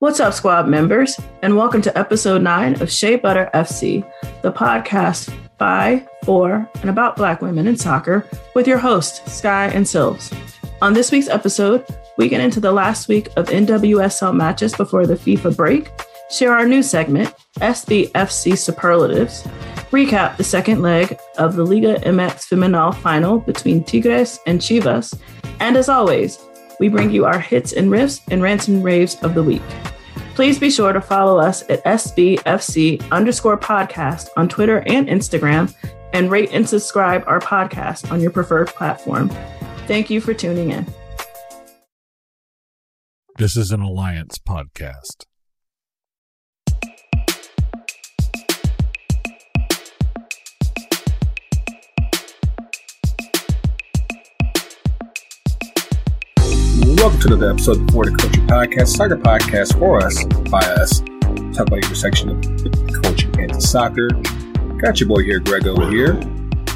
What's up, squad members, and welcome to episode nine of Shea Butter FC, the podcast by, for, and about Black women in soccer with your hosts, Sky and Silves. On this week's episode, we get into the last week of NWSL matches before the FIFA break, share our new segment, SBFC Superlatives, recap the second leg of the Liga MX Femenil final between Tigres and Chivas, and as always, we bring you our hits and riffs and rants and raves of the week. Please be sure to follow us at SBFC underscore podcast on Twitter and Instagram and rate and subscribe our podcast on your preferred platform. Thank you for tuning in. This is an Alliance podcast. Welcome to another episode of the Florida Coaching Podcast, soccer podcast for us, by us. Talk about the intersection of coaching and soccer. Got your boy here, Greg over here.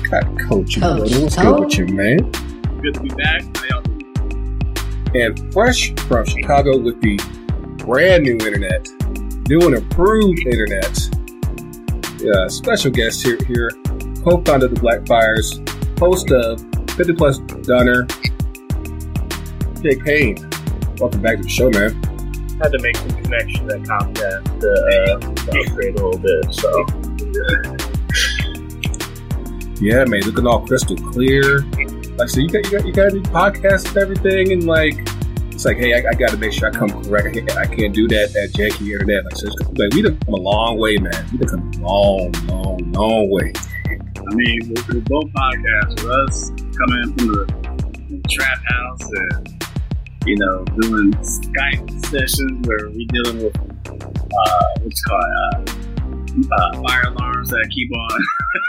Got Coach Coach What's Toe. good with you, man? Good to be back. How y'all doing? And fresh from Chicago with the brand new internet, new and improved internet. Yeah, special guest here, here, co-founder of the Black Fires, host of 50 Plus Dunner, Jake Payne. Welcome back to the show, man. Had to make some connection at Comcast to, uh, upgrade a little bit. So Yeah, man, looking all crystal clear. Like, so you got you got you got to podcasts and everything, and like, it's like, hey, I, I got to make sure I come correct. I can't, I can't do that at janky internet. Like, so it's, like, we done come a long way, man. We done come a long, long, long way. I mean, we're, we're both podcasts. For us, coming from the trap house and you know doing Skype sessions where we dealing with uh, what's called uh, uh, fire alarms that keep on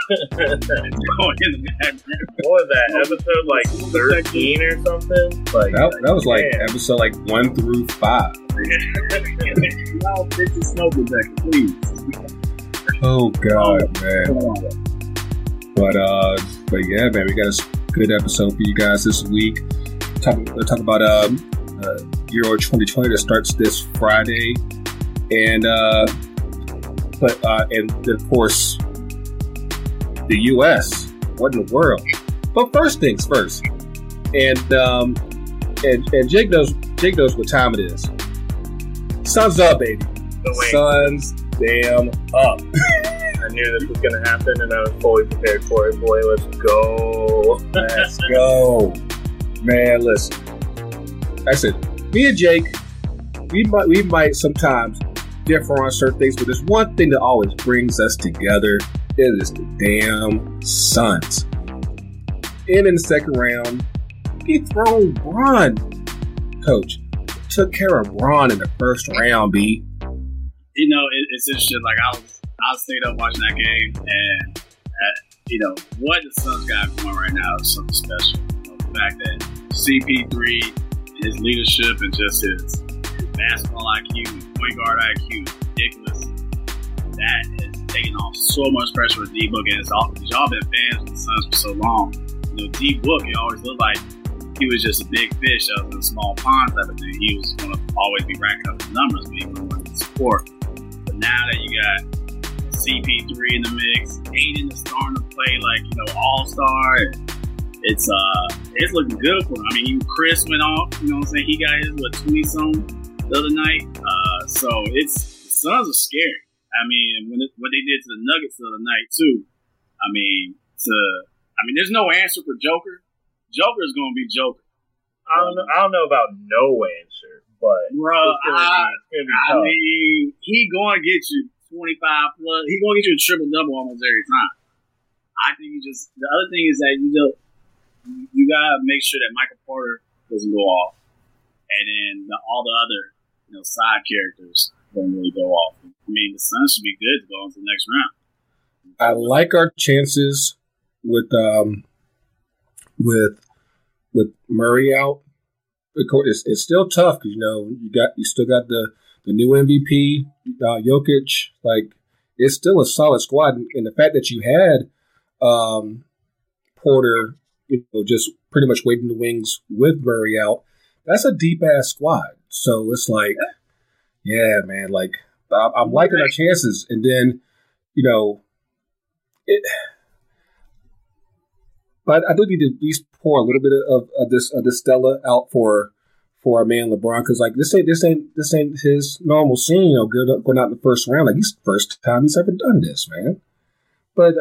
going in the background. What was that episode like thirteen or something? Like That, that was like man. episode like one through five. Y'all fix the smoke please. Oh God, man. But uh, but yeah, man, we got a good episode for you guys this week. Talk, talk about um, uh, Euro 2020 that starts this Friday, and uh, but uh, and of course the U.S. What in the world? But first things first, and um, and and Jake knows Jake knows what time it is. Sun's up, baby. Sun's damn up. I knew this was gonna happen, and I was fully prepared for it. Boy, let's go. Let's go. Man, listen. I said, me and Jake, we might we might sometimes differ on certain things, but there's one thing that always brings us together. It is the damn Suns. And in the second round, he thrown Bron. Coach took care of Bron in the first round, B. you know, it, it's interesting. Like I was, I was stayed up watching that game, and uh, you know what the Suns got going right now is something special. You know, the fact that CP3, his leadership and just his, his basketball IQ, his point guard IQ, is ridiculous. That has taken off so much pressure with D Book, and it's all y'all been fans of the Suns for so long. You know, D Book, he always looked like he was just a big fish out in a small pond type of thing. He was going to always be racking up his numbers, but he wasn't to support. But now that you got CP3 in the mix, Ayton is starting to play like you know All Star. It's uh, it's looking good for him. I mean, Chris went off. You know what I'm saying? He got his what twenty some the other night. Uh, so it's the Suns are scary. I mean, when it, what they did to the Nuggets the other night too. I mean, to I mean, there's no answer for Joker. Joker is going to be Joker. I don't know. I don't know about no answer, but Bro, it's gonna be, I- be I mean, he going to get you 25 plus. He going to get you a triple double almost every time. I think you just the other thing is that you just you gotta make sure that Michael Porter doesn't go off, and then the, all the other you know side characters don't really go off. I mean, the Suns should be good to go into the next round. I like our chances with um with with Murray out. It's, it's still tough because you know you got you still got the the new MVP, uh, Jokic. Like it's still a solid squad, and the fact that you had um, Porter, you know, just pretty much waiting the wings with Murray out, that's a deep ass squad. So it's like, yeah, man, like I'm, I'm liking our chances, and then you know, it. But I do need to at least pour a little bit of, of this of this Stella out for for our man LeBron because like this ain't this ain't this ain't his normal scene. You know, going out in the first round. Like he's first time he's ever done this, man. But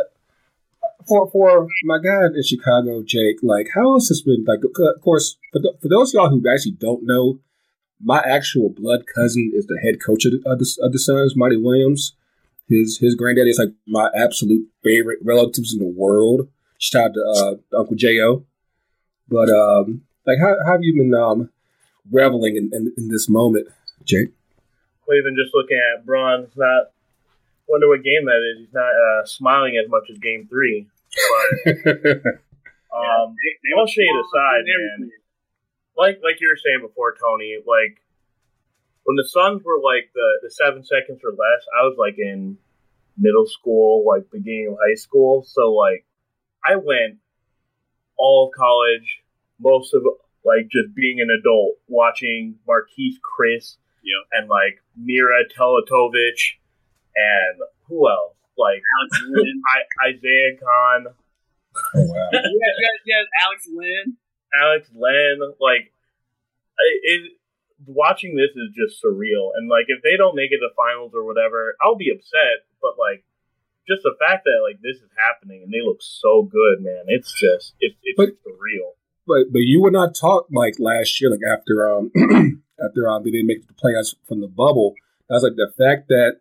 for for my guy in Chicago, Jake, like how has this been? Like, of course, for, the, for those of y'all who actually don't know, my actual blood cousin is the head coach of the, of the, of the Suns, Monty Williams. His his granddaddy is like my absolute favorite relatives in the world. Shout out to uh, Uncle Jo. But um, like, how, how, have you been um, reveling in, in, in, this moment, Jake? Well, even just looking at Bron's not. Wonder what game that is. He's not uh, smiling as much as Game Three. But um, all shade aside, man. Like like you were saying before, Tony. Like when the Suns were like the the seven seconds or less, I was like in middle school, like beginning of high school. So like I went all of college, most of like just being an adult, watching Marquese Chriss yep. and like Mirza Teletovic and who else? Like Alex Len. I, Isaiah Canaan. Oh, wow. yeah, yeah, yeah, Alex Len. Alex Len. Like, it, it, watching this is just surreal. And like, if they don't make it to finals or whatever, I'll be upset. But like, just the fact that like this is happening and they look so good, man. It's just it's it's but, surreal. But but you were not taught like last year, like after um after um they didn't make the playoffs from the bubble. I was like the fact that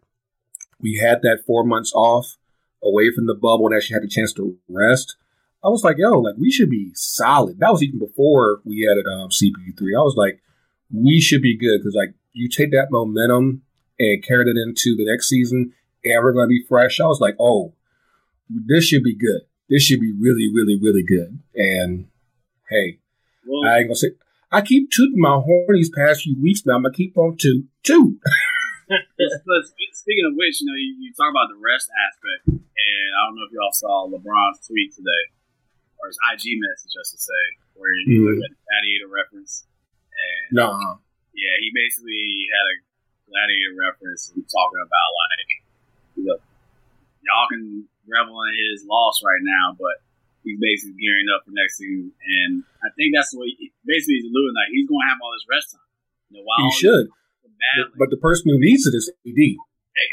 we had that four months off away from the bubble and actually had a chance to rest. I was like, yo, like we should be solid. That was even before we added um, CP3. I was like, we should be good because like you take that momentum and carry it into the next season, and we're going to be fresh. I was like, oh, this should be good. This should be really, really, really good. And hey, well, I ain't gonna say. I keep tooting my horn these past few weeks but I'm gonna keep on toot toot. speaking of which, you know, you, you, talk about the rest aspect, and I don't know if y'all saw LeBron's tweet today, or his IG message, just to say, where he mm-hmm. had a gladiator reference. And no. Yeah, he basically had a gladiator reference and talking about like, you know, y'all can revel in his loss right now, but he's basically gearing up for next season, and I think that's the way. He, basically, he's alluding like he's going to have all this rest time. You know, while he should badly. But the person who needs it is AD.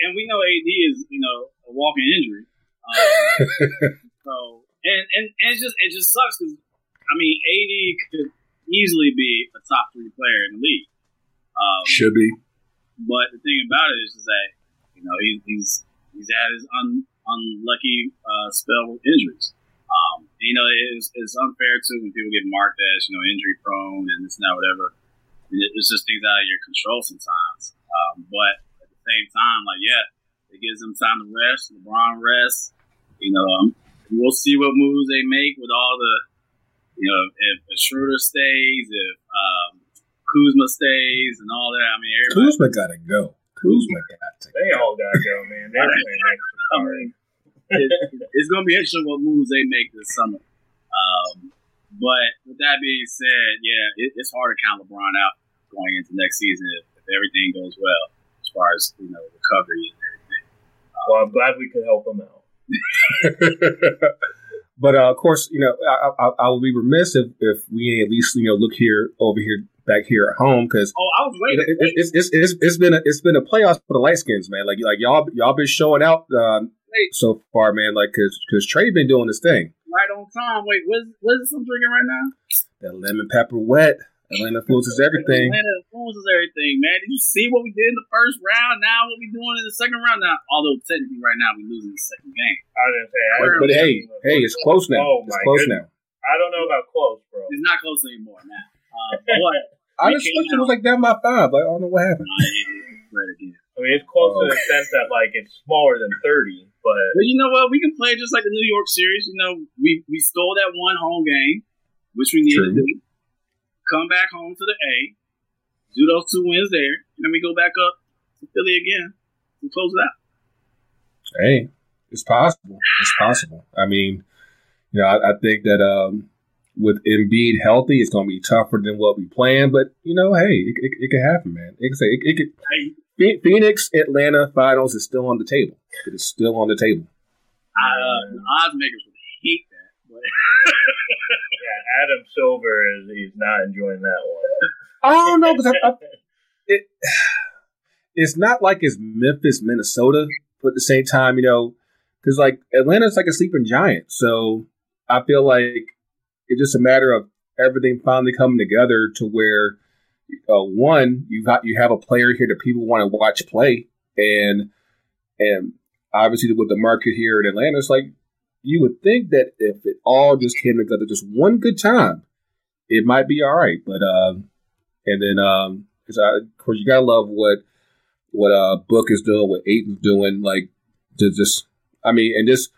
And we know AD is, you know, a walking injury. Um, so, and, and, and it just it just sucks because, I mean, AD could easily be a top three player in the league. Um, Should be. But the thing about it is, is that, you know, he, he's he's had his un, unlucky uh, spell with injuries. Um, you know, it's, it's unfair too when people get marked as, you know, injury prone and this and that, whatever it's just things out of your control sometimes. Um, but at the same time, like yeah, it gives them time to rest. LeBron rests. You know, um, we'll see what moves they make with all the, you know, if, if Schroeder stays, if um, Kuzma stays, and all that. I mean, Kuzma gotta go. Kuzma got to. They all gotta go, man. They're playing it, it's gonna be interesting what moves they make this summer. Um, but with that being said, yeah, it, it's hard to count LeBron out going into next season if, if everything goes well as far as you know recovery and everything. Um, well, I'm glad we could help him out. but uh, of course, you know, I, I, I would be remiss if, if we at least you know look here over here back here at home because oh, I was waiting. It, it, it's, it's, it's, it's been a, it's been a playoff for the light skins, man. Like like y'all y'all been showing out um, so far, man. Like because because Trey been doing this thing right on time. Wait, what is, what is this I'm drinking right now? That lemon pepper wet. Atlanta influences everything. Atlanta influences everything, man. Did you see what we did in the first round? Now what we doing in the second round? Now, although technically right now we losing the second game. I was gonna say, but, but hey, hey, it's close now. Oh, it's close goodness. now. I don't know about close, bro. It's not close anymore now. Uh, but I just wish it was like down by five. Like I don't know what happened. right again. I mean, it's close oh. to the sense that like it's smaller than thirty, but but you know what? We can play just like the New York series. You know, we we stole that one home game, which we needed True. to do come back home to the A, do those two wins there, and then we go back up to Philly again and close it out. Hey, it's possible. It's possible. I mean, you know, I, I think that um, with Embiid healthy, it's going to be tougher than what we planned. But you know, hey, it, it, it could happen, man. It could say it, it could. Hey. Phoenix Atlanta finals is still on the table. It is still on the table. Uh, the odds makers would hate that, but yeah, Adam Silver is he's not enjoying that one. Oh no, because it it's not like it's Memphis, Minnesota, but at the same time, you know, because like Atlanta's like a sleeping giant. So I feel like it's just a matter of everything finally coming together to where uh, one you got you have a player here that people want to watch play, and and obviously with the market here in Atlanta, it's like you would think that if it all just came together just one good time, it might be all right. But uh, and then um, because of course you gotta love what what uh Book is doing, what Ayton's doing, like to just I mean, and just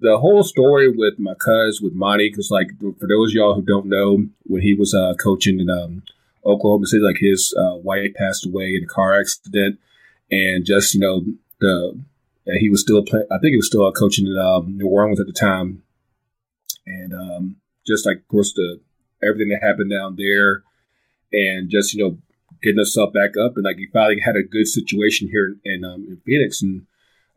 the whole story with my cuz with Monty, because like for those y'all who don't know, when he was uh, coaching in um, Oklahoma City, like his uh, wife passed away in a car accident, and just you know the he was still playing. I think he was still coaching in um, New Orleans at the time, and um, just like of course the everything that happened down there, and just you know getting himself back up, and like he finally had a good situation here in, um, in Phoenix, and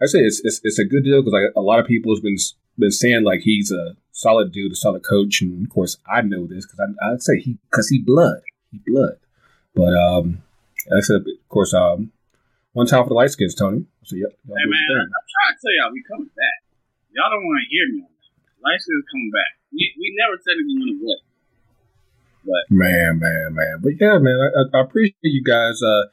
I say it's, it's, it's a good deal because like a lot of people has been been saying like he's a solid dude, a solid coach, and of course I know this because I, would say he because he blood, he blood. But um, like I said, of course, um, one time for the light skins, Tony. So yep. Hey man, I'm trying to tell y'all we coming back. Y'all don't want to hear me on that. Light skins coming back. We, we never technically went away. But man, man, man. But yeah, man, I, I appreciate you guys uh,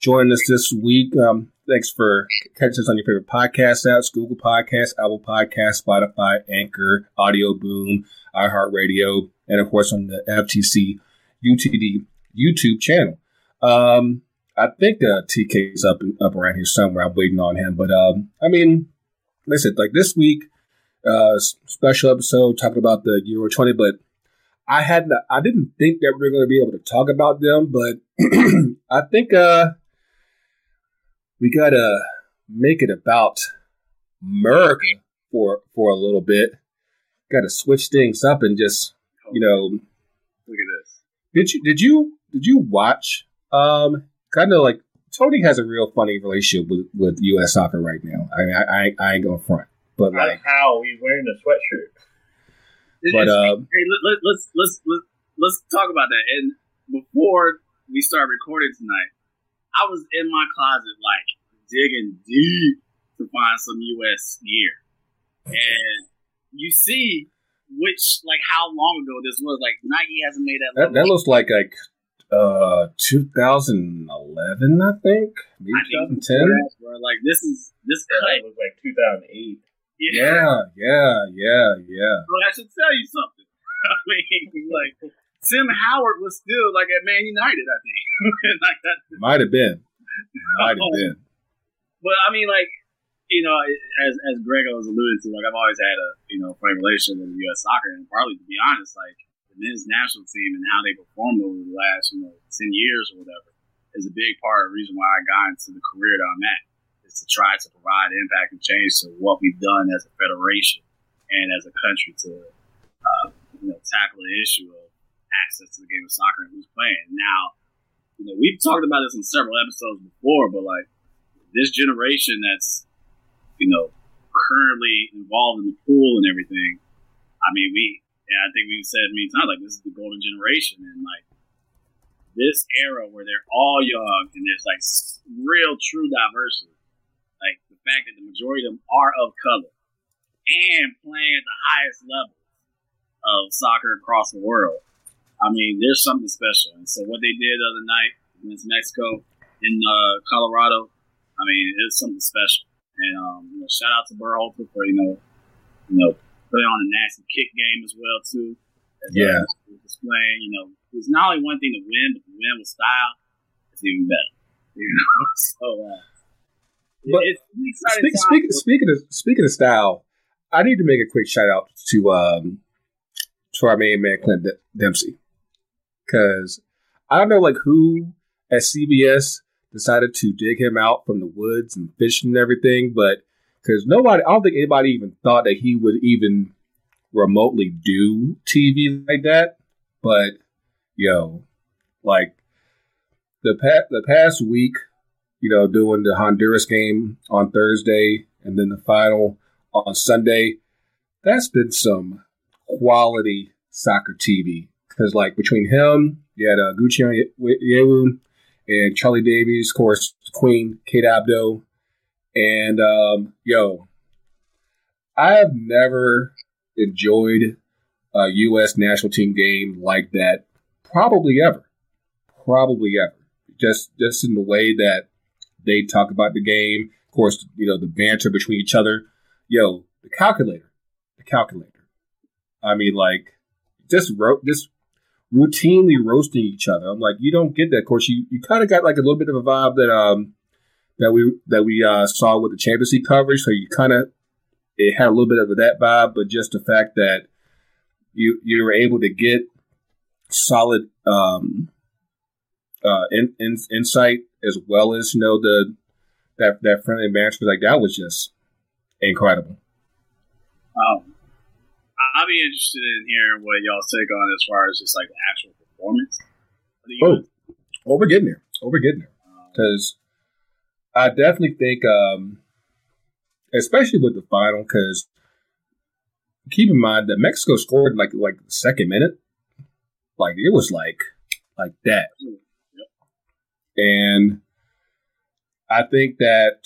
joining us this week. Um, Thanks for catching us on your favorite podcast apps Google Podcasts, Apple Podcasts, Spotify, Anchor, Audio Boom, iHeartRadio, and of course on the FTC UTD YouTube channel. Um, I think uh, TK is up up around here somewhere. I'm waiting on him, but um, I mean, listen, like this week, uh, special episode talking about the Euro 20, but I had I didn't think that we are going to be able to talk about them, but I think uh, we gotta make it about America for for a little bit. Got to switch things up and just you know. Look at this. Did you did you did you watch? Um, kind of like Tony has a real funny relationship with with U.S. soccer right now. I mean, I I, I ain't going front, but like how he's wearing a sweatshirt. But uh, hey, let, let's let's let's let's talk about that. And before we start recording tonight, I was in my closet like digging deep to find some US gear. And you see which like how long ago this was. Like Nike hasn't made that. That, that looks like like uh 2011, I think, maybe 2010. like this is this yeah, cut was like 2008. Yeah. yeah, yeah, yeah, yeah. Well, I should tell you something. I mean, like Tim Howard was still like at Man United, I think. like that. Might have been. Might have been. But I mean, like you know, as as Greg was alluding to, like I've always had a you know funny relationship with U.S. soccer, and partly to be honest, like men's national team and how they performed over the last you know ten years or whatever is a big part of the reason why I got into the career that I'm at. Is to try to provide impact and change to what we've done as a federation and as a country to uh, you know tackle the issue of access to the game of soccer and who's playing. Now, you know, we've talked about this in several episodes before, but like this generation that's, you know, currently involved in the pool and everything, I mean, we, yeah, I think we've said it many times, like, this is the golden generation. And like, this era where they're all young and there's like real true diversity. Like the fact that the majority of them are of color and playing at the highest level of soccer across the world. I mean, there's something special. And so what they did the other night against Mexico in uh, Colorado, I mean, it's something special. And um, you know, shout out to Berhalter for you know, you know, putting on a nasty kick game as well too. As yeah, displaying. You know, it's not only one thing to win, but to win with style, it's even better. You know, so. Uh, but it's speak, speak, speaking of speaking of style, I need to make a quick shout out to um to our main man Clint Dempsey because I don't know like who at CBS decided to dig him out from the woods and fish and everything, but because nobody, I don't think anybody even thought that he would even remotely do TV like that, but yo, like the past the past week, you know, doing the Honduras game on Thursday and then the final on Sunday, that's been some quality soccer TV. Because like between him, you had uh, Oguchi Onyewu and Charlie Davies, of course, Queen Kate Abdo, and um, yo, I have never enjoyed a U.S. national team game like that. Probably ever. Probably ever. Just just in the way that they talk about the game. Of course, you know the banter between each other. Yo, the calculator, the calculator. I mean, like just wrote just routinely roasting each other. I'm like, you don't get that. Of course, you, you kind of got like a little bit of a vibe that um that we that we uh, saw with the Champions League coverage. So you kind of it had a little bit of that vibe, but just the fact that you you were able to get solid um, uh, in, in, insight as well as you know the that that friendly match was like that was just incredible. Um, I'll be interested in hearing what y'all take on as far as just like the actual performance. Oh, oh, we're getting there. Oh, we're getting there because um, I definitely think. Um, especially with the final, because keep in mind that Mexico scored like like the second minute, like it was like like that, and I think that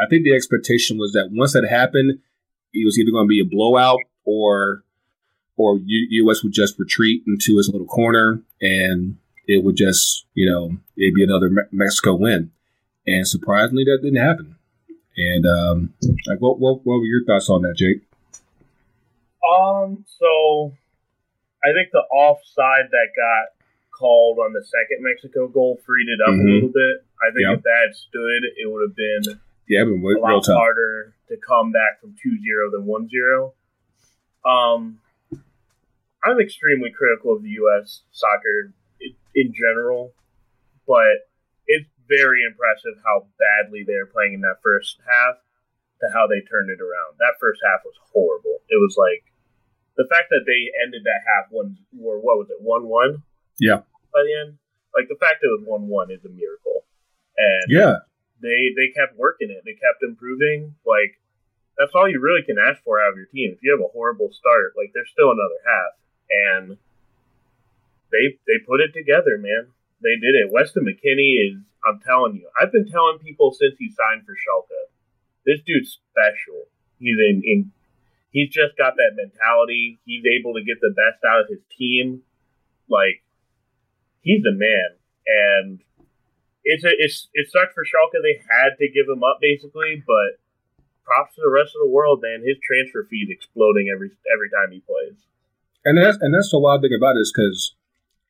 I think the expectation was that once that happened, it was either going to be a blowout or or U.S. would just retreat into his little corner and it would just you know it'd be another Me- Mexico win, and surprisingly that didn't happen. And um, like, what, what what were your thoughts on that, Jake? Um, so I think the offside that got called on the second Mexico goal freed it up mm-hmm. a little bit. I think yep. if that stood, it would have been yeah, been a lot harder to come back from 2-0 than 1-0. Um, I'm extremely critical of the U.S. soccer in, in general, but it's very impressive how badly they were playing in that first half to how they turned it around. That first half was horrible. It was like the fact that they ended that half one or what was it one one? Yeah. By the end, like the fact that it was one one is a miracle. And yeah, they they kept working it. They kept improving. Like that's all you really can ask for out of your team. If you have a horrible start, like there's still another half, and they they put it together, man. They did it. Weston McKennie is I'm telling you, I've been telling people since he signed for Schalke, this dude's special. He's in, in he's just got that mentality. He's able to get the best out of his team. Like he's the man, and it's a, it's it sucked for Schalke. They had to give him up basically, but props to the rest of the world, man. His transfer fees exploding every every time he plays. And that's and that's the wild thing about it is because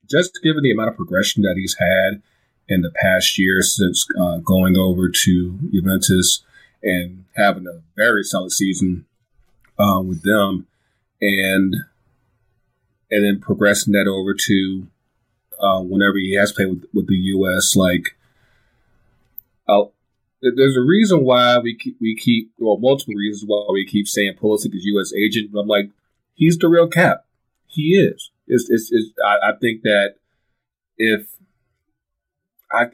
just given the amount of progression that he's had in the past year since uh, going over to Juventus and having a very solid season uh, with them, and and then progressing that over to uh, whenever he has played with, with the U.S. Like, uh, there's a reason why we keep, we keep well multiple reasons why we keep saying Pulisic is U.S. agent, but I'm like, he's the real cap. He is. It's, it's, it's I, I think that if I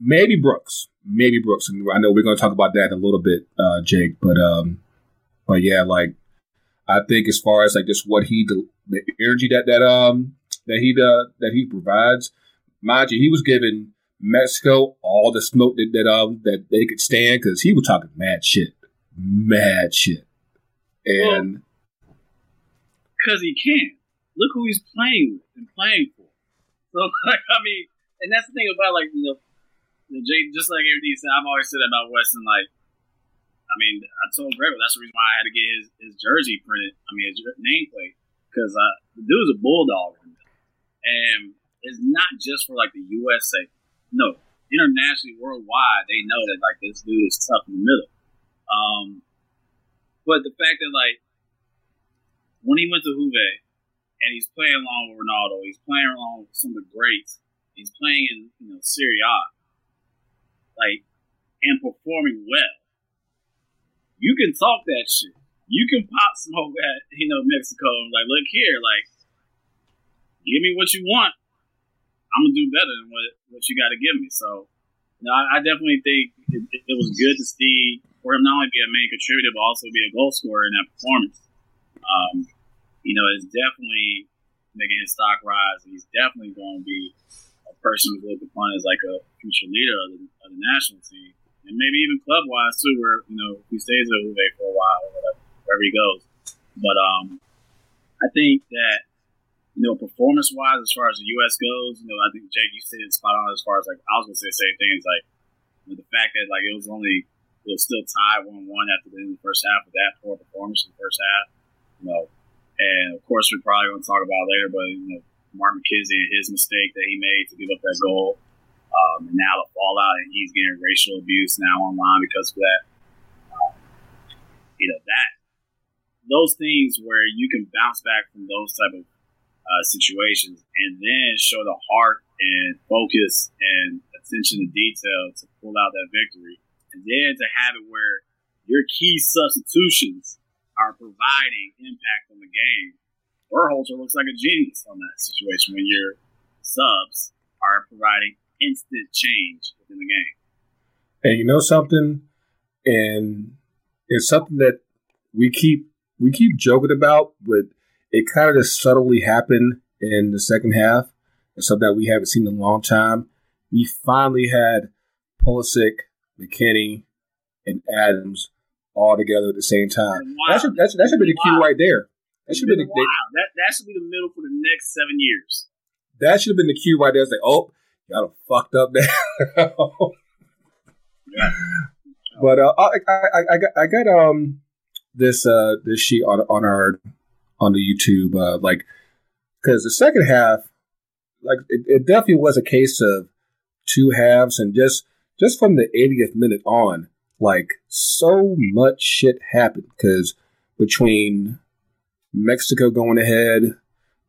maybe Brooks, maybe Brooks. And I know we're going to talk about that in a little bit, uh, Jake. But um, but yeah, like I think as far as like just what he the energy that that um that he uh, that he provides, mind you, he was giving Mexico all the smoke that that um that they could stand because he was talking mad shit, mad shit, and because well, he can't Look who he's playing with and playing for. So like, I mean, and that's the thing about like you know, Jay, just like everything said, I've always said about Weston. Like, I mean, I told Greg that's the reason why I had to get his, his jersey printed. I mean, his nameplate because uh, the dude's a bulldog, and it's not just for like the USA. No, internationally, worldwide, they know that like this dude is tough in the middle. Um, but the fact that like when he went to Juve and he's playing along with Ronaldo, he's playing along with some of the greats He's playing in you know Serie A, like and performing well. You can talk that shit. you can pop smoke at you know Mexico and like, look here, like, give me what you want. I'm gonna do better than what what you got to give me. So, you know, I, I definitely think it, it, was good to see for him not only be a main contributor but also be a goal scorer in that performance. Um, you know, it's definitely making his stock rise. and He's definitely going to be person who's looked upon as like a future leader of the, of the national team, and maybe even club wise too, where you know he stays at Juve for a while or whatever, wherever he goes. But um, I think that you know, performance wise, as far as the U.S. goes, you know, I think Jake, you said it spot on as far as like I was gonna say the same things like you know, the fact that like it was only it was still tied one one after the end of the first half with that poor performance in the first half, you know, and of course we're probably gonna talk about later, but you know, Mark McKenzie and his mistake that he made to give up that goal, um, and now the fallout, and he's getting racial abuse now online because of that. Um, you know that those things where you can bounce back from those type of uh, situations, and then show the heart and focus and attention to detail to pull out that victory, and then to have it where your key substitutions are providing impact on the game. Berhalter looks like a genius on that situation when your subs are providing instant change within the game. And you know something, and it's something that we keep we keep joking about, but it kind of just subtly happened in the second half. It's something that we haven't seen in a long time. We finally had Pulisic, McKennie, and Adams all together at the same time. Wow. That should that should, that should be the cue right there. That should be the wow. That that should be the middle for the next seven years. That should have been the cue right there. It's like, oh, y'all fucked up there. yeah. But uh, I, I, I got I got um this uh this sheet on on our on the YouTube, uh, like because the second half, like it, it, definitely was a case of two halves, and just just from the 80th minute on, like so much shit happened because between Mexico going ahead,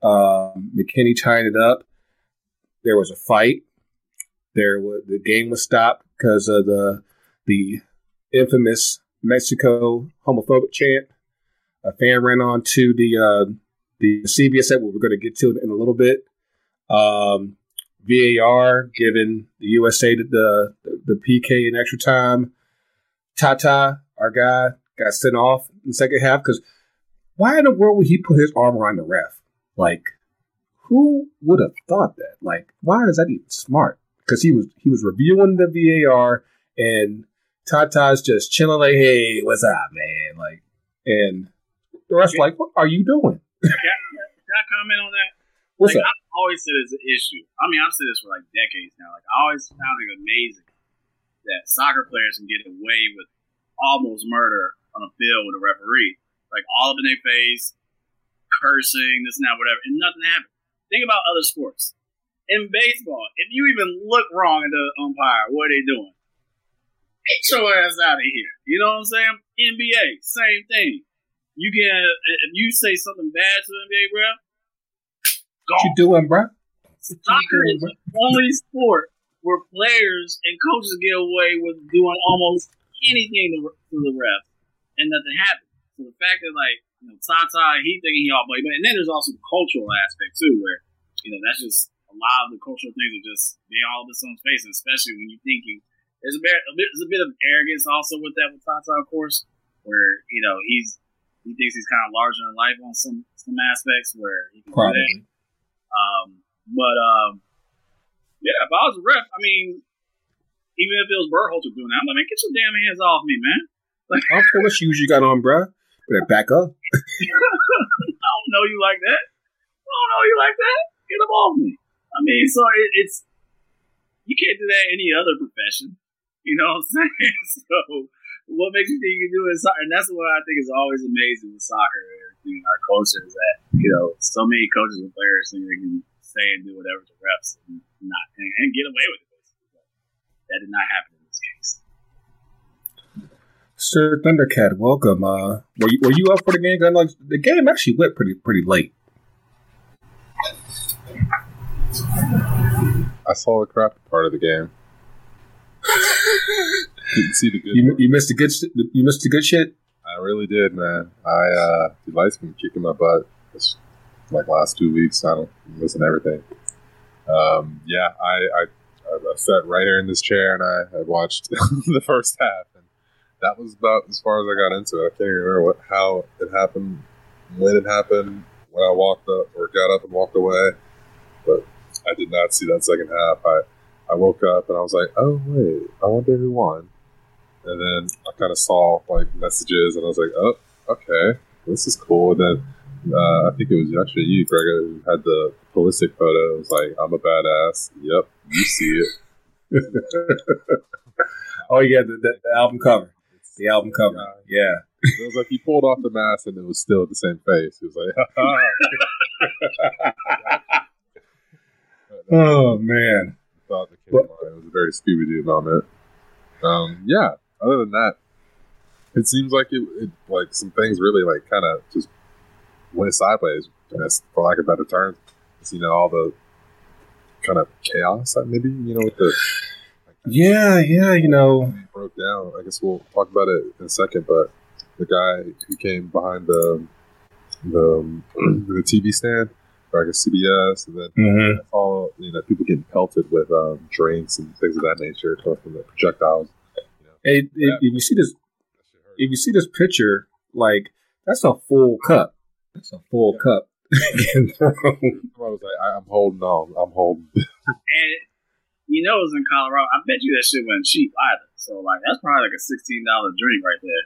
uh, McKennie tying it up, there was a fight. There was the game was stopped because of the the infamous Mexico homophobic chant a fan ran on to the uh, the CBS set, what we're going to get to in a little bit. Um, VAR giving the USA the, the, the PK in extra time. Tata, our guy, got sent off in the second half because why in the world would he put his arm around the ref? Like, who would have thought that? Like, why is that even smart? Because he was he was reviewing the VAR and Tata's just chilling like, hey, what's up, man? Like, and the rest like, what are you doing? can, I, can I comment on that? What's like, that? I've always said it's an issue. I mean, I've said this for like decades now. Like, I always found it amazing that soccer players can get away with almost murder on a field with a referee. Like, all up in their face, cursing, this and that, whatever, and nothing happened. Think about other sports. In baseball, if you even look wrong at the umpire, what are they doing? Get your ass out of here. You know what I'm saying? NBA, same thing. You can if you say something bad to the NBA ref, what you doing, bro? Soccer is the only sport where players and coaches get away with doing almost anything to, to the ref, and nothing happens. So the fact that like you know Tata, he thinking he all but and then there's also the cultural aspect too, where you know that's just a lot of the cultural things are just being all of someone's face, and especially when you think you there's a bit, a bit there's a bit of arrogance also with that with Tata, of course, where you know he's he thinks he's kind of larger than life on some some aspects where he can Probably. Um, but um, yeah, if I was a ref, I mean, even if it was Berhalter doing that, I'm like, man, get your damn hands off me, man. Like, I don't care what shoes you got on, bro. Better back up. I don't know you like that. I don't know you like that. Get them off me. I mean, so it, it's you can't do that in any other profession. You know what I'm saying? So what makes you think you can do it in soccer? And that's what I think is always amazing with soccer and. Our culture is that you know so many coaches and players think they can say and do whatever to refs and not and, and get away with it. That did not happen. Sir Thundercat, welcome. Uh, were you were you up for the game? I Like, the game actually went pretty pretty late. I saw the crappy part of the game. Didn't see the good. You, you missed the good. You missed the good shit. I, really did, man. I uh, the lights been kicking my butt. Like last two weeks, I don't listen to everything. Um, yeah, I, I I sat right here in this chair and I, I watched the first half, that was about as far as I got into it. I can't even remember what how it happened, when it happened, when I walked up or got up and walked away, but I did not see that second half. I I woke up and I was like, oh wait, I wonder who won. And then I kind of saw like messages and I was like, oh, okay, this is cool. And then uh, I think it was actually you, Greg, who had the Pulisic photo. It was like, I'm a badass. Yep, you see it. oh yeah, the, the, album cover. The album cover. Yeah. It was like he pulled off the mask and it was still the same face. He was like, oh man. Thought that came It was a very Scooby Doo moment. Um, yeah. Other than that, it seems like it, it like some things really like kind of just went sideways. For lack of better terms, you know all the kind of chaos, that maybe you know with the. Like, yeah, yeah, you know, broke down. I guess we'll talk about it in a second, but the guy who came behind the the the TV stand, or I guess CBS, and then mm-hmm. all you know people getting pelted with um, drinks and things of that nature coming from the projectiles. You know, hey, if, if you see this, if you see this picture, like that's a full cup. That's a full yeah. cup. I was like, I, am holding on. I'm holding. and you know, it was in Colorado. I bet you that shit wasn't cheap either. So like, that's probably like a sixteen dollar drink right there.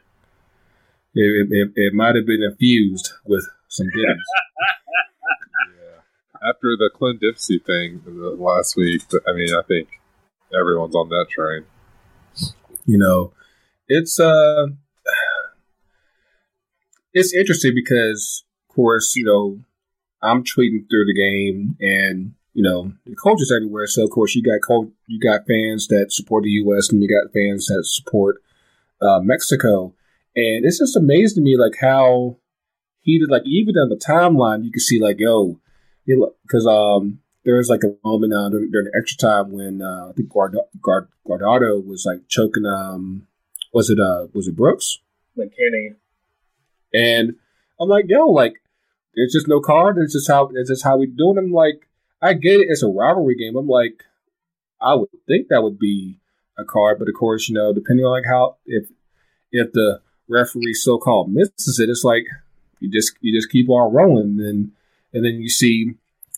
It, it, it might have been infused with some goodies. yeah. After the Clint Dempsey thing last week, I mean, I think everyone's on that train. You know, it's uh, it's interesting because, of course, you know, I'm tweeting through the game, and you know the culture's everywhere. So of course you got cult- you got fans that support the U.S. and you got fans that support uh, Mexico, and it's just amazing to me like how heated. Like even on the timeline, you can see like yo, because um there was like a moment uh, during, during, the extra time when uh, I think Guard- Guard- Guardado was like choking. Um, was it uh was it Brooks? McKennie. And I'm like, yo, like there's just no card. It's just how it's just how we do it. I'm like, I get it. It's a rivalry game. I'm like, I would think that would be a card, but of course, you know, depending on like how if if the referee so called misses it, it's like you just you just keep on rolling, and and then you see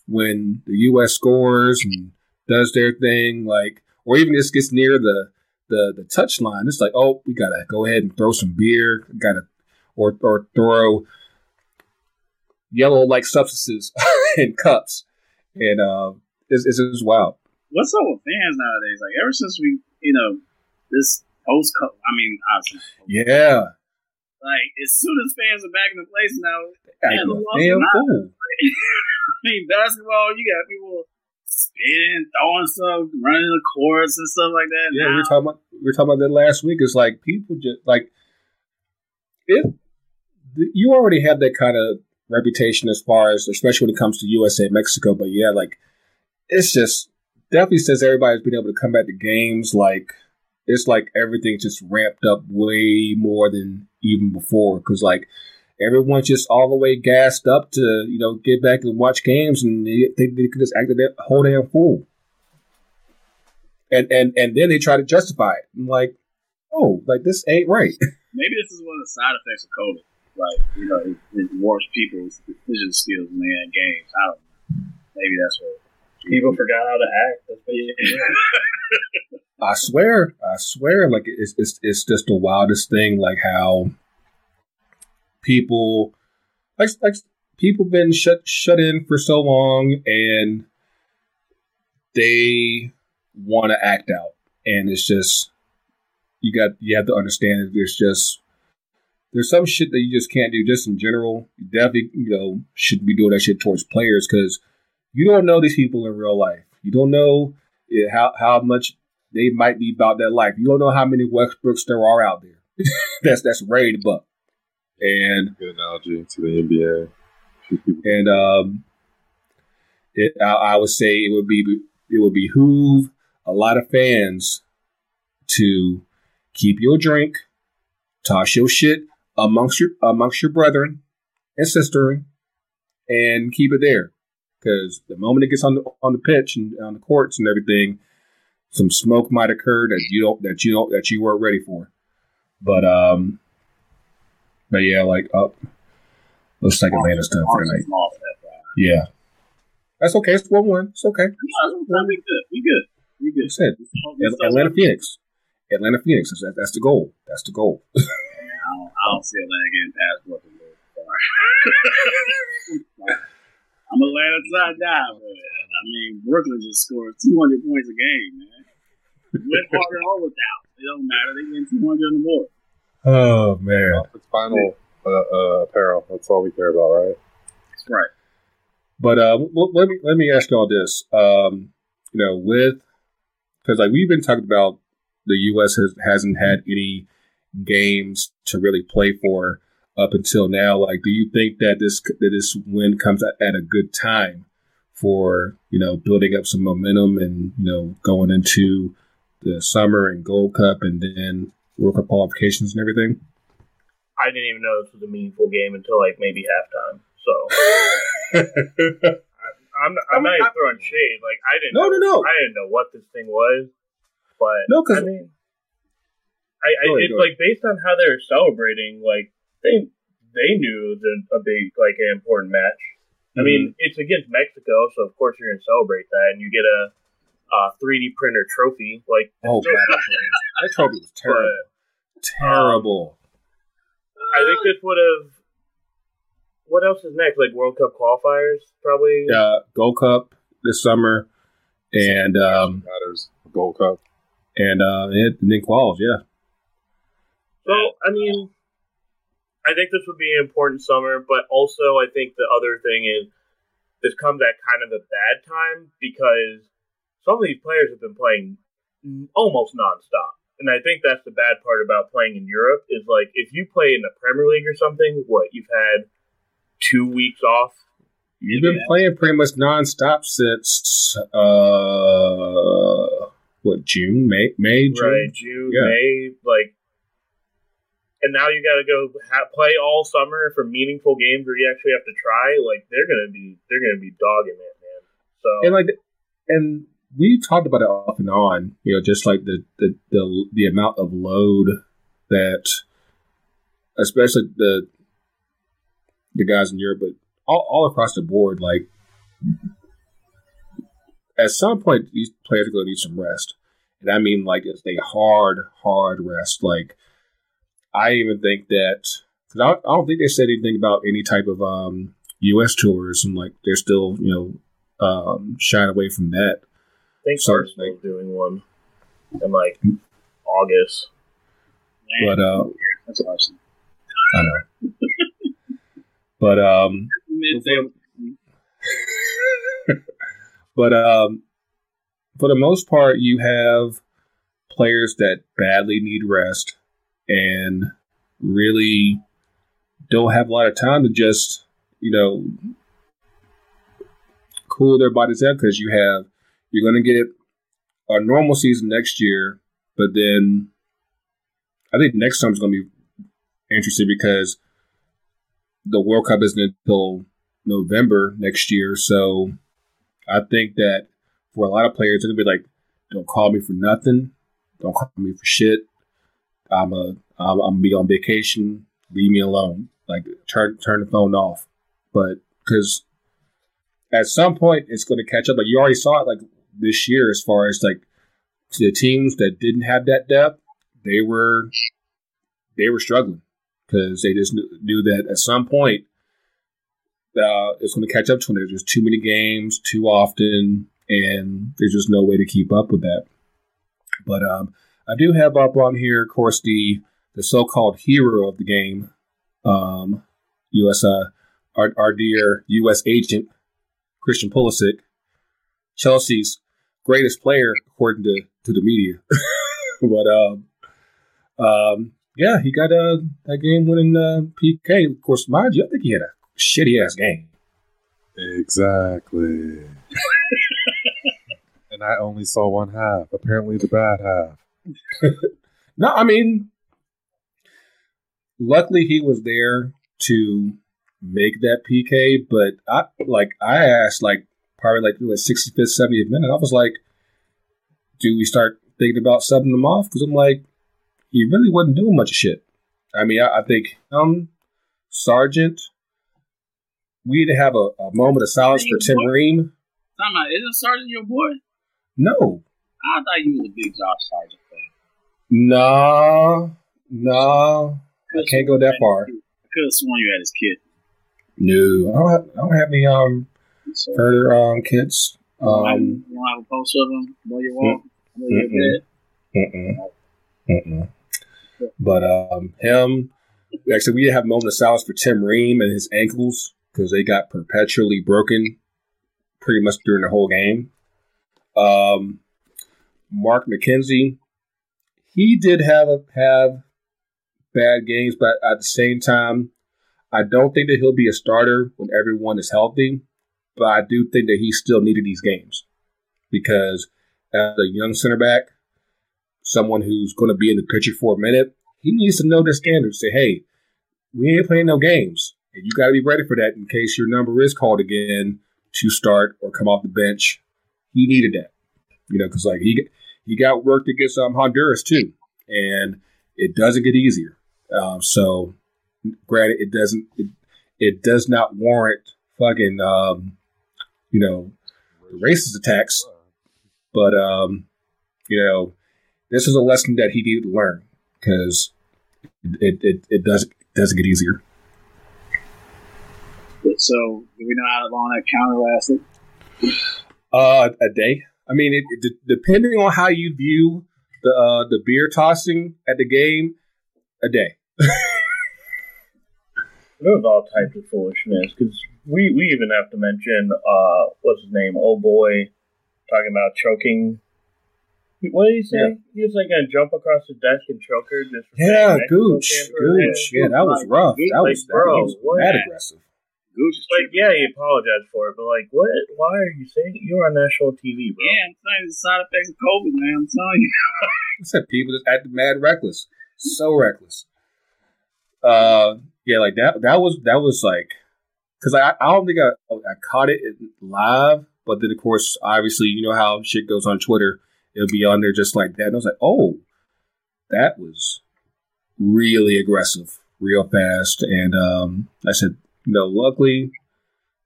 when the U.S. scores and does their thing, like or even just gets near the the the touch line, it's like, oh, we gotta go ahead and throw some beer, gotta or or throw yellow like substances in cups, and uh, it's, it's just wild. What's up with fans nowadays? Like ever since we, you know, this post, I mean, obviously, yeah. Like as soon as fans are back in the place now, damn cool. I mean, basketball, you got people spitting, throwing stuff, running the courts and stuff like that. Yeah, now. we are talking about we are talking about that last week. It's like people just like it. You already have that kind of reputation as far as, especially when it comes to USA Mexico. But yeah, like it's just definitely says everybody's been able to come back to games. Like it's like everything's just ramped up way more than even before because like everyone's just all the way gassed up to you know get back and watch games and they they can just act a whole damn fool. And and and then they try to justify it. I'm like, oh, like this ain't right. Maybe this is one of the side effects of COVID. Like, you know, it, it warps people's decision skills when they had games. I don't know. Maybe that's what. People forgot how to act. I swear, I swear, like it's, it's it's just the wildest thing. Like how people, like like people been shut shut in for so long, and they want to act out, and it's just you got you have to understand that there's just there's some shit that you just can't do just in general. You definitely, you know, shouldn't be doing that shit towards players because you don't know these people in real life. You don't know how how much they might be about that life. You don't know how many Westbrooks there are out there. that's that's ready to buck. And good analogy to the NBA. And um, it, I, I would say it would be it would behoove a lot of fans to keep your drink, toss your shit amongst your amongst your brethren and sister, and keep it there. Because the moment it gets on the on the pitch and on the courts and everything, some smoke might occur that you don't that you don't that you weren't ready for. But um, but yeah, like up. Uh, looks like Atlanta stuff for tonight. Yeah, that's okay. It's one one. It's okay. No, we good. We good. We good. Said Atlanta Phoenix. Atlanta Phoenix. That's, that's the goal. That's the goal. yeah, I, don't, I don't see Atlanta getting past Brooklyn. I'm Atlanta side down, but I mean Brooklyn just scored 200 points a game, man. With or or without, it don't matter. They getting 200 on the board. Oh man, it's final uh, uh, apparel. That's all we care about, right? That's right. But uh, well, let me let me ask y'all this. Um, you know, with because like we've been talking about, the U.S. has hasn't had any games to really play for up until now. Like, do you think that this that this win comes at, at a good time for you know building up some momentum and you know going into the summer and Gold Cup and then World Cup qualifications and everything? I didn't even know this was a meaningful game until like maybe halftime. So I'm, I'm, I'm not even throwing shade. Like I didn't. No, know, no, no. I didn't know what this thing was, but no, because I mean, I, I ahead, it's like based on how they were celebrating, like they they knew it was a, a big like an important match. Mm-hmm. I mean, mm-hmm. it's against Mexico, so of course you're gonna celebrate that, and you get a, a 3D printer trophy. Like, oh, God, that trophy was terrible. But, terrible. Um, I think this would have. What else is next? Like World Cup qualifiers, probably. Yeah, Gold Cup this summer, and um, matters Gold Cup, and uh, and then quals. Yeah. So I mean, I think this would be an important summer, but also I think the other thing is this comes at kind of a bad time because some of these players have been playing almost nonstop. And I think that's the bad part about playing in Europe is like if you play in the Premier League or something, what you've had two weeks off. You've been yeah. playing pretty much nonstop since uh what June, May, May, June? right? June, yeah. May, like and now you got to go ha- play all summer for meaningful games where you actually have to try. Like they're gonna be they're gonna be dogging it, man. So and like and we talked about it off and on, you know, just like the the the, the amount of load that, especially the the guys in Europe, but all, all across the board, like at some point these players are going to need some rest, and I mean like it's a hard, hard rest, like I even think that because I, I, don't think they said anything about any type of um, U.S. tours, and like they're still you know um, shying away from that. I think so, like, doing one in like August. Man, but uh, that's awesome. I know. but um, but um, for the most part, you have players that badly need rest and really don't have a lot of time to just, you know, cool their bodies down because you have, you're going to get a normal season next year, but then I think next time is going to be interesting because the World Cup isn't until November next year. So I think that for a lot of players, it'll be like, don't call me for nothing. Don't call me for shit. I'm a I'm, be on vacation. Leave me alone. Like turn turn the phone off. But because at some point it's going to catch up. Like you already saw it like this year as far as like the teams that didn't have that depth, they were they were struggling because they just knew that at some point uh, it's going to catch up to them. There's just too many games, too often, and there's just no way to keep up with that. But um, I do have up on here, of course, the the so-called hero of the game, um, U.S. Uh, our, our dear U.S. agent Christian Pulisic, Chelsea's greatest player according to, to the media. but um, um, yeah, he got a, a game winning uh, PK. Of course, mind you, I think he had a shitty ass game. Exactly. and I only saw one half. Apparently, the bad half. no, I mean, luckily he was there to make that PK. But I like I asked like probably like the sixty fifth, seventieth minute. I was like, do we start thinking about subbing him off? Because I'm like, he really wasn't doing much shit. I mean, I, I think um Sargent. We need to have a, a moment of silence for Tim Ream. Time out. Isn't Sargent your boy? No, I thought you was a big Josh Sargent fan. No, no. I can't go that far. I could have sworn you had his kid. No, I don't have, I don't have any um So, further um kids. um, you don't have a post of him while you walk? While you're in Mm-mm. bed? Mm-mm. Mm-mm. But um, him, actually, we did have a moment of silence for Tim Ream and his ankles because they got perpetually broken pretty much during the whole game. Um, Mark McKenzie, he did have a, have bad games, but at the same time, I don't think that he'll be a starter when everyone is healthy. But I do think that he still needed these games because as a young center back, someone who's going to be in the picture for a minute, he needs to know the standards. Say, hey, we ain't playing no games, and you got to be ready for that in case your number is called again to start or come off the bench. He needed that, you know, because like he he got worked against um, Honduras too, and it doesn't get easier. Um, so, granted, it doesn't it, it does not warrant fucking um, you know racist attacks, but um, you know this is a lesson that he needed to learn because it, it, it does doesn't get easier. So, do we know how long that counter lasted? Uh, a day. I mean, it, it, depending on how you view the uh, the beer tossing at the game, a day. There was all types of foolishness because we, we even have to mention uh what's his name oh boy talking about choking. What did he say? Yeah. He was like gonna jump across the desk and choke her. Just Yeah, Gooch, came for her. Gooch. Yeah, that was rough. That was, that bro, was mad aggressive. Gooch is Like, yeah, he apologized for it, but like, what? Why are you saying you're on national TV, bro? Yeah, I'm telling you, the side effects of COVID, man. I'm telling you. I said people just acted mad reckless, so reckless. Uh, yeah, like that. That was that was like because I I don't think I I caught it live, but then of course obviously you know how shit goes on Twitter. It'll be on there just like that, and I was like, oh, that was really aggressive, real fast, and um, I said, you know, luckily,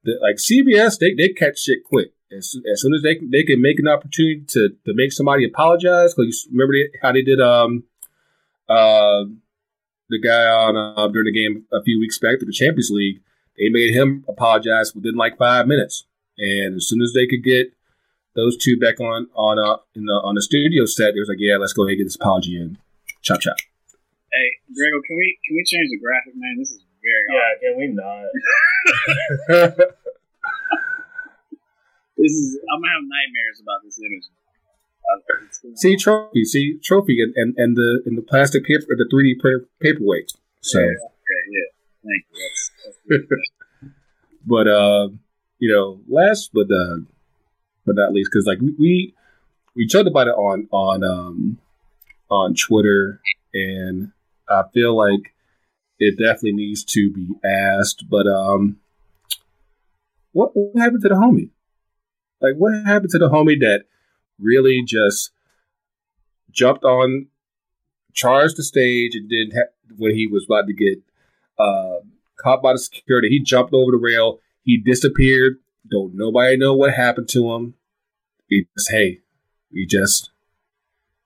the, like CBS, they they catch shit quick. As, as soon as they they can make an opportunity to, to make somebody apologize, because remember they, how they did um uh the guy on uh, during the game a few weeks back to the Champions League, they made him apologize within like five minutes, and as soon as they could get those two back on on uh in the on the studio set, they was like, yeah, let's go ahead and get this apology in, chop chop. Hey, Grego, can we can we change the graphic, man? This is very odd. Yeah, can we not? This is I'm gonna have nightmares about this image. It's gonna- see trophy, see trophy, and, and and the in the plastic paper, the three D printer paperweight. So. Okay, yeah. Thank you. That's, that's but uh, you know, last but uh, but not least, because like we, we we joked about it on on um on Twitter, and I feel like it definitely needs to be asked. But um, what, what happened to the homie? Like, what happened to the homie that really just jumped on, charged the stage, and then ha- when he was about to get uh, caught by the security. He jumped over the rail. He disappeared. Don't nobody know what happened to him. He just hey, he just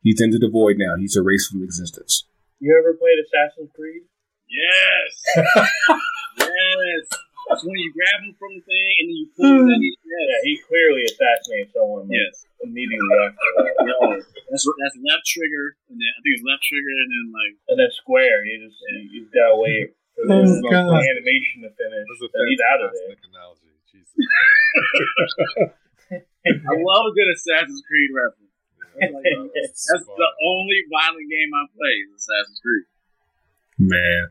he's into the void now. He's erased from existence. You ever played Assassin's Creed? Yes. yes. That's when you grab him from the thing and then you pull him. in. Hmm. Yeah, he clearly assassinated someone. Like, Yes. immediately after that. Yo, that's that's left trigger, and then I think it's left trigger, and then like And then Square, you just you, you've got to wait for Oh, the God. animation to finish. That's a And he's out of there. analogy. Jesus. I love a good Assassin's Creed reference. That's That's the only violent game I play is Assassin's Creed. Man,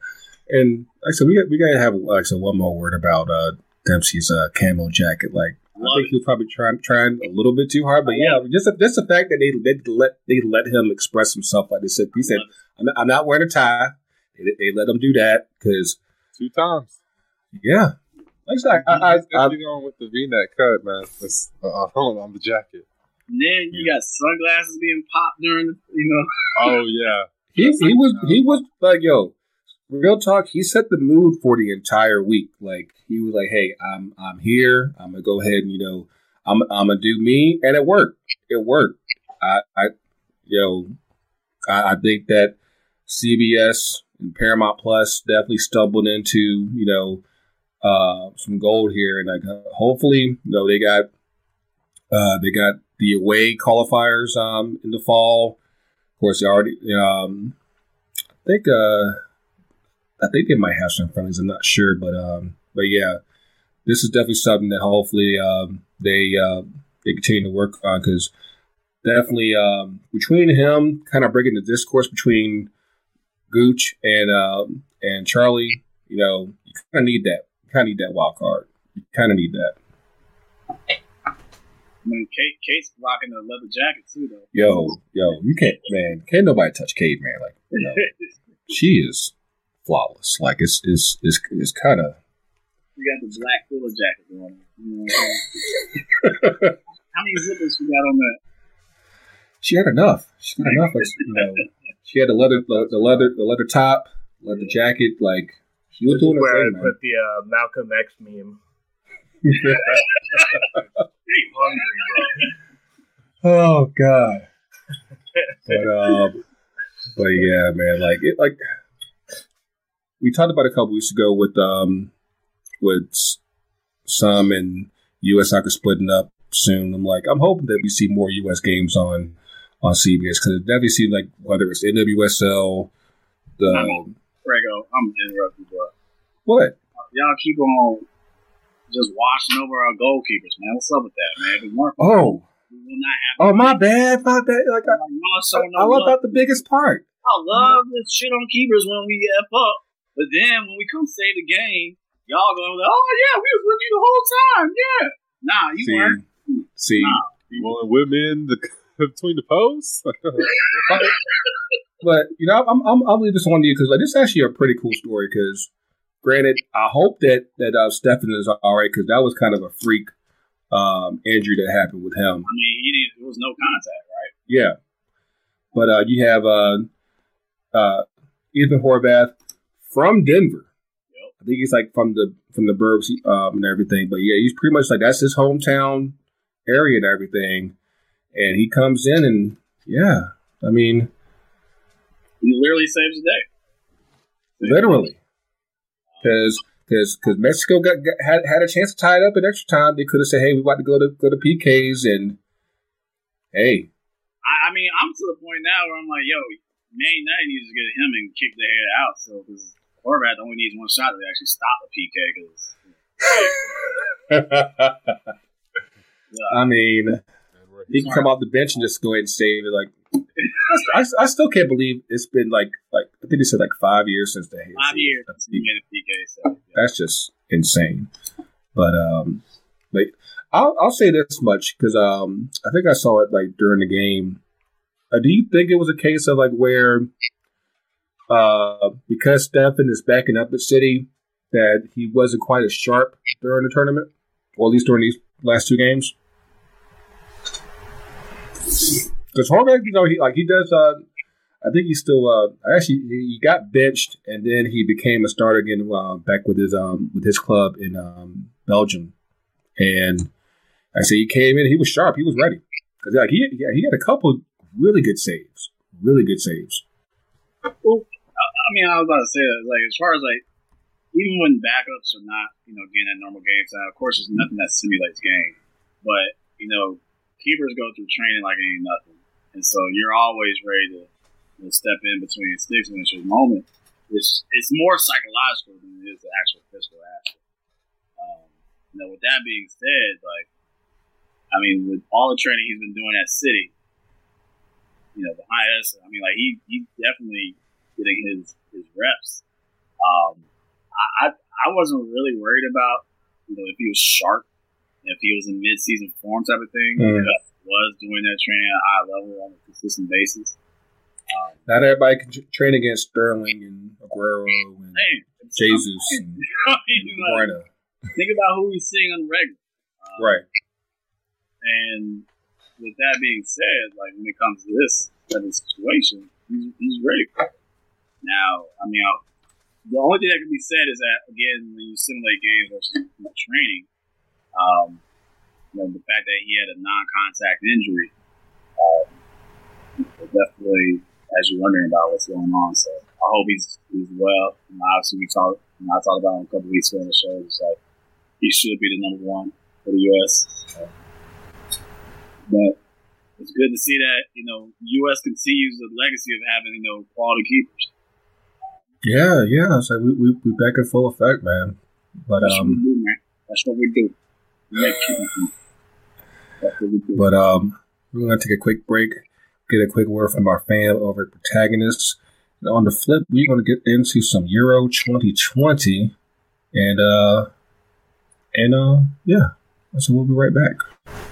and like I said, we got we gotta have like I said, one more word about uh Dempsey's uh, camo jacket. Like I Love think he was probably trying trying a little bit too hard, but yeah, just just the fact that they they let they let him express himself like they said. He said, "I'm not, I'm not wearing a tie." They, they let him do that because two times. Yeah, like I, I, I, I, going with the V-neck cut, man. It's, uh, on the jacket. And then you got sunglasses being popped during, the, you know. Oh yeah, he he was he was like yo, real talk. He set the mood for the entire week. Like he was like, hey, I'm I'm here. I'm gonna go ahead and you know, I'm I'm gonna do me, and it worked. It worked. I I you know, I, I think that CBS and Paramount Plus definitely stumbled into you know uh, some gold here, and like hopefully you know they got uh, they got the away qualifiers um, in the fall. Of course, they already um, I think uh, I think they might have some friendlies. I'm not sure, but um, but yeah, this is definitely something that hopefully um, they uh, they continue to work on because definitely um, between him kind of breaking the discourse between Gooch and um, and Charlie, you know, you kind of need that. You kind of need that wild card. You kind of need that. I mean, Kate, Kate's rocking the leather jacket too, though. Yo, yo, you can't, man. Can't nobody touch Kate, man. Like, you know, she is flawless. Like, it's it's it's, it's kind of. You got the black filler jacket on. You know How many zippers you got on that? She had enough. She had enough. You know, she had the leather, the, the leather, the leather top, leather jacket. Like she was doing her thing, man. Put the uh, Malcolm X meme. oh God. but um, but yeah, man. Like it, like we talked about a couple weeks ago with um with some and U.S. soccer splitting up soon. I'm like, I'm hoping that we see more U.S. games on on CBS because it definitely seems like whether it's NWSL, the Prego, I'm interrupting, but what y'all keep on just washing over our goalkeepers, man. What's up with that, man? oh, oh, my bad, my bad. Like I, I, I left out the biggest part. I love this shit on keepers when we f up, but then when we come save the game, y'all go like, oh yeah, we was with you the whole time, yeah. Nah, you see, weren't. See, nah. well, women the between the posts. but you know, I'm I'm I'll leave this one to you because like this is actually a pretty cool story. Because granted, I hope that that uh, Steffen is all right because that was kind of a freak um, injury that happened with him. I mean, he didn't, it was no contact, right? Yeah, but uh, you have uh, uh, Ethan Horvath from Denver. Yep. I think he's like from the from the burbs um, and everything. But yeah, he's pretty much like that's his hometown area and everything and he comes in and yeah, I mean, he literally saves the day. Literally, because because because Mexico got, got, had had a chance to tie it up in extra time. They could have said, "Hey, we about to go to go to PKs," and hey, I, I, mean, I'm to the point now where I'm like, "Yo, United needs to get him and kick the head out." So because Horvath only needs one shot to actually stop a PK. Because yeah. I mean, he can come off the bench and just go ahead and save it. Like, I, I, still can't believe it's been like like I think he said like five years since the five years since he made a PK. So, yeah. That's just insane. But um, like I'll I'll say this much because um I think I saw it like during the game. Uh, do you think it was a case of like where uh because Steffen is backing up at City that he wasn't quite as sharp during the tournament, or at least during these last two games? Because Horvath, you know, he like he does. Uh, I think he's still. Uh, actually, he got benched and then he became a starter again uh, back with his um with his club in um, Belgium. And I say he came in, he was sharp, he was ready because like he yeah, he had a couple really good saves, really good saves. Well, I mean, I was about to say that like as far as like even when backups are not you know getting that normal game time, of course, there's nothing that simulates game, but you know keepers go through training like it ain't nothing, and so you're always ready to, to step in between sticks when it's your moment. It's it's more psychological than it is the actual physical aspect. Um, you know, with that being said, like, I mean, with all the training he's been doing at City, you know, behind us, I mean, like he he definitely getting his his reps. Um, I, I I wasn't really worried about you know if he was sharp if he was in mid-season form type of thing, mm. was doing that training at a high level on a consistent basis. Um, Not everybody can train against Sterling and Aguero and Jesus and, and like, Think about who he's seeing on the regular. Um, right. And with that being said, like when it comes to this type of situation, he's, he's ready. Now, I mean, I'll, the only thing that can be said is that again, when you simulate games versus training, um, you know, the fact that he had a non-contact injury, um, definitely as you're wondering about what's going on. So I hope he's he's well. You know, obviously, we talked. You know, I talked about him a couple weeks ago on the show. It's like he should be the number one for the U.S. But it's good to see that you know U.S. continues the legacy of having you know quality keepers. Yeah, yeah. So we we we back in full effect, man. But That's um, do, man. That's what we do. We That's what we do. But um, we're gonna take a quick break, get a quick word from our fan over at Protagonists. And on the flip, we're gonna get into some Euro 2020, and uh, and uh, yeah. So we'll be right back.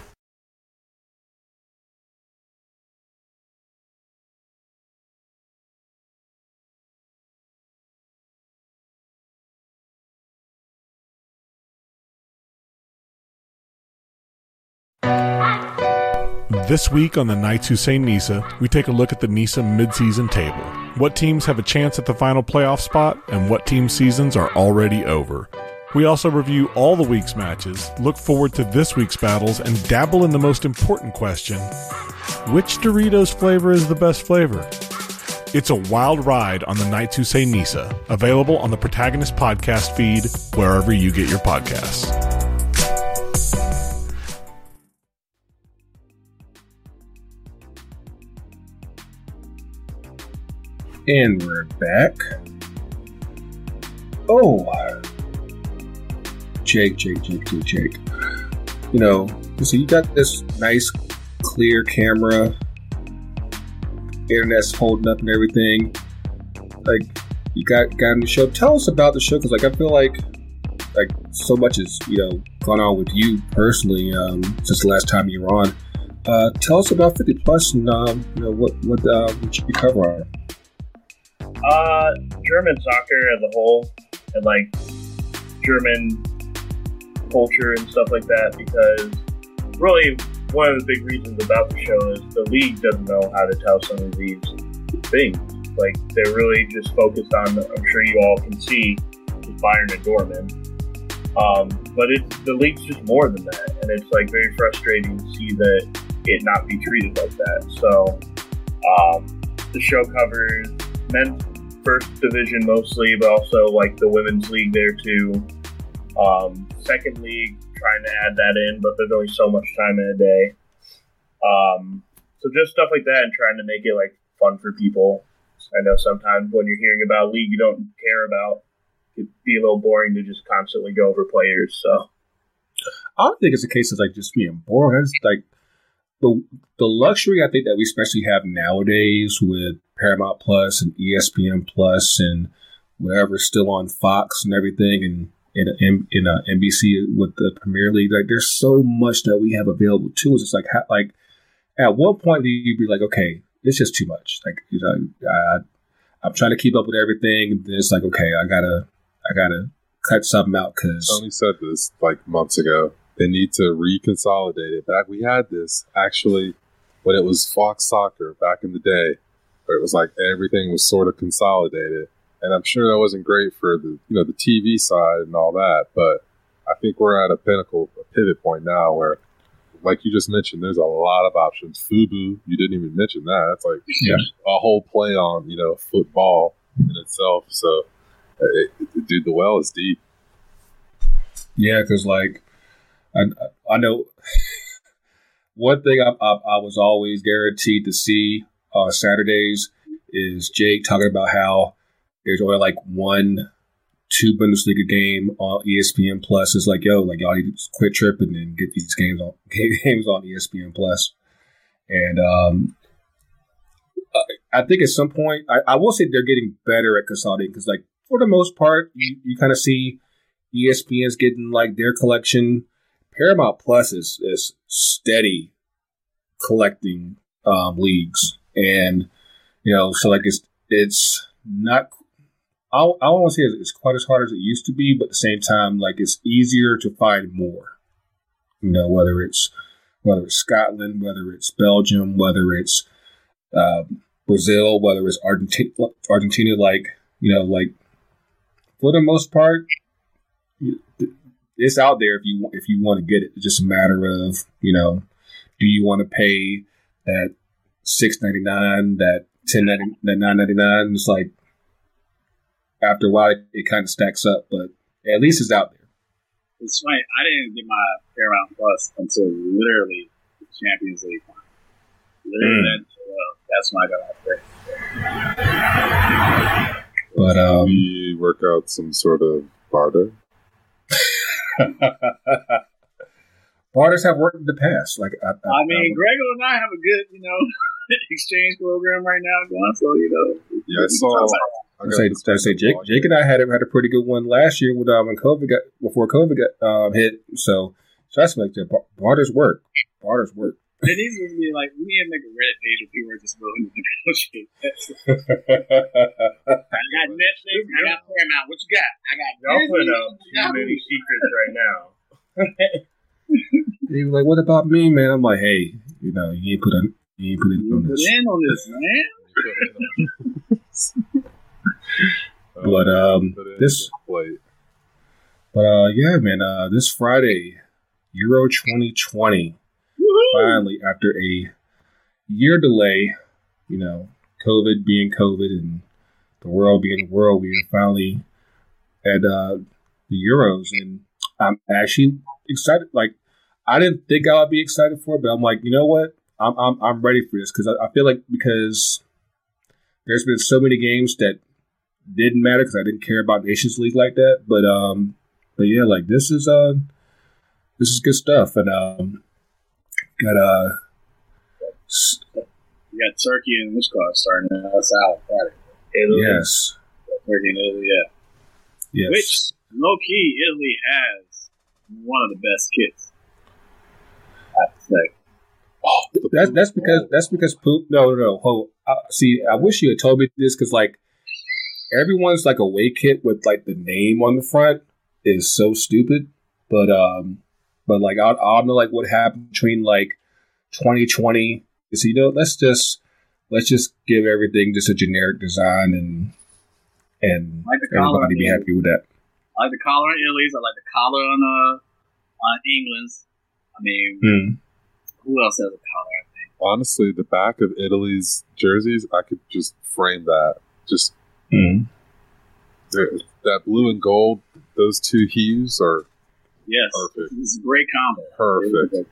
This week on the Knights Who Say NISA, we take a look at the NISA midseason table. What teams have a chance at the final playoff spot, and what team seasons are already over. We also review all the week's matches, look forward to this week's battles, and dabble in the most important question which Doritos flavor is the best flavor? It's a wild ride on the Knights Who Say NISA, available on the Protagonist podcast feed wherever you get your podcasts. And we're back. Oh, Jake, Jake, Jake, Jake, Jake. You know, so you got this nice, clear camera, internet's holding up and everything. Like, you got got in the show. Tell us about the show, because like I feel like like so much has you know gone on with you personally um, since the last time you were on. Uh, tell us about 50 plus and um, you know what what uh, what you cover on. Uh, German soccer as a whole, and like German culture and stuff like that. Because really, one of the big reasons about the show is the league doesn't know how to tell some of these things. Like they're really just focused on. I'm sure you all can see Bayern and Dortmund. Um, but it's the league's just more than that, and it's like very frustrating to see that it not be treated like that. So um, the show covers men's first division mostly, but also like the women's league there too. Um, second league, trying to add that in, but there's only so much time in a day. Um, so just stuff like that, and trying to make it like fun for people. I know sometimes when you're hearing about league you don't care about, it'd be a little boring to just constantly go over players. So I don't think it's a case of like just being boring. It's like the the luxury I think that we especially have nowadays with Paramount Plus and ESPN Plus and whatever's still on Fox and everything and in in, uh, NBC with the Premier League. Like there's so much that we have available to us. It's like like at what point do you be like, okay, it's just too much. Like you know, I, I'm trying to keep up with everything. And it's like, okay, I gotta I gotta cut something out because Tony said this like months ago. They need to reconsolidate it. Back we had this actually when it was Fox Soccer back in the day, it was like everything was sort of consolidated. And I'm sure that wasn't great for the you know the TV side and all that, but I think we're at a pinnacle, a pivot point now where, like you just mentioned, there's a lot of options. Fubo, you didn't even mention that. That's like Yeah. a whole play on you know football in itself. So, it, it, dude, the well is deep. Yeah, because like I I know one thing I, I, I was always guaranteed to see on Saturdays is Jake talking about how there's only like one two Bundesliga game on ESPN Plus. It's like yo, like y'all need to quit tripping and get these games on games on ESPN Plus. And um, I- think at some point, I, I will say they're getting better at consolidating because, like, for the most part, you, you kind of see ESPN's getting like their collection. Paramount Plus is is steady collecting um, leagues, and You know, so like it's it's not. I I to say it's quite as hard as it used to be, but at the same time, like it's easier to find more. You know, whether it's whether it's Scotland, whether it's Belgium, whether it's uh, Brazil, whether it's Argentina, Argentina, like you know, like for the most part, it's out there if you if you want to get it. It's just a matter of you know, do you want to pay that six ninety nine, that ten ninety that nine ninety nine? It's like after a while, it, it kind of stacks up, but at least it's out there. It's funny. I didn't get my Paramount Plus until literally the Champions League final. Literally, mm. that, uh, that's when I got my But um, we work out some sort of barter. Barters have worked in the past. Like I, I, I mean, I, Gregor and I have a good, you know, exchange program right now going. So you know, yeah, I saw. I say, I say Jake, Jake and I had had a pretty good one last year when um, when COVID got before COVID got um, hit. So, so that's like that. Barters work. Barters work. It needs to be like we need to make a Reddit page where people are just willing to negotiate. I got Netflix. I got Paramount. What you got? I got. Y'all putting out too many secrets right now. he was like, "What about me, man?" I'm like, "Hey, you know, you ain't put a, you ain't put in on this. In on this, man." but um, this. But uh, yeah, man. Uh, this Friday, Euro 2020 finally, after a year delay, you know, COVID being COVID and the world being the world, we are finally at uh, the Euros, and I'm actually excited. Like, I didn't think I would be excited for it, but I'm like, you know what? I'm I'm, I'm ready for this because I, I, feel like because there's been so many games that didn't matter because I didn't care about Nations League like that. But um, but yeah, like this is uh, this is good stuff, and um, Got uh, you got Turkey and which starting us out Friday. Italy. Yes. Turkey and Italy, yeah. Yes. Which low key, Italy has one of the best kits. I have to say. Oh, that's that's because that's because poop. No, no, no. Hold, uh, see, I wish you had told me this because like everyone's like a away kit with like the name on the front is so stupid. But um, but like I, I don't know like what happened between like 2020. So you know, let's just let's just give everything just a generic design and and like everybody be happy with that. I like the collar on Italy's. I like the collar on uh on England's. I mean, mm. who else has a collar? I think. Honestly, the back of Italy's jerseys, I could just frame that. Just mm. that blue and gold. Those two hues are Yes, perfect. It's a great combo. Perfect.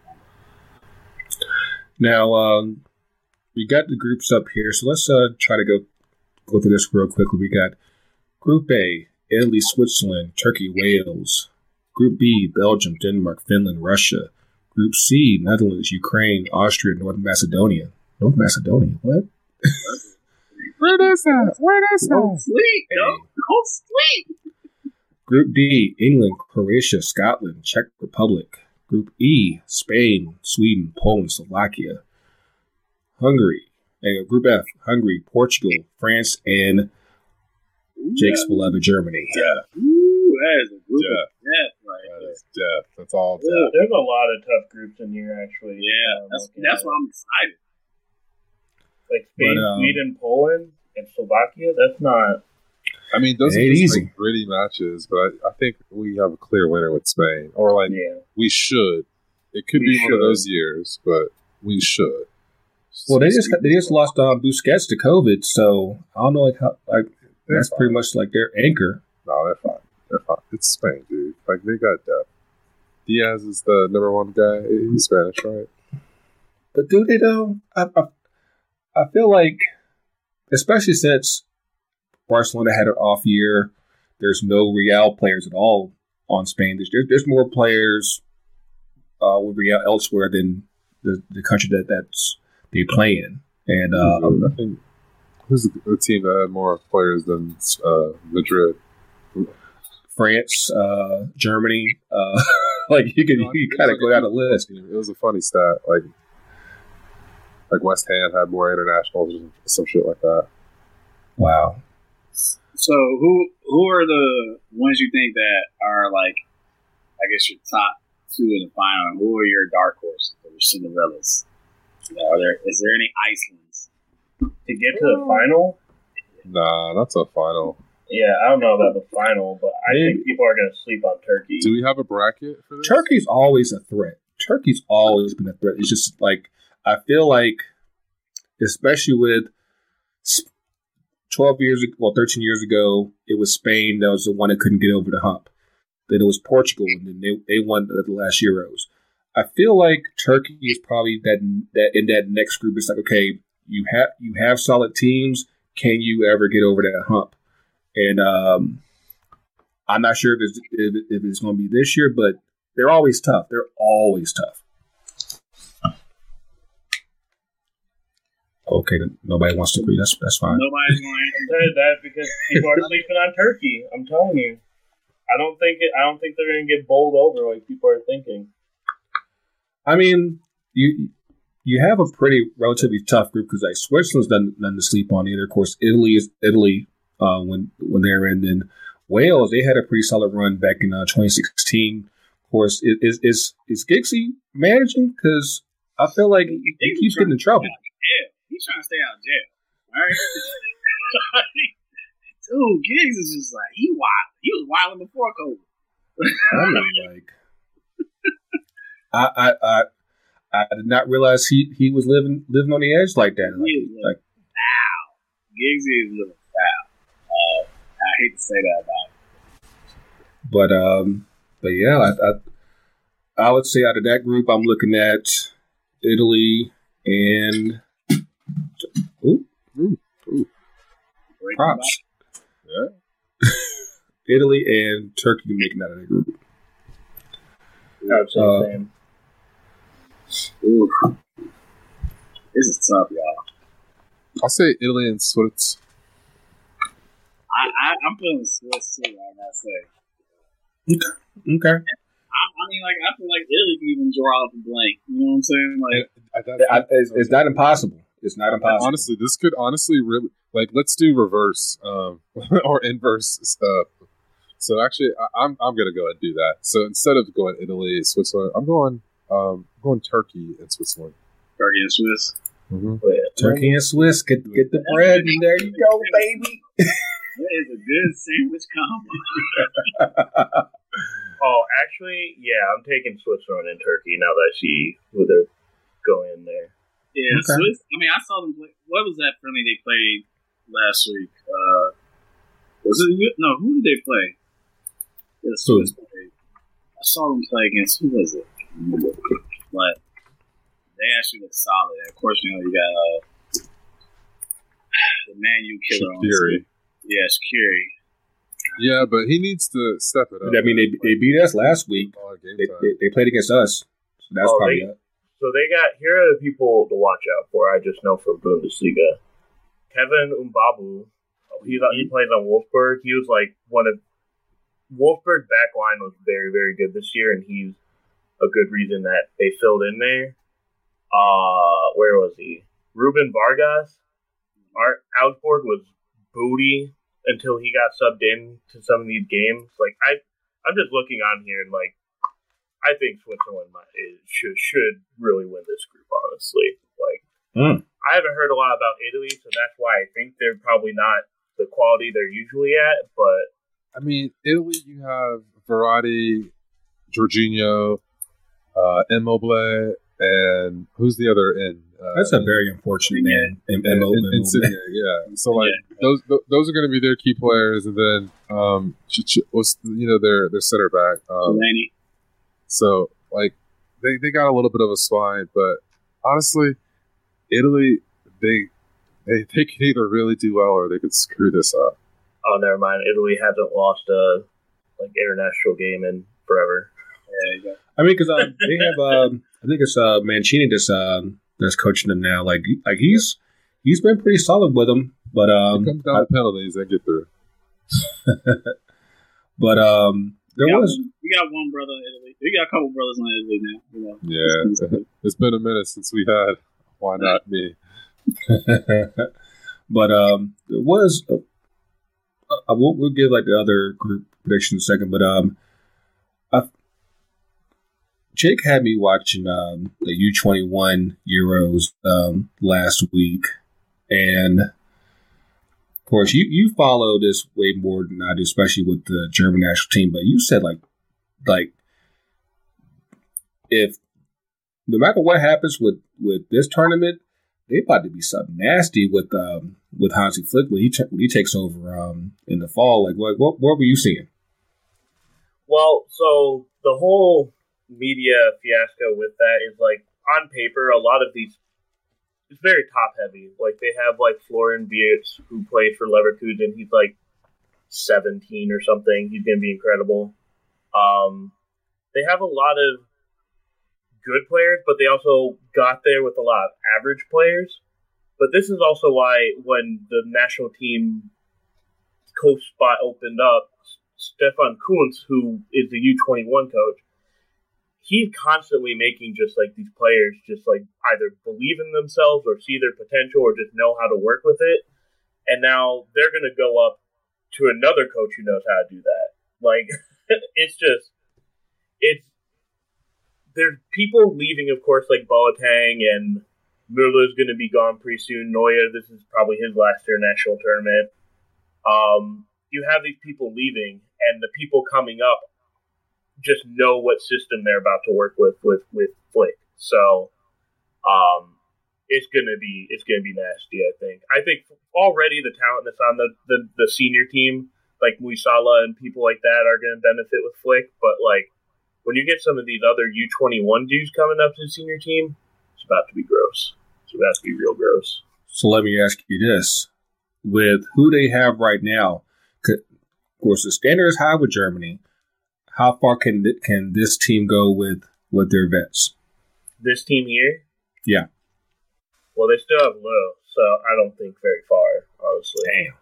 Now um, we got the groups up here, so let's uh, try to go go through this real quickly. We got Group A: Italy, Switzerland, Turkey, Wales. Group B: Belgium, Denmark, Finland, Russia. Group C: Netherlands, Ukraine, Austria, North Macedonia. North Macedonia, what? Where is that? Where is that? Don't sleep. Don't, don't sleep. Group D, England, Croatia, Scotland, Czech Republic. Group E, Spain, Sweden, Poland, Slovakia. Hungary. And Group F, Hungary, Portugal, France, and Jake's yeah. beloved Germany. Yeah. Ooh, that is a group death. of death right that is death. That's all death. There's a lot of tough groups in here, actually. Yeah, um, that's, that's why I'm excited. Like Spain, but, um, Sweden, Poland, and Slovakia, that's not I mean, those are just easy. like gritty matches, but I, I, think we have a clear winner with Spain, or like yeah. we should. It could we be should. one of those years, but we should. Well, they just they just lost um, Busquets to COVID, so I don't know like how like they're that's fine. pretty much like their anchor. No, they're fine. They're fine. It's Spain, dude. Like they got depth. Diaz is the number one guy. He's Spanish, right? But do they though? I, I, I feel like, especially since Barcelona had an off year. There's no Real players at all on Spain. There's there's more players uh, with Real elsewhere than the, the country that that's they play in. And um, I think who's the, the, team that had more players than uh, Madrid? France, uh, Germany. Uh, like you can you kind of go down a list. It was a funny stat. Like like West Ham had more internationals and some shit like that. Wow. So who who are the ones you think that are like, I guess your top two in the final? And who are your dark horses or your Cinderellas? You know, are there is there any Icelands? To get to the final, Nah, that's a final. yeah, I don't know about the final, but I Maybe. think people are going to sleep on Turkey. Do we have a bracket for this? Turkey's always a threat. Turkey's always been a threat. It's just like I feel like, especially with twelve years, ago, well, thirteen years ago, it was Spain that was the one that couldn't get over the hump. Then it was Portugal, and then they they won the, the last Euros. I feel like Turkey is probably that that in that next group. It's like okay, you have you have solid teams. Can you ever get over that hump? And um, I'm not sure if it's if, if it's going to be this year, but they're always tough. They're always tough. Okay, nobody wants to agree. That's that's fine. Nobody's going to said that because people are sleeping on Turkey. I'm telling you. I don't think it. I don't think they're going to get bowled over like people are thinking. I mean, you you have a pretty relatively tough group because like Switzerland's none, none to sleep on either. Of course, Italy is Italy uh, when when they're in. Then Wales, they had a pretty solid run back in uh, 2016. Of course, is is is, Giggsy managing? Because I feel like he, he keeps getting in trouble. Yeah, he's trying to stay out of jail. All right. Dude, Giggs is just like he wild. He was wilding before COVID. I mean, like, I, I, I, I did not realize he, he was living living on the edge like that. Like, Yeah. like Foul. Giggsy is a little foul. Uh, I hate to say that about him. but um, but yeah, I, I, I would say out of that group, I'm looking at Italy and ooh, Breaking props. Yeah. Italy and Turkey making out of that group. I would say Uh, same. Ooh. This is tough, y'all. I'll say Italy and Swiss. I, I I'm feeling Swiss too. I gotta say. Okay, I, I mean, like I feel like Italy can even draw up a blank. You know what I'm saying? Like, I, it's, it's not impossible. It's not impossible. honestly, this could honestly really like let's do reverse um, or inverse stuff. So actually, I, I'm I'm gonna go and do that. So instead of going Italy, Switzerland, I'm going um I'm going Turkey and Switzerland. Turkey and Swiss. Mm-hmm. But Turkey and Swiss get get the bread, and there you go, baby. That is a good sandwich combo. oh, actually, yeah, I'm taking Switzerland and Turkey now that she would have go in there. Yeah, Okay. Swiss. I mean, I saw them play. What was that friendly they played last week? Uh, was it? No, who did they play? Yeah, Swiss played. I saw them play against who was it? But they actually look solid. Of course, you know you got uh, the man you killer on the Fury. team. Yes, Curie. Yeah, but he needs to step it up. I mean, they, they beat us last week. All our game They, they, they played against us. So that's Oh, probably they- it. So they got here are the people to watch out for. I just know for Bundesliga, Kevin Mbabu. He he plays on Wolfsburg. He was like one of Wolfsburg back line was very very good this year, and he's a good reason that they filled in there. Uh, where was he? Ruben Vargas. Our Augsburg was booty until he got subbed in to some of these games. Like I, I'm just looking on here and like I think Switzerland might, is, should should really win this group. Honestly, like Hmm. I haven't heard a lot about Italy, so that's why I think they're probably not the quality they're usually at. But I mean, Italy, you have Verratti, Jorginho, uh, Immobile, and who's the other in? Uh, That's a very unfortunate man. And, and, in, in yeah. So like those those are going to be their key players, and then um, Ch- Ch- what's you know their their center back. Um, Delaney. so like they they got a little bit of a spine, but honestly, Italy they they they could either really do well or they could screw this up. oh, never mind. Italy hasn't lost a like international game in forever. Yeah, you got I mean, because um, they have, um, I think it's uh, Mancini that's um, that's coaching them now. Like, like he's he's been pretty solid with them, but um, it comes down to penalties and get through. but um, there we got was one- we got one brother in Italy. We got a couple brothers in Italy now. You know, Yeah, it's been a minute since we had Why not me? but um, there was. Uh, I will, we'll give like the other group prediction in a second, but um, I, Jake had me watching um, the U twenty one Euros um, last week, and of course you you follow this way more than I do, especially with the German national team. But you said like like if no matter what happens with with this tournament, they about to be something nasty with um with Hansi Flick when he t- when he takes over um in the fall. Like what what, what were you seeing? Well, so the whole media fiasco with that is like on paper, a lot of these it's very top heavy. Like they have like Florian Wirtz who plays for Leverkusen. He's like seventeen or something. He's gonna be incredible. Um, they have a lot of good players, but they also got there with a lot of average players. But this is also why when the national team coach spot opened up, Stefan Kuntz, who is the U21 coach, he's constantly making just like these players just like either believe in themselves or see their potential or just know how to work with it. And now they're going to go up to another coach who knows how to do that. Like, it's just, it's, there's people leaving, of course, like Boateng and Muller's going to be gone pretty soon. Neuer, this is probably his last international tournament. Um, you have these people leaving, and the people coming up just know what system they're about to work with with with Flick. So, um, it's gonna be it's gonna be nasty. I think. I think already the talent that's on the the, the senior team, like Musiala and people like that, are gonna benefit with Flick. But like when you get some of these other U twenty one dudes coming up to the senior team, it's about to be gross. It's about to be real gross. So let me ask you this: with who they have right now, of course the standard is high with Germany. How far can can this team go with with their vets? This team here, yeah. Well, they still have low, so I don't think very far. Honestly, damn.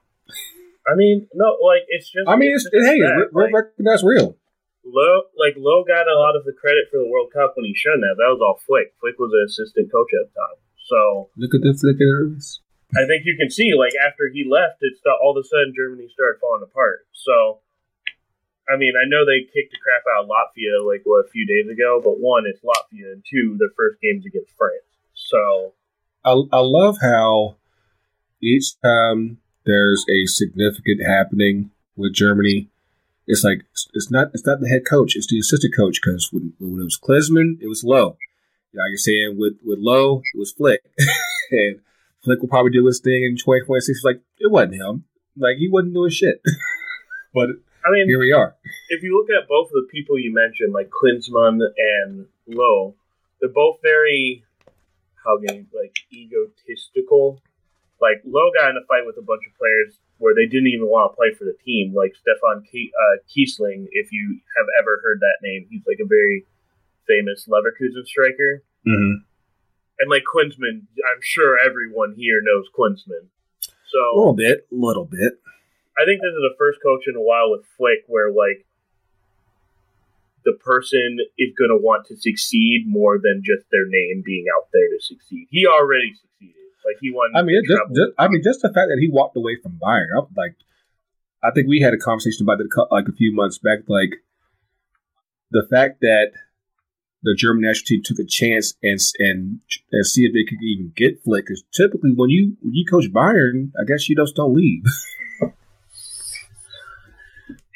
I mean, no, like it's just. I mean, it's, it's hey, like, that's real. Low, like Low, got a lot of the credit for the World Cup when he shouldn't have. That was all Flick. Flick was an assistant coach at the time. So look at the flickers. I think you can see, like after he left, it's all of a sudden Germany started falling apart. So, I mean, I know they kicked the crap out of Latvia like what a few days ago, but one, it's Latvia, and two, their first game's against France. So, I, I love how each time there's a significant happening with Germany, it's like it's not it's not the head coach, it's the assistant coach. Because when, when it was Klinsmann, it was Low. Like you're saying with with Low, it was Flick, and Flick will probably do his thing in 2026. Like it wasn't him. Like he wasn't doing shit. but I mean, here we are. If you look at both of the people you mentioned, like Klinsmann and Low, they're both very how can like egotistical. Like Low got in a fight with a bunch of players where they didn't even want to play for the team, like Stefan Ke- uh, Kiessling. If you have ever heard that name, he's like a very famous Leverkusen striker. Mm-hmm. And like Klinsmann, I'm sure everyone here knows Klinsmann. So a little bit, a little bit. I think this is the first coach in a while with Flick where like the person is going to want to succeed more than just their name being out there to succeed. He already succeeded. Like he won. I mean, just, just, I mean, just the fact that he walked away from Bayern, I, like, I think we had a conversation about it like a few months back. Like the fact that the German national team took a chance and and and see if they could even get Flick. Because typically, when you when you coach Bayern, I guess you just don't leave.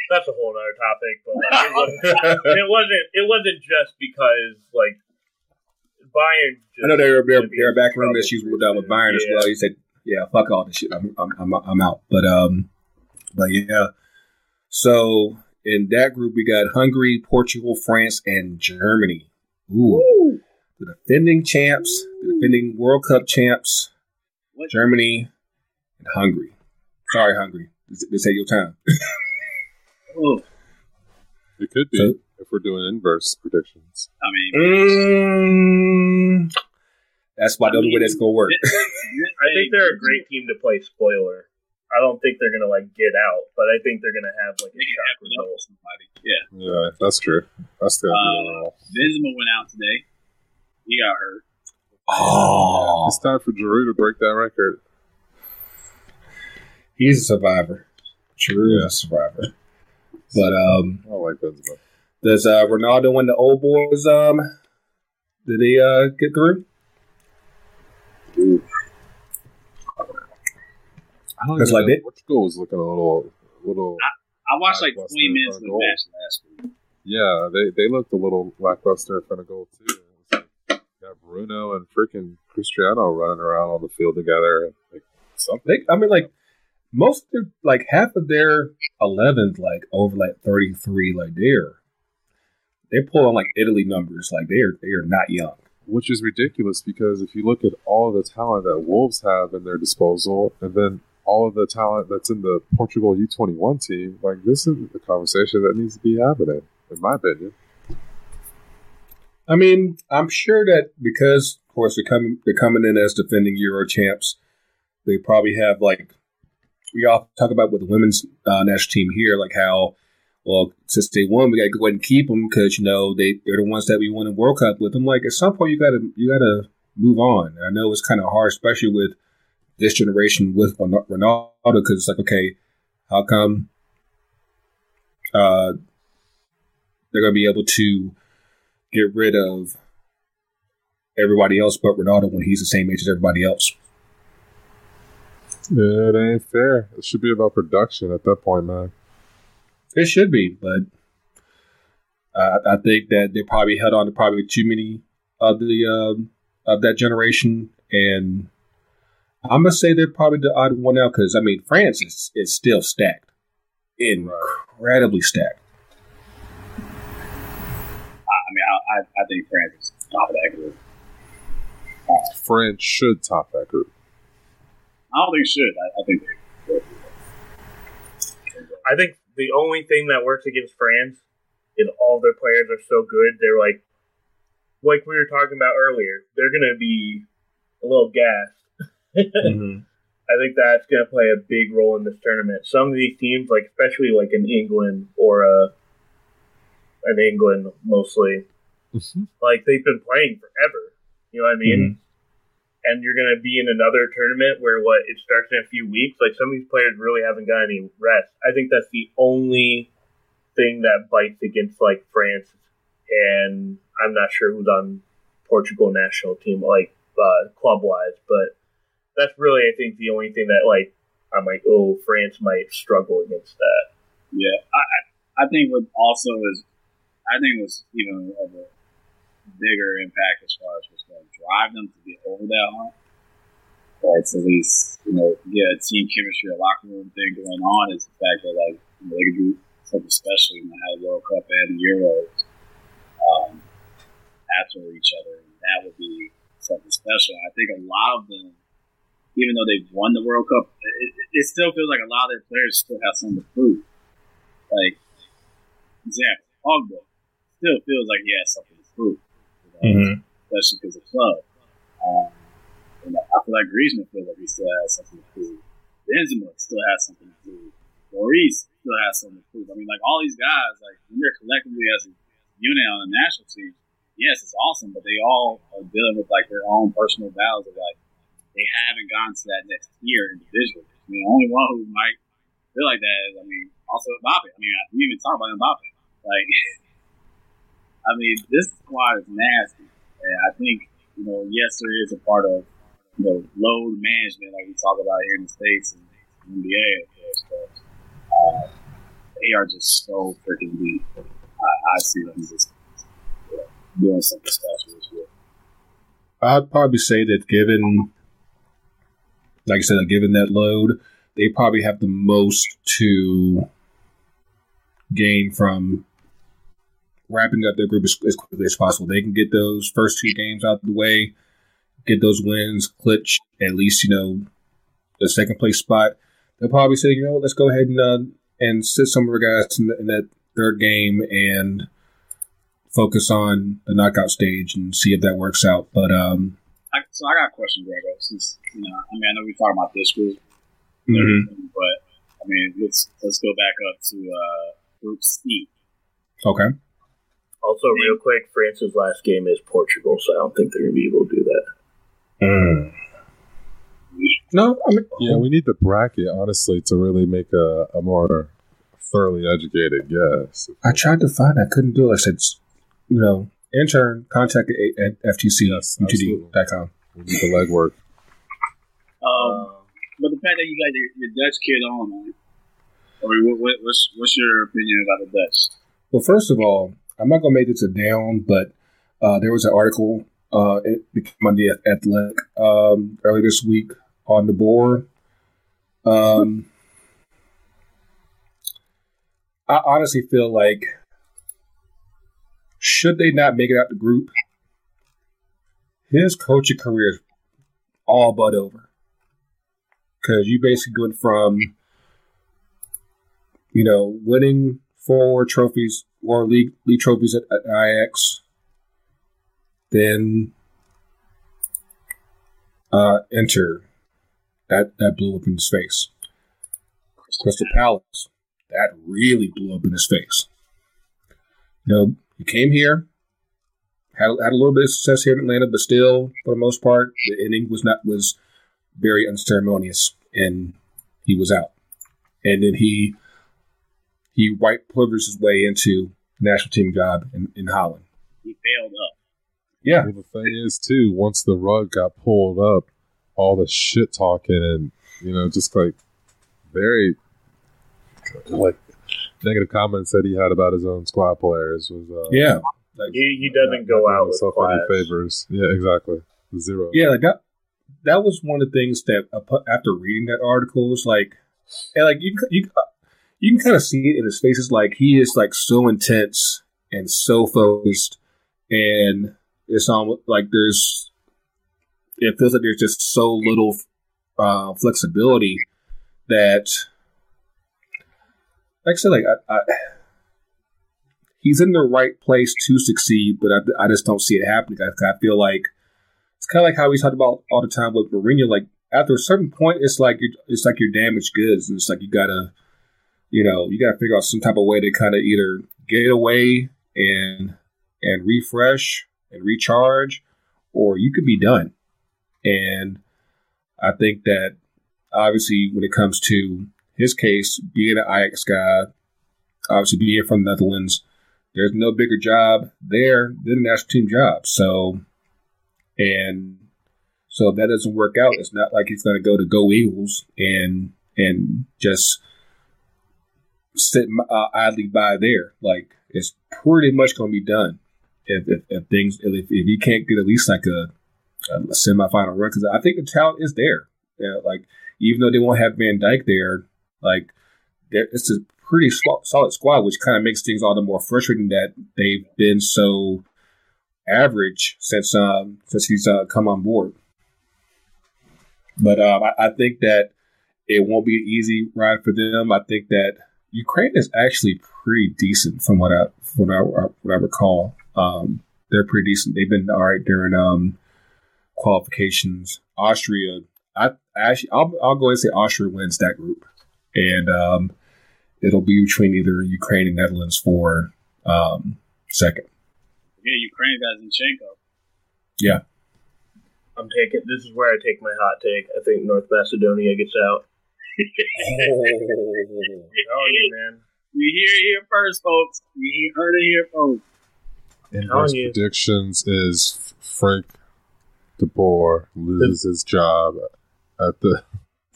That's a whole other topic, but like, it, wasn't, it wasn't. It wasn't just because like Bayern. I know there are there, there are backroom issues with uh, with Bayern yeah. as well. He said, "Yeah, fuck all this shit. I'm I'm I'm, I'm out." But um, but yeah. So in that group, we got Hungary, Portugal, France, and Germany. Ooh. Ooh. The defending champs, the defending World Cup champs, what? Germany and Hungary. Sorry, Hungary. This, this ain't your time. oh. It could be so, if we're doing inverse predictions. I mean, mm, that's why I the only way that's gonna work. I think they're a great team to play spoiler. I don't think they're gonna like get out, but I think they're gonna have like a shock result. Somebody. Yeah, yeah, that's true. That's the uh, Benzema went out today. He got hurt. Oh, It's time for Giroud to break that record. he's a survivor. True, Yeah. a survivor. But um, I like Benzema. does uh, Ronaldo win the old boys? Um, did he uh get through? I don't That's even like know. it. Portugal was looking a little, little. I watched like Lackluster 20 minutes of the match last week. Yeah, they they looked a little lackluster in front of goal too. Like, got Bruno and freaking Cristiano running around on the field together. Like something. They, I mean, like most of their, like half of their 11th, like over like 33, like they're they're pulling like Italy numbers. Like they're they are not young. which is ridiculous because if you look at all of the talent that Wolves have in their disposal, and then all of the talent that's in the Portugal U twenty one team, like this is the conversation that needs to be happening, in my opinion. I mean, I'm sure that because, of course, they're coming they're coming in as defending Euro champs. They probably have like we all talk about with the women's uh, national team here, like how well since they won, we got to go ahead and keep them because you know they they're the ones that we won the World Cup with. them. like at some point you got to you got to move on. And I know it's kind of hard, especially with this generation with Ronaldo, because it's like okay, how come uh, they're to be able to get rid of everybody else but Ronaldo when he's the same age as everybody else. Yeah, it ain't fair. It should be about production at that point, man. It should be, but uh, I think that they probably held on to probably too many of the um of that generation, and I'm gonna say they're probably the odd one out because I mean France is is still stacked, incredibly stacked. I mean, I, I, I think France is top of that group. France should top that group. I don't think should. I, I think they I think the only thing that works against France is all their players are so good. They're like, like we were talking about earlier. They're gonna be a little gassed. Mm-hmm. I think that's gonna play a big role in this tournament. Some of these teams, like especially like in England or uh, in England mostly, mm-hmm. like they've been playing forever. You know what I mean? Mm-hmm. And you're gonna be in another tournament where what it starts in a few weeks. Like some of these players really haven't got any rest. I think that's the only thing that bites against like France. And I'm not sure who's on Portugal national team, like uh, club wise, but that's really I think the only thing that like I'm like, oh, France might struggle against that. Yeah, I, I think what also is, I think was of a bigger impact as far as what's going to drive them to get over that hump, or to at least you know yeah, team chemistry, a locker room thing going on is the fact that like you know, they could do something special when they had a World Cup and the Euros um, after each other, and that would be something special. I think a lot of them even though they've won the World Cup, it, it still feels like a lot of their players still have something to prove. Like, example, Pogba still feels like he has something to prove, Mhm. especially because of club. Um, and I feel like Griezmann feels like he still has something to prove. Benzema still has something to prove. Lloris still has something to prove. I mean, like all these guys, like when they're collectively as a unit on the national team, yes, it's awesome, but they all are dealing with like their own personal battles of like they haven't gone to that next tier individually. I mean, the only one who might feel like that is, I mean, also Mbappe. I mean, we even talk about Mbappe. Like, I mean, this squad is nasty, and I think you know, yes, there is a part of you know load management, like we talk about here in the states and NBA, of course, but uh, they are just so freaking deep. I, I see them just you know, doing something special this year. I'd probably say that given, like I said, given that load, they probably have the most to gain from wrapping up their group as, as quickly as possible. They can get those first two games out of the way, get those wins, clinch at least you know the second place spot. They'll probably say, you know, let's go ahead and uh, and sit some of our guys in, the, in that third game and focus on the knockout stage and see if that works out. But um, I, so I got a question, Grego. Since you know, I mean, I know we're talking about this group, mhm. but I mean, let's let's go back up to uh, Group C. okay. Also, real quick, France's last game is Portugal, so I don't think they're gonna be able to do that. Mm. No, I mean, Yeah, we need the bracket, honestly, to really make a, a more thoroughly educated guess. I tried to find. I couldn't do it. I said, you know, intern contact at, at Yes, ftcutd.com. We need the legwork. Um, but the fact that you got your, your Dutch kid on, man. I mean, what, what, what's what's your opinion about the Dutch? Well, first of all, I'm not going to make this a down, but uh, there was an article uh, it became on the Athletic um, earlier this week on the board. Um, I honestly feel like should they not make it out the group, his coaching career is all but over. Because you basically went from, you know, winning four trophies or league league trophies at, at Ajax, then uh, Inter that that blew up in his face. Crystal Palace that really blew up in his face. You know, he came here, had had a little bit of success here in Atlanta, but still, for the most part, the inning was not was very unceremonious, and he was out. And then he he white privileged his way into national team job in, in Holland. He failed up. Yeah, Well, the thing is, too, once the rug got pulled up, all the shit talking and, you know, just like very, like, negative comments that he had about his own squad players was, uh, yeah, like, He, he doesn't go not out doing with himself any favors. Yeah, exactly. Zero. yeah, like that. That was one of the things that uh, after reading that article was like, and like you c- you uh, you can kind of see it in his face. It's like he is like so intense and so focused, and it's almost like there's it feels like there's just so little uh, flexibility that, like I said, like I, I, he's in the right place to succeed, but I, I just don't see it happening. I, I feel like it's kind of like how we talked about all the time with Mourinho. Like after a certain point, it's like you're, it's like you're damaged goods, and it's like you gotta, you know, you gotta figure out some type of way to kind of either get away and and refresh and recharge, or you could be done. And I think that obviously when it comes to his case, being an Ajax guy, obviously being from the Netherlands, there's no bigger job there than the national team job. So, and so if that doesn't work out, it's not like he's going to go to Go Eagles and and just sit uh, idly by there. Like it's pretty much going to be done if, if, if things if, if he can't get at least like a, a semifinal run because I think the talent is there. Yeah, like even though they won't have Van Dijk there, like it's a pretty solid squad, which kind of makes things all the more frustrating that they've been so average since um since he's uh, come on board. But um, I, I think that it won't be an easy ride for them. I think that Ukraine is actually pretty decent from what I from what I, what I recall. Um, they're pretty decent. They've been all right during um, qualifications. Austria, I actually I'll, I'll go and say Austria wins that group, and um, it'll be between either Ukraine and Netherlands for um, second. Yeah, Ukraine got Zinchenko. Yeah, I'm taking. This is where I take my hot take. I think North Macedonia gets out. Oh, you man. You hear it here first, folks. You heard it here first. And telling his predictions is Frank De Boer loses his job at the.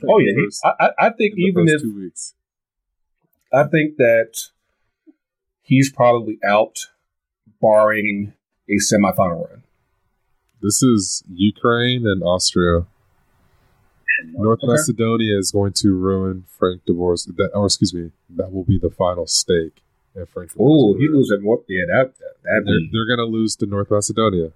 Oh yeah, first- I, I- I think in the even if two weeks. I think that he's probably out, barring a semifinal run. This is Ukraine and Austria. North Okay. Macedonia is going to ruin Frank De Boer's. That, or excuse me, that will be the final stake. in Frank Oh, he career. loses more. Yeah, that that They're, they're going to lose to North Macedonia.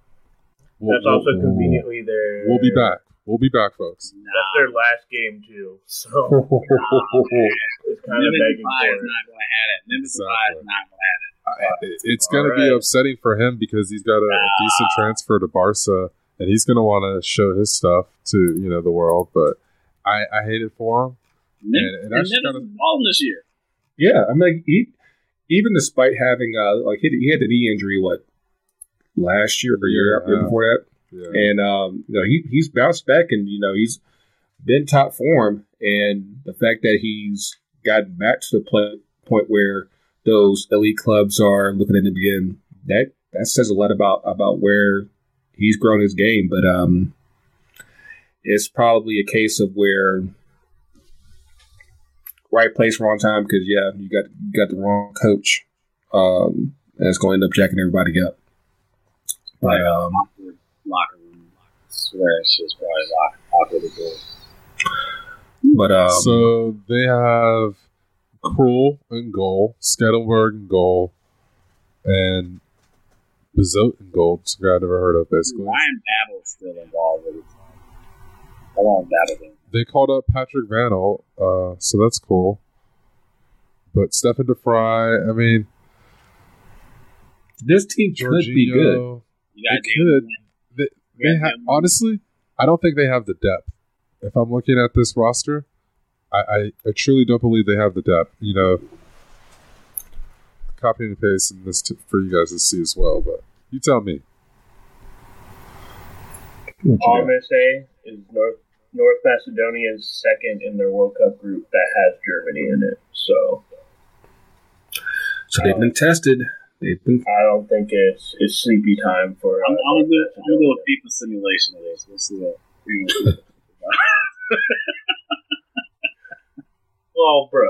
We'll- That's also we'll- conveniently their. We'll be back. We'll be back, folks. That's their last game too, so Oh, it's kind of begging is for it. not going to have it. Memphis Exactly. is not going to have it. It- It's going to be Alright. upsetting for him because he's got a, a decent transfer to Barca, and he's going to want to show his stuff to you know the world. But I, I hate it for him. Mem- And- and and that's Memphis kinda- balling this year. yeah, I mean, he even despite having uh like he, he had the knee injury what last year or year, Yeah. year before that. Yeah. and um, you know he he's bounced back, and you know he's been top form, and the fact that he's gotten back to the play, point where those elite clubs are looking at him again, that that says a lot about about where he's grown his game. But um, it's probably a case of where right place, wrong time. Because yeah, you got you got the wrong coach, um, and it's going to end up jacking everybody up. But um, locker room. Swear it's just probably lock, awkward as but um, so they have Krul and goal, Stekelenburg and goal, and Bizot in goal. It's a guy I never heard of, basically. Ryan Babel's still involved with it. How long Babel been? They called up Patrick Vanel, uh, so that's cool. But Stefan de Vrij, I mean, this team could be good. Jorginho, You They could. They, they ha- honestly, I don't think they have the depth. If I'm looking at this roster, I, I, I truly don't believe they have the depth. You know, copy and paste and this t- for you guys to see as well. But you tell me. All I'm gonna say is North North Macedonia is second in their World Cup group that has Germany in it. So So they've been tested. They've been. I don't think it's it's sleepy time for. I'm, I'm gonna do, I'm gonna do a FIFA simulation of this. Let's see what. we're gonna. Well, bro.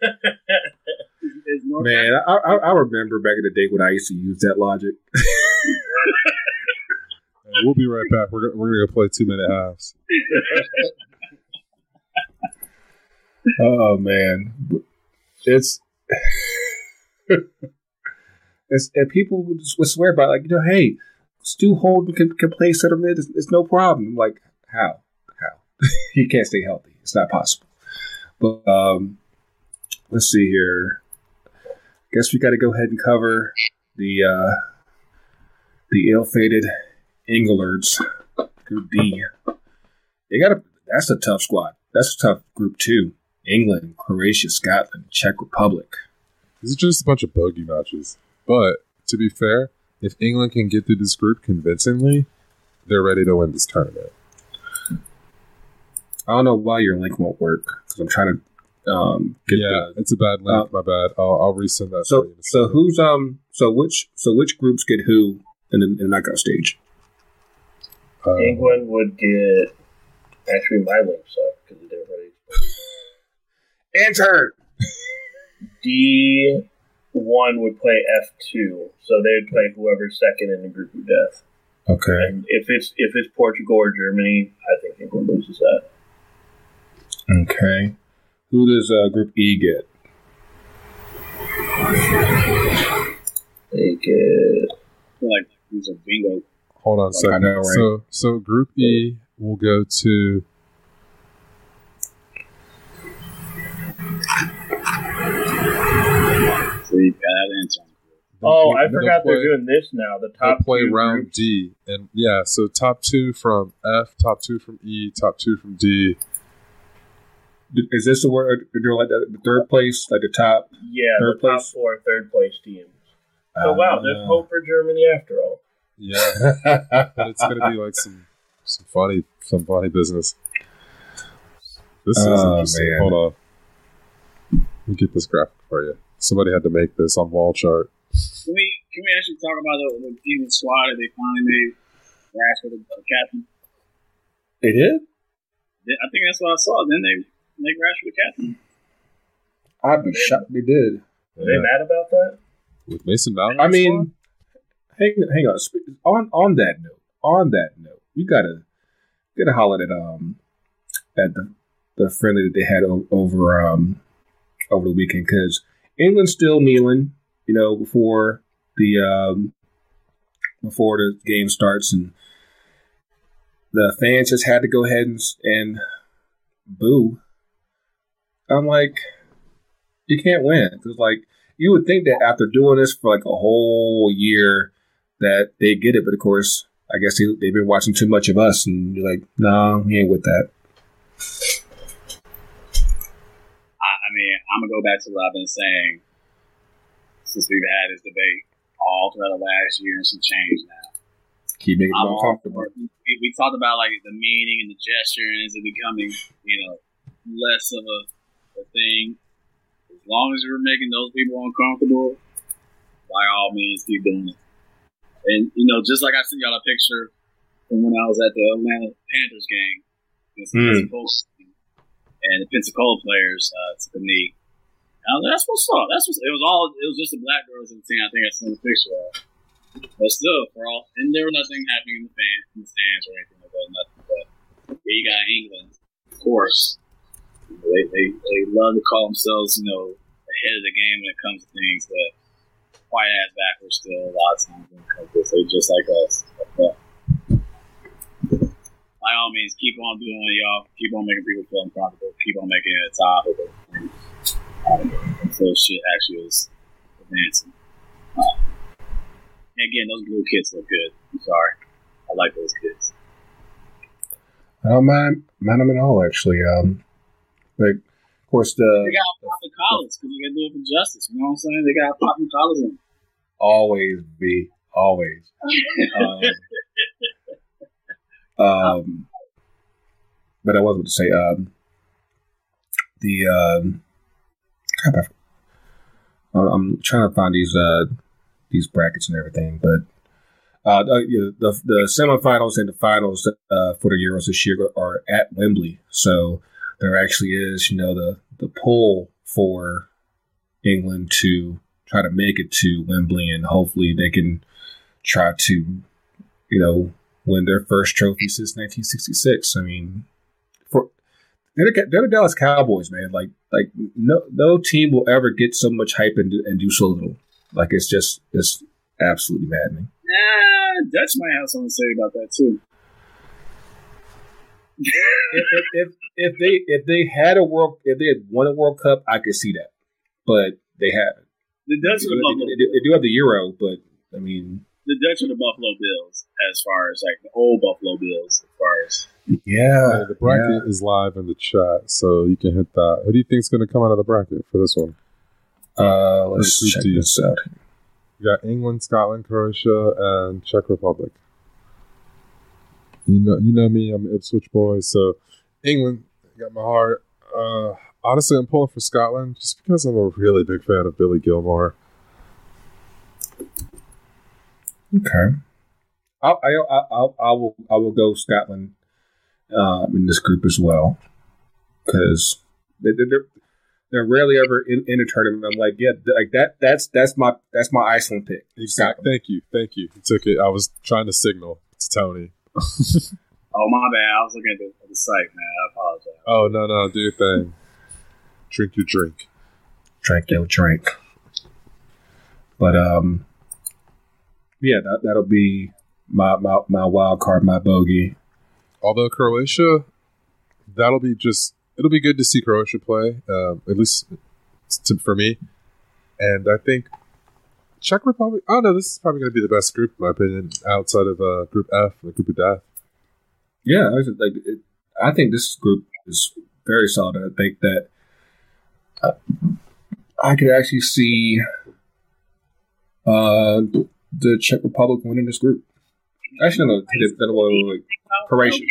Is North Man, I, I, I remember back in the day when I used to use that logic. We'll be right back. We're, we're going to play two minute halves. Oh man, it's it's and people would swear by like you know, hey, Stu Holden can, can play center mid. It's, it's no problem. I'm like how how he can't stay healthy. It's not possible. But um, let's see here. Guess we got to go ahead and cover the uh, the ill-fated Englards Group D. They got a that's a tough squad. That's a tough group too. England, Croatia, Scotland, Czech Republic. These are just a bunch of bogey matches. But to be fair, if England can get through this group convincingly, they're ready to win this tournament. I don't know why your link won't work because I'm trying to um, get yeah, the. it's a bad link. my bad. I'll, I'll resend that. So you in a so who's um so which so which groups get who in the, in the knockout stage? Uh, England would get. Actually, my link sucked because it didn't really. Answer. D one would play F two, so they would play whoever's second in the group of death. Okay. And if it's if it's Portugal or Germany, I think England loses that. Okay. Who does uh, Group E get? They get I feel like these are bingo. hold on a second. know, right? So so Group E will go to So you answer. Oh, I forgot play- they're doing this now. The top play two round groups. D, and yeah, so top two from F, top two from E, top two from D. Is this the word? They're like the, the third place, like the top. Yeah, Third the top place? four third place teams. So wow, there's Uh, hope for Germany after all. Yeah, but it's gonna be like some some funny some funny business. This is Oh, interesting. man. Hold on, let me get this graphic for you. Somebody had to make this on wall chart. Can we can we actually talk about the, the England squad that they finally made Rashford the captain? they did. I think that's what I saw. Then they make Rashford the captain. I'd be shocked. They did. Are they mad about that? with Mason Mount. I mean, hang hang on. On on that note, on that note, we gotta gotta holler at um at the the friendly that they had o- over um over the weekend because England's still kneeling, you know, before the um before the game starts, and the fans just had to go ahead and, and boo. I'm like, you can't win because like you would think that after doing this for like a whole year that they get it, but of course, I guess they, they've been watching too much of us, and you're like, no, we ain't with that. I, I mean, I'm gonna go back to what I've been saying since we've had this debate all throughout the last year and some change now. keep making I'm uncomfortable. We, we talked about like the meaning and the gesture, and is it becoming, you know, less of a, a thing? As long as we're making those people uncomfortable, by all means, keep doing it. And you know, just like I sent y'all a picture from when I was at the Atlanta Panthers game against the Mm. Pensacola and the Pensacola players uh, took a knee. And I was like, "That's what's up. That's what's." It was all. It was just the black girls in the team. I think I sent a picture of. But still, for all, and there was nothing happening in the fan, in the stands or anything like that. Nothing. But yeah, you got England, of course. They, they they love to call themselves, you know, ahead of the game when it comes to things, but quite ass backwards still a lot of times when it comes to. They just like us. But, by all means, keep on doing it, y'all. Keep on making people feel uncomfortable. Keep on making it a topic. Until shit actually is advancing. Uh, and again, those blue kids look good. I'm sorry. I like those kids. I don't mind, mind them at all, actually. Um, like, of course, the They got to pop the collars because they got to do it for justice. You know what I'm saying? They got to pop the collars in. always be always. Um, um, but I was going to say, um, the um, crap, I- I'm trying to find these uh these brackets and everything, but uh, the, the the semifinals and the finals uh, for the Euros this year are at Wembley, so there actually is, you know, the the pull for England to try to make it to Wembley, and hopefully they can try to, you know, win their first trophy since 1966. I mean, for they're the, they're the Dallas Cowboys, man. Like like no no team will ever get so much hype and do, and do so little. Like it's just it's absolutely maddening. Nah, Dutch might have something to say about that too. if, if, if if they if they had a world if they had won a World Cup, I could see that, but they haven't. The Dutch They are the do, Buffalo. they do- they do have the Euro, but I mean, The Dutch are the Buffalo Bills as far as like the old Buffalo Bills as far as yeah, Uh, the bracket is live in the chat, so you can hit that. Who do you think is going to come out of the bracket for this one? Uh, let's Group check D. this out. You got England, Scotland, Croatia, and Czech Republic. You know, you know me. I'm an Ipswich boy, so England got my heart. Uh, honestly, I'm pulling for Scotland just because I'm a really big fan of Billy Gilmour. Okay. I I I, I, will I will go Scotland um, in this group as well because they, they're they're rarely ever in, in a tournament. I'm like, yeah, like that. That's that's my that's my Iceland pick. Scotland. Thank you, thank you. You took it. I was trying to signal to Tony. oh my bad, I was looking at the, at the site, man. I apologize. Oh no, no, do your thing. Drink your drink. Drink your drink. But um, yeah, that that'll be my my my wild card, my bogey. Although Croatia, that'll be just it'll be good to see Croatia play, um, at least to, for me. And I think Czech Republic. Oh don't. This is probably going to be the best group, in my opinion, outside of uh, Group F, the Group of Death. Yeah, I like, it, I think this group is very solid. I think that uh, I could actually see uh, the Czech Republic winning this group. Actually, no, wait, wait, wait. Croatia.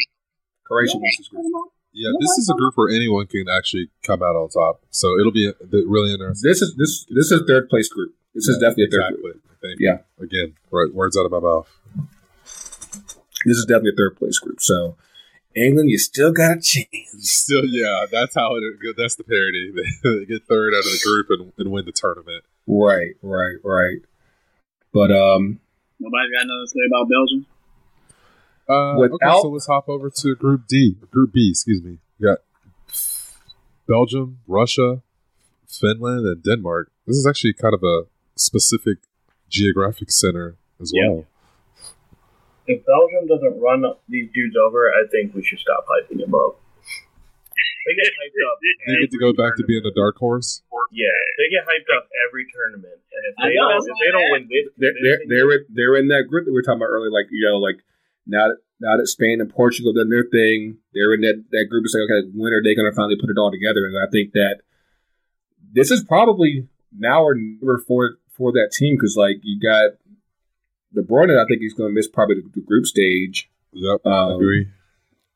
Croatia wins this group. Yeah, this is a group where anyone can actually come out on top. So it'll be really interesting. This is this this is third place group. This is definitely a third group. exactly. I think. Yeah. Again, right, words out of my mouth. This is definitely a third place group. So England, you still got a chance. Still, yeah, that's how it. That's the parody. They get third out of the group and, and win the tournament. Right, right, right. But um, Nobody got nothing to say about Belgium. Uh, okay, Without- so let's hop over to Group D, Group B. Excuse me. We got Belgium, Russia, Finland, and Denmark. This is actually kind of a specific geographic center as Yeah. well. If Belgium doesn't run these dudes over, I think we should stop hyping them up. They get hyped up. They get to go back to being a dark horse. Yeah, they get hyped up every tournament, and if they know, don't, if they don't win this, they're this they're thing- they're, in- they're in that group that we were talking about earlier. Like you know, like now that now that Spain and Portugal done their thing, they're in that that group. It's like okay, when are they going to finally put it all together? And I think that this is probably now or never for for that team because like you got De Bruyne, I think he's going to miss probably the, the group stage. Yep, Um, agree.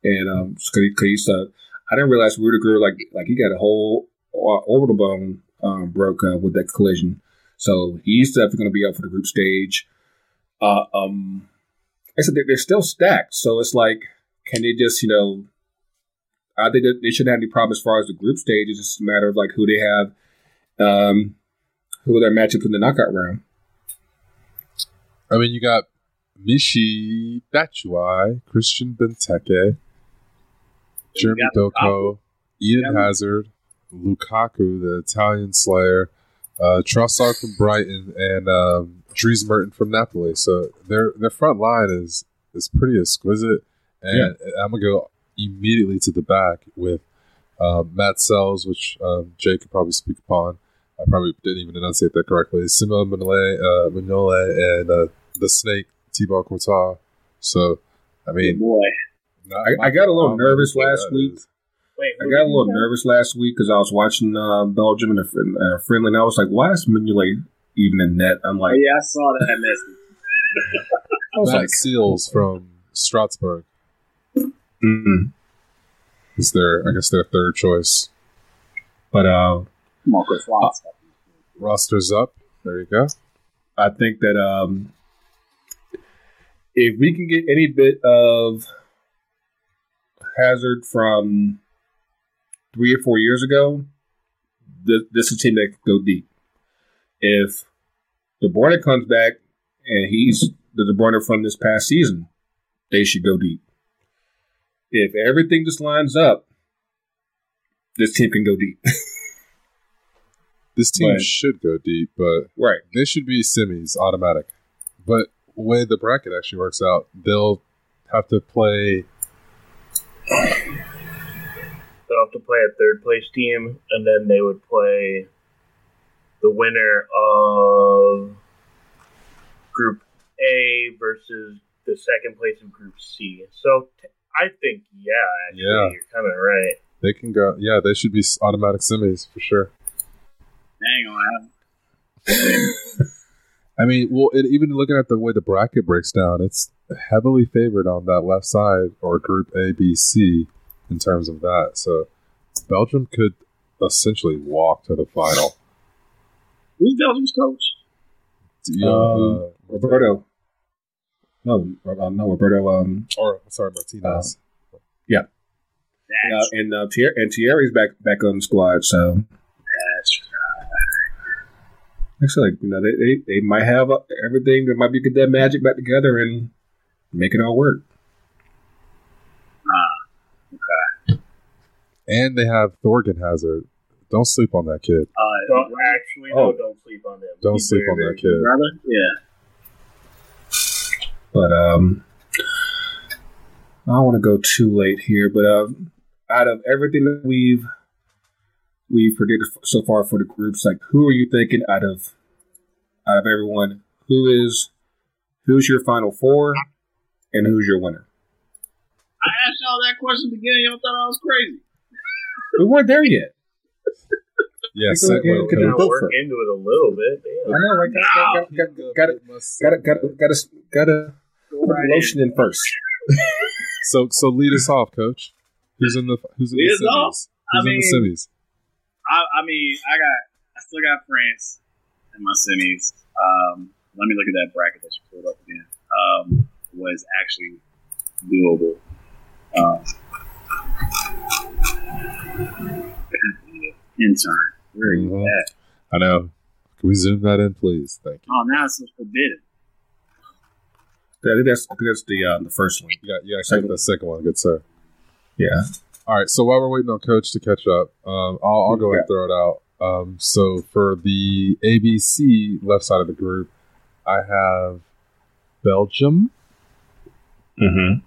And um, cause, he- 'cause he's, uh, I didn't realize Rudiger like like he got a whole uh, orbital bone um, broke uh, with that collision, so he's definitely going to be up for the group stage. Uh, um, I said they're, they're still stacked, so it's like, can they just you know? I think that they shouldn't have any problem as far as the group stage. It's just a matter of like who they have, um, who their matchups in the knockout round. I mean, you got Michy Batshuayi, Christian Benteke, Jeremy Doku, Eden Yeah. Hazard, Lukaku, the Italian Slayer, uh, Trossard from Brighton, and um, Dries Mertens from Napoli. So their their front line is is pretty exquisite. And I'm gonna go immediately to the back with um, Matz Sels, which um, Jay could probably speak upon. I probably didn't even enunciate that correctly. Simone Mignolet, uh, Mignolet and uh, the Snake, Thibaut Courtois. So, I mean, boy. not- I- I got a little nervous last week. is. Wait, I got a little you say? nervous last week because I was watching uh, Belgium and a friend, uh, friendly, and I was like, "Why is Mignolet even in net?" I'm Oh, like, yeah, I saw that message. I was Matt like, Sels from Strasbourg mm is their, I guess, their third choice. but uh, Marcus Watts. Roster's up. There you go. I think that um, if we can get any bit of Hazard from three or four years ago, th- this is a team that can go deep. If De Bruyne comes back and he's the De Bruyne from this past season, they should go deep. If everything just lines up, this team can go deep. This team Right. should go deep, but right. they should be semis automatic. But the way the bracket actually works out, they'll have to play. They'll have to play a third place team, and then they would play the winner of Group A versus the second place of Group C. So t- I think, yeah, actually, Yeah. you're kind of right. They can go. Yeah, they should be automatic semis for sure. Dang on. I mean, well, and even looking at the way the bracket breaks down, it's heavily favored on that left side or Group A, B, C in terms of that. So Belgium could essentially walk to the final. Who's Belgium's coach? Do uh, Um, Roberto. No, uh, no, Roberto. Um, or sorry, Martinez. uh, That's, and uh, Thierry, and Thierry's back back on the squad. So that's actually, like, you know, they, they, they might have uh, everything. They might be get that magic back together and make it all work. Ah, okay. and they have Thorgan Hazard. Don't sleep on that kid. uh, Don't actually, Oh. no, don't sleep on them. Don't He's sleep very, on very that kid. brother. Yeah. But um, I don't want to go too late here. But um, out of everything that we've we've predicted so far for the groups, like who are you thinking out of out of everyone? Who is who's your final four, and who's your winner? I asked y'all that question at the beginning. Y'all thought I was crazy. We weren't there yet. Yeah, Think of- segue. think of- work into it a little bit. I Damn. know, right? Got got got got got got got gotta put the right lotion in first. So, so lead us off, coach. Who's in the Who's in Lead the us off? semis? I Who's in the semis? I, I mean, I got, I still got France in my semis. Um, let me look at that bracket that you pulled up again. Um, was actually doable. Um, intern, where are you Mhm. at? I know. Can we zoom that in, please? Thank you. Oh, now it's forbidden. I think that's I think that's the uh, the first one. You got, you got the second one, good sir. Yeah. All right. So while we're waiting on Coach to catch up, um, I'll, I'll go Yeah. and throw it out. Um, so for the ABC left side of the group, I have Belgium, Mm-hmm.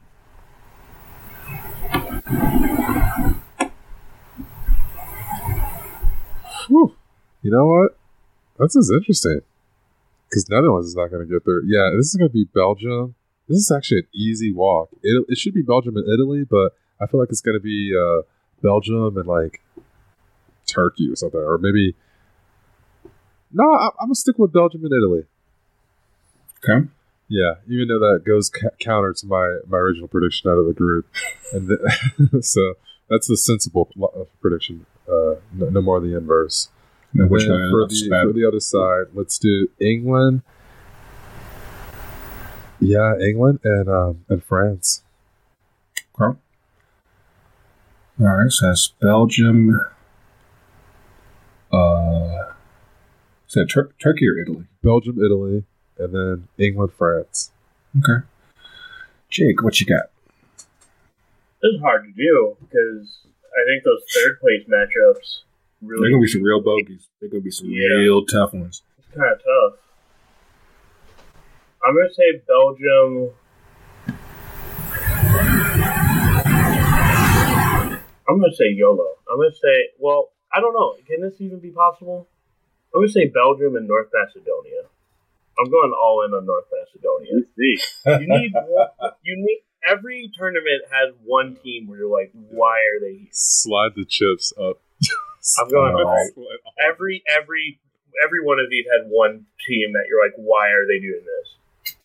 Whew. You know what? This is interesting because Netherlands is not going to get there. Yeah, this is going to be Belgium. This is actually an easy walk. It, it should be Belgium and Italy, but I feel like it's going to be uh, Belgium and like Turkey or something, or maybe. No, I, I'm gonna stick with Belgium and Italy. Okay. Yeah, even though that goes ca- counter to my my original prediction out of the group, and the, so that's the sensible uh, prediction. Uh, no, no more the inverse. And And which for the for the other side, let's do England. Yeah, England and um, and France. Okay. All right, so that's Belgium. Uh, is that Tur- Turkey or Italy? Belgium, Italy, and then England, France. Okay. Jake, what you got? This is hard to do because I think those third place matchups really. They're gonna be some real bogeys. They're gonna be some Yeah. real tough ones. It's kind of tough. I'm gonna say Belgium. I'm gonna say YOLO. I'm gonna say, well, I don't know. Can this even be possible? I'm gonna say Belgium and North Macedonia. I'm going all in on North Macedonia. You need, one- you need. Every tournament has one team where you're like, why are they here? Slide the chips up. I'm going all every every every one of these had one team that you're like, why are they doing this?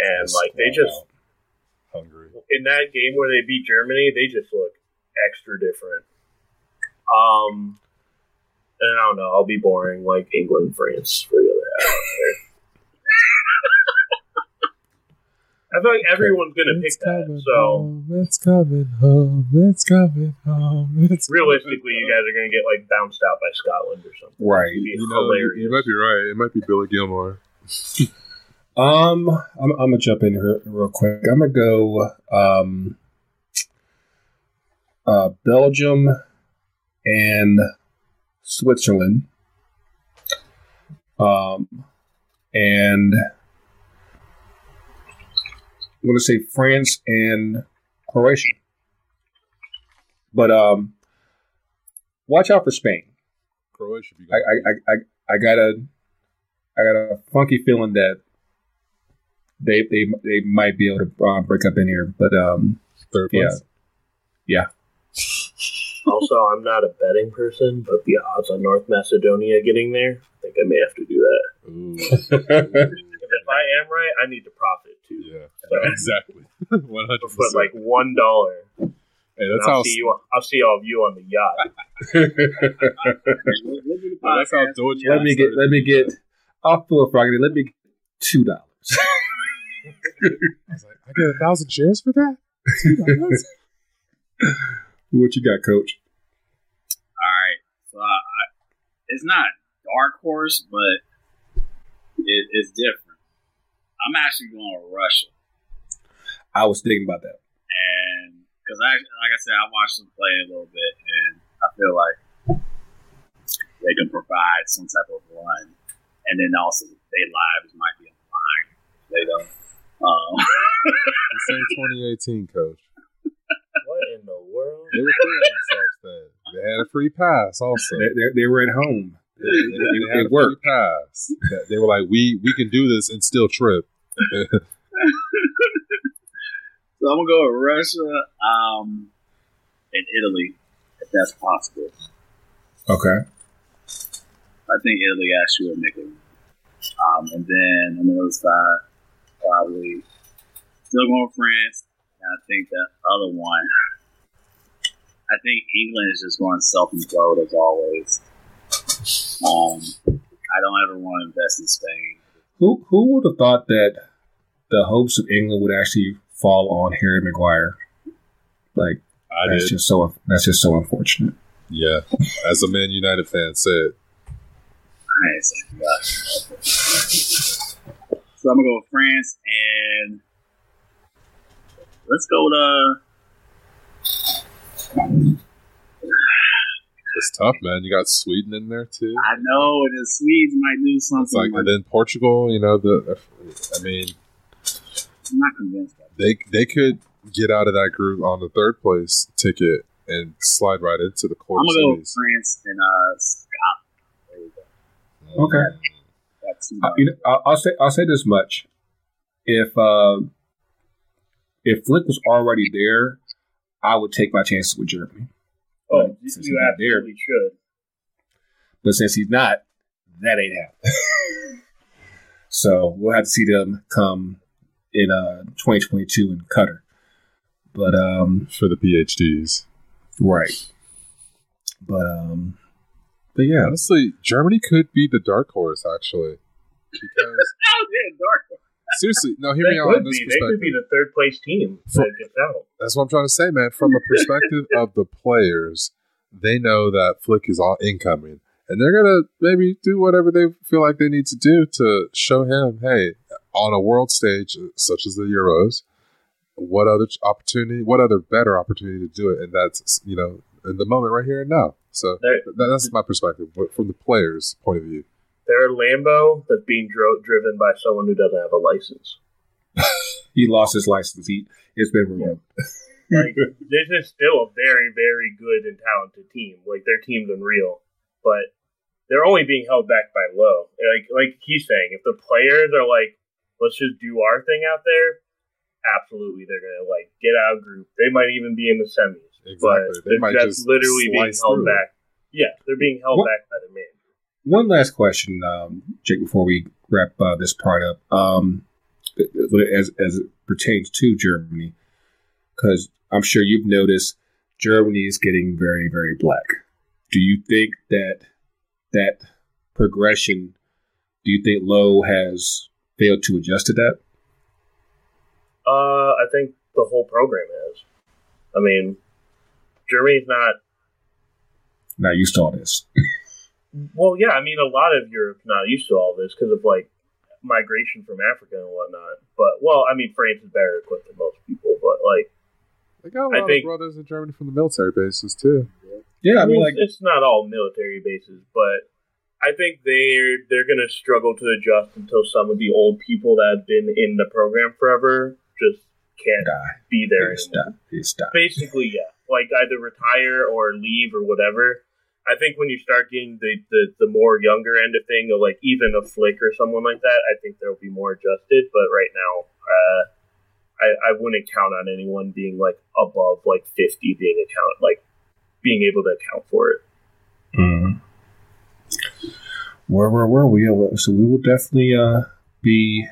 And like they just hungry. in that game where they beat Germany, they just look extra different. Um, and I don't know, I'll be boring like England, France for the other half. I feel like everyone's gonna pick that. So home. It's coming home. It's coming home. It's realistically, you guys are gonna get like bounced out by Scotland or something. Right. You know, you, you might be right. It might be Billy Gilmour. Um, I'm, I'm gonna jump in here real quick. I'm gonna go um, uh, Belgium and Switzerland. Um, and I'm gonna say France and Croatia. But um, watch out for Spain. Croatia. Be I, I, I, I, got a, I got a funky feeling that they, they, they might be able to uh, break up in here, but um, third yeah. place. Also, I'm not a betting person, but the odds on North Macedonia getting there, I think I may have to do that. If I am right, I need to profit too. yeah, So, exactly. One hundred put percent. like one dollar. Hey, that's I'll how. see you. I'll see all of you on the yacht. well, that's how Deutsche let me get, let me get, I'll fill a froggy. Let me get two dollars. I was like, I get a thousand shares for that. Two dollars? What you got, Coach? All right. So I, I, it's not dark horse, but it, it's different. I'm actually going to Russia, I was thinking about that. and because I, like I said, I watched them play a little bit, and I feel like they can provide some type of run, and then also their lives might be on the line. They don't. Um, This ain't 2018, coach. What in the world? They were feeling themselves then. They had a free pass also. They, they, they were at home. They, they- It, they had it a worked. free pass. They were like, we we can do this and still trip. so I'm gonna go with Russia, um, and Italy, if that's possible. Okay. I think Italy actually will make it. Um, and then on the other side, probably still going with France. And I think the other one, I think England is just going self implode as always. Um, I don't ever want to invest in Spain. Who who would have thought that the hopes of England would actually fall on Harry Maguire? Like I that's did. just so that's just so unfortunate. Yeah. As a Man United fan said, Nice. So I'm gonna go with France and let's go to. It's tough, man. You got Sweden in there too. I know, and the Swedes might do something. It's like, like- and then Portugal, you know, the, I mean, I'm not convinced. That. they they could get out of that group on the third place ticket and slide right into the quarter I'm gonna go with. France and uh, Scotland. There we go. Okay. That's two Uh, you know, I'll, I'll say I'll say this much: if uh, if Flick was already there, I would take my chances with Germany. Oh, But you, since you he's not there, absolutely should. but since he's not, that ain't happening. so we'll have to see them come in uh 2022 in Qatar. But um for the PhDs, right. But um, but yeah, honestly, Germany could be the dark horse actually. Because Oh, yeah, dark. Seriously, no, hear They me out on this be, they could be the third place team that gets out. That's what I'm trying to say, man. From a perspective of the players, they know that Flick is all incoming, and they're gonna maybe do whatever they feel like they need to do to show him, hey, on a world stage uh, such as the Euros, what other opportunity, what other better opportunity to do it, and that's you know in the moment right here and now. So that, that's my perspective from the players' point of view. They're a Lambo that's being dro- driven by someone who doesn't have a license. he lost his license. He it's been removed. Like this is still a very, very good and talented team. Like their team's unreal, but they're only being held back by Löw. Like like he's saying, if the players are like, let's just do our thing out there, absolutely they're gonna like get out of group. They might even be in the semis. Exactly. But They just just literally being held through. back. Yeah, they're being held What- back by the man. One last question, um, Jake, before we wrap uh, this part up, um, as as it pertains to Germany, because I'm sure you've noticed Germany is getting very, very black. Do you think that that progression? Do you think Löw has failed to adjust to that? Uh, I think the whole program is. I mean, Germany's not Not used to all this. Well, yeah, I mean, a lot of Europe's not used to all this because of like migration from Africa and whatnot. But well, I mean, France is better equipped than most people, but like, They got a I lot think- of brothers in Germany from the military bases too. Yeah, I mean, like it's, it's not all military bases, but I think they're they're gonna struggle to adjust until some of the old people that have been in the program forever just can't die. be there He anymore. stop. He stop. Basically, yeah, like either retire or leave or whatever. I think when you start getting the, the, the more younger end of thing, of like even a flick or someone like that, I think they'll be more adjusted. But right now, uh, I, I wouldn't count on anyone being like above like fifty being account like being able to account for it. Mm. Where where were we? So we will definitely uh, be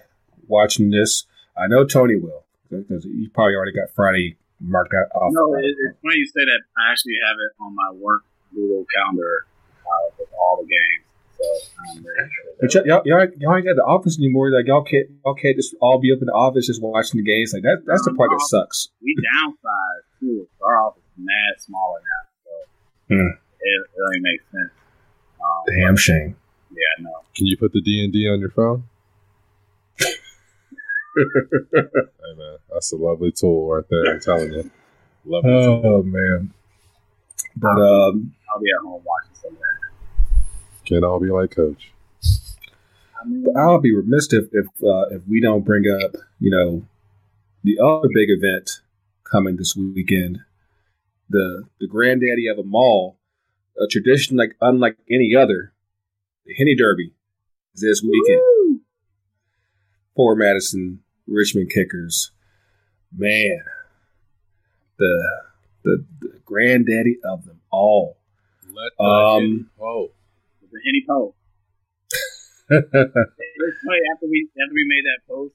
watching this. I know Tony will because he probably already got Friday marked out off. No, it, it's funny you say that. I actually have it on my work Google Calendar uh, with all the games. So I'm very sure. But y'all, y'all, y'all, y'all ain't got the office anymore. Like y'all can't, y'all can't just all be up in the office just watching the games. Like that, that's the part that sucks. we downsized too. Our office is mad smaller now, so Hmm. it, it really makes sense. Um, Damn shame. Yeah, no. Can you put the D and D on your phone? hey man, that's a lovely tool right there. I'm telling you, lovely tool. Oh man. But um, I'll be at home watching some of that. Can't all be like Coach. I mean, But I'll be remiss if if, uh, if we don't bring up, you know, the other big event coming this weekend, the the granddaddy of them all, a tradition like unlike any other, the Henny Derby is this weekend. For Madison Richmond Kickers, man, the the, the granddaddy of them all. Let Um, oh, with the Henny Poe. It funny after we after we made that post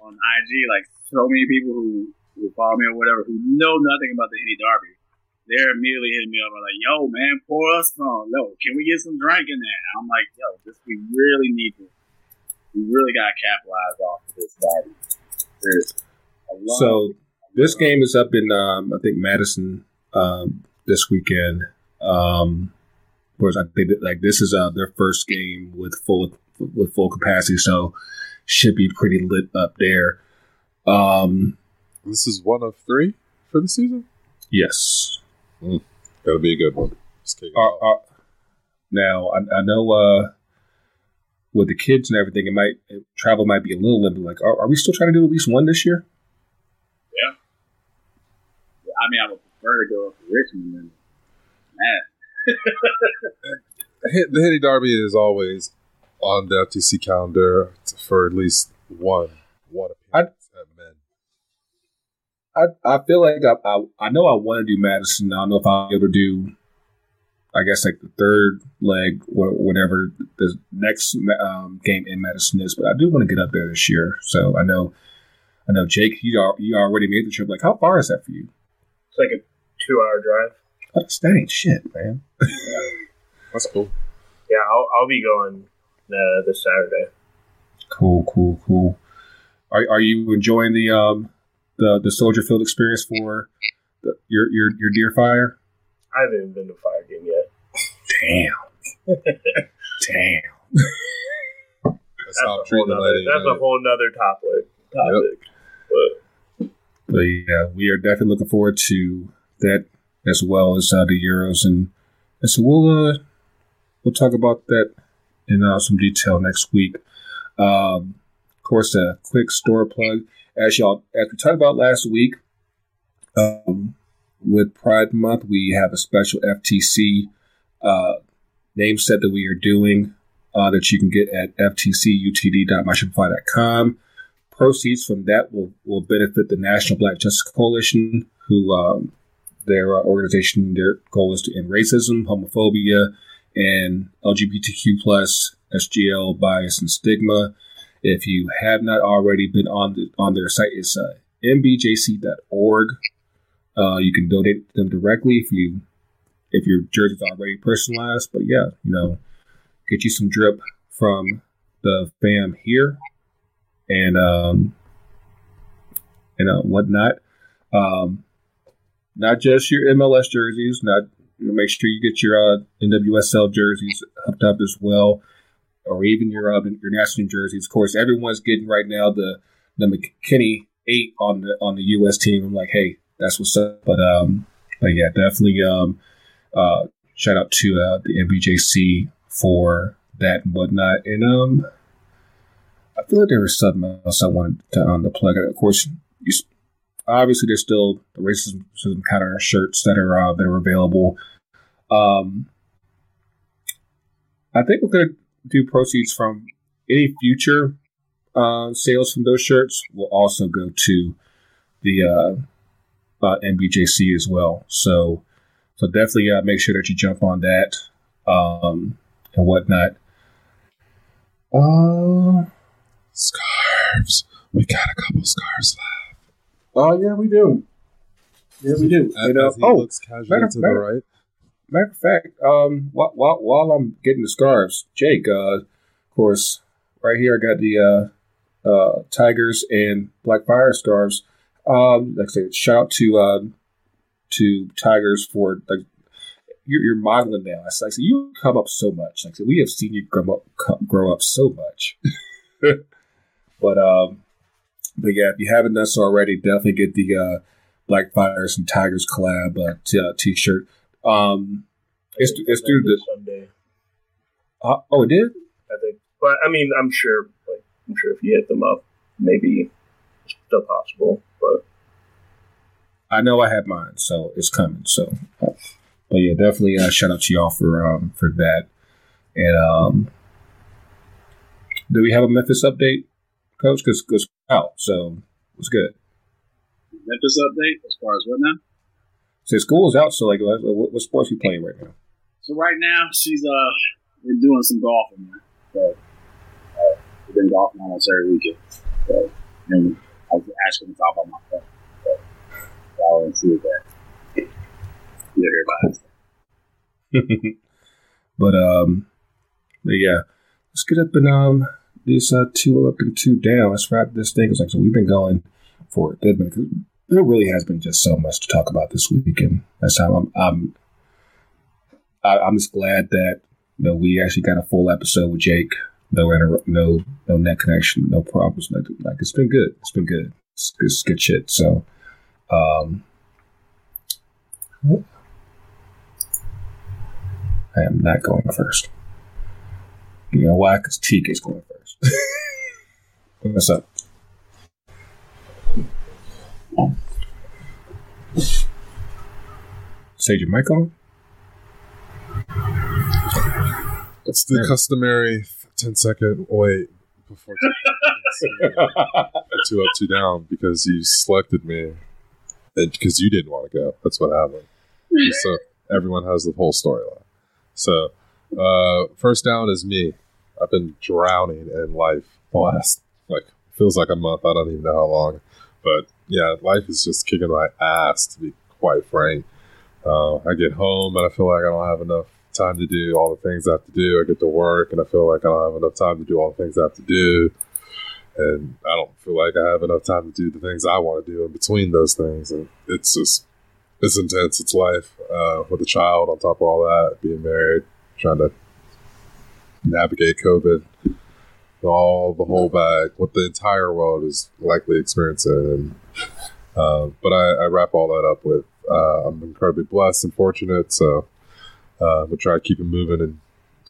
on IG, like so many people who who follow me or whatever who know nothing about the Henny Derby, they're immediately hitting me up and like, "Yo, man, pour us some. Yo, can we get some drink in there?" I'm like, "Yo, this we really need to. We really got to capitalize off of this derby." There's a lot. So this game is up in um, I think Madison um, this weekend. Um, of course, I think that, like this is uh, their first game with full with full capacity, so should be pretty lit up there. Um, this is one of three for the season. yes. that'll be a good one. Just kick Uh, uh, now I, I know uh, with the kids and everything, it might it, travel might be a little limited. Like, are, are we still trying to do at least one this year? Yeah. I mean, I would prefer to go up to Richmond than that. The Henny Derby is always on the FTC calendar for at least one one appearance at men. I, I feel like I, I I know I want to do Madison. I don't know if I'll be able to do. I guess like the third leg, wh- whatever the next um, game in Madison is, but I do want to get up there this year. So I know I know Jake, you are, you already made the trip. Like, how far is that for you? It's like a two-hour drive. That's, that ain't shit, man. That's cool. Yeah, I'll, I'll be going uh, this Saturday. Cool, cool, cool. Are, are you enjoying the um the the Soldier Field experience for the, your your your deer fire? I haven't been to fire game yet. Damn, damn. That's, That's, a, whole nother, lady. that's a whole nother topic. topic. But But yeah, we are definitely looking forward to that as well as uh, the Euros, and, and so we'll uh, we'll talk about that in uh, some detail next week. Um, of course, a quick store plug, as y'all as we talked about last week. Um, with Pride Month, we have a special FTC uh, name set that we are doing uh, that you can get at ftcutd.myshopify.com proceeds from that will, will benefit the National Black Justice Coalition, who um, their uh, organization, their goal is to end racism, homophobia, and LGBTQ plus SGL bias and stigma. If you have not already been on the, on their site, it's uh, nbjc.org. Uh, you can donate to them directly if you if your jersey's already personalized. But yeah, you know, get you some drip from the fam here and um, and uh, whatnot. Um, not just your MLS jerseys. Not you know, make sure you get your uh, NWSL jerseys hooked up as well, or even your uh, your national jerseys. Of course, everyone's getting right now the the McKennie eight on the on the U.S. team. I'm like, hey, that's what's up. But um, but yeah, definitely um, uh, shout out to uh, the NBJC for that and whatnot. And um, I feel like there was something else I wanted to um, to plug. Of course, you, obviously there's still the racism, kind of shirts that are uh, that are available. Um, I think we're gonna do proceeds from any future uh, sales from those shirts will also go to the uh, uh, NBJC as well. So, so definitely uh, make sure that you jump on that um, and whatnot. Uh, Scarves. We got a couple scarves left. Oh yeah, we do. Yeah, we do. As, as he oh, matter- to the matter- right. Matter of fact, um, while, while, while I'm getting the scarves, Jake, uh, of course, right here I got the uh, uh, Tigers and Black Fire scarves. Um, like I said, shout out to uh, to Tigers for like you're, you're modeling now. It's like so you come up so much. Like I said, we have seen you grow up come, grow up so much. but um, but yeah, if you haven't done so already, definitely get the uh, Black Fires and Tigers collab uh, t- uh, t-shirt. Um, it's it's through the Sunday, uh, oh it did I think. But I mean, I'm sure. Like, I'm sure if you hit them up, maybe it's still possible. But I know I have mine, so it's coming. So, but yeah, definitely uh, shout out to y'all for um for that. And um, do we have a Memphis update, Coach? Because out, so it's good. Memphis update as far as what now? So school is out, so like what, what, sports you playing right now? So right now she's uh been doing some golfing. Man. So uh, we've been golfing almost every weekend. So and I was asking to talk about my phone. So, so I to see what that. You hear about it. but um, but yeah, let's get up and um these uh two up and two down. Let's wrap this thing. It's like so we've been going for it. Been, there really has been just so much to talk about this week, and that's how I'm I'm I, I'm just glad that you know we actually got a full episode with Jake. No inter- no no net connection, no problems. Like, like it's been good. It's been good. It's, it's good shit. So um. I am not going first. You know why? Because Teak is going first. What's up? Sage your mic on? It's the customary 10 second wait before two up, two down because you selected me and because you didn't want to go. That's what happened. so everyone has the whole storyline. So uh, first down is me. I've been drowning in life the last like feels like a month. I don't even know how long. but yeah, life is just kicking my ass to be quite frank. Uh, I get home and I feel like I don't have enough time to do all the things I have to do. I get to work and I feel like I don't have enough time to do all the things I have to do. And I don't feel like I have enough time to do the things I want to do in between those things. And it's just, it's intense. It's life uh, with a child on top of all that, being married, trying to navigate COVID, all the whole bag, what the entire world is likely experiencing. Uh, but I, I, wrap all that up with uh, I'm incredibly blessed and fortunate. So uh, we'll try to keep it moving and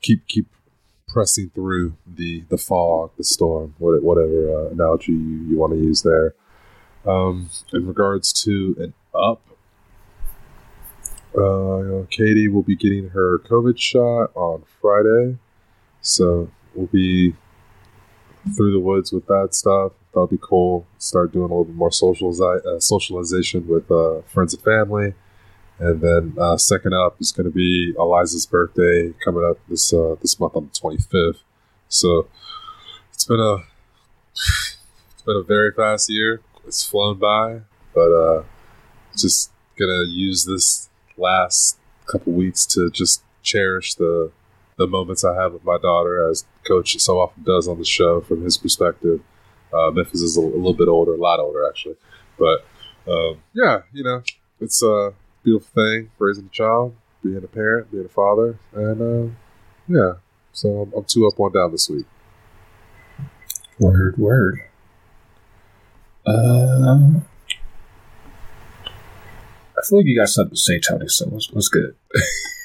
keep keep pressing through the the fog, the storm, whatever uh, analogy you, you want to use there. Um, in regards to an up, uh, Katie will be getting her COVID shot on Friday, so we'll be through the woods with that stuff. That'll be cool. Start doing a little bit more socialize- uh, socialization with uh, friends and family. And then uh, second up is going to be Eliza's birthday coming up this uh, this month on the 25th. So it's been a it's been a very fast year. It's flown by, but uh, just gonna use this last couple weeks to just cherish the the moments I have with my daughter, as Coach so often does on the show from his perspective. Uh, Memphis is a, a, little bit older, a lot older actually, but um, yeah, you know, it's a beautiful thing raising a child, being a parent, being a father, and uh, yeah. So I'm, I'm two up, one down this week. Word, word. Uh, I feel like you got something to say, Tony. So what's, what's good?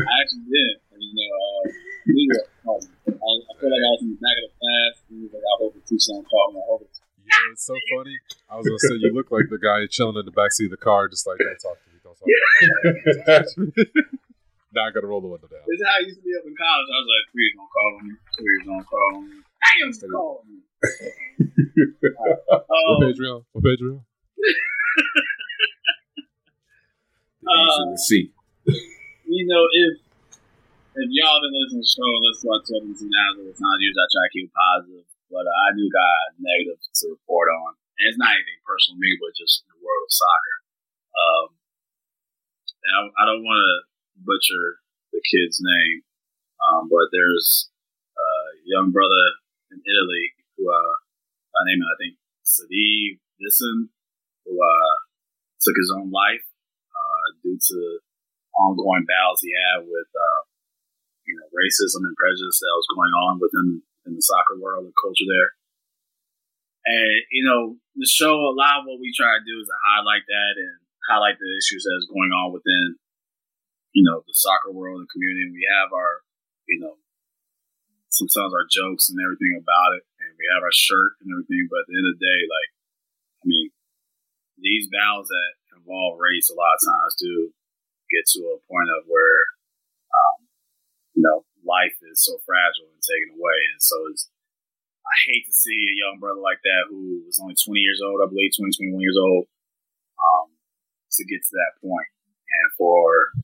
I actually did. You know, uh, I feel like I was in the back of the class. And he was like, I hope the teacher don't call me. I hope it's. You know, it's so funny. I was gonna say you look like the guy chilling in the backseat of the car, just like don't talk to me, don't talk to me. now I gotta roll the window down. This is how I used to be up in college. I was like, please don't call me. Please don't call on me. Damn, call me. uh, what page we on? What page we on? uh, see. You know, if if y'all been listening to the show, listen to our 17 hours of the time, usually I try to keep it positive. But uh, I do got negative to report on. And it's not anything personal to me, but just in the world of soccer. Um, I, I don't want to butcher the kid's name, um, but there's a young brother in Italy who, uh, I name it, I think, Sadiq Nissen, who uh, took his own life uh, due to ongoing battles he had with uh, you know racism and prejudice that was going on within in the soccer world and culture there. And you know, the show a lot of what we try to do is to highlight that and highlight the issues that is going on within you know the soccer world and community. And we have our you know sometimes our jokes and everything about it, and we have our shirt and everything. But at the end of the day, like I mean, these battles that involve race a lot of times do get to a point of where um, you know life is so fragile and taken away. And so it's, I hate to see a young brother like that who was only 20 years old, I believe 20, 21 years old, um, to get to that point. And for,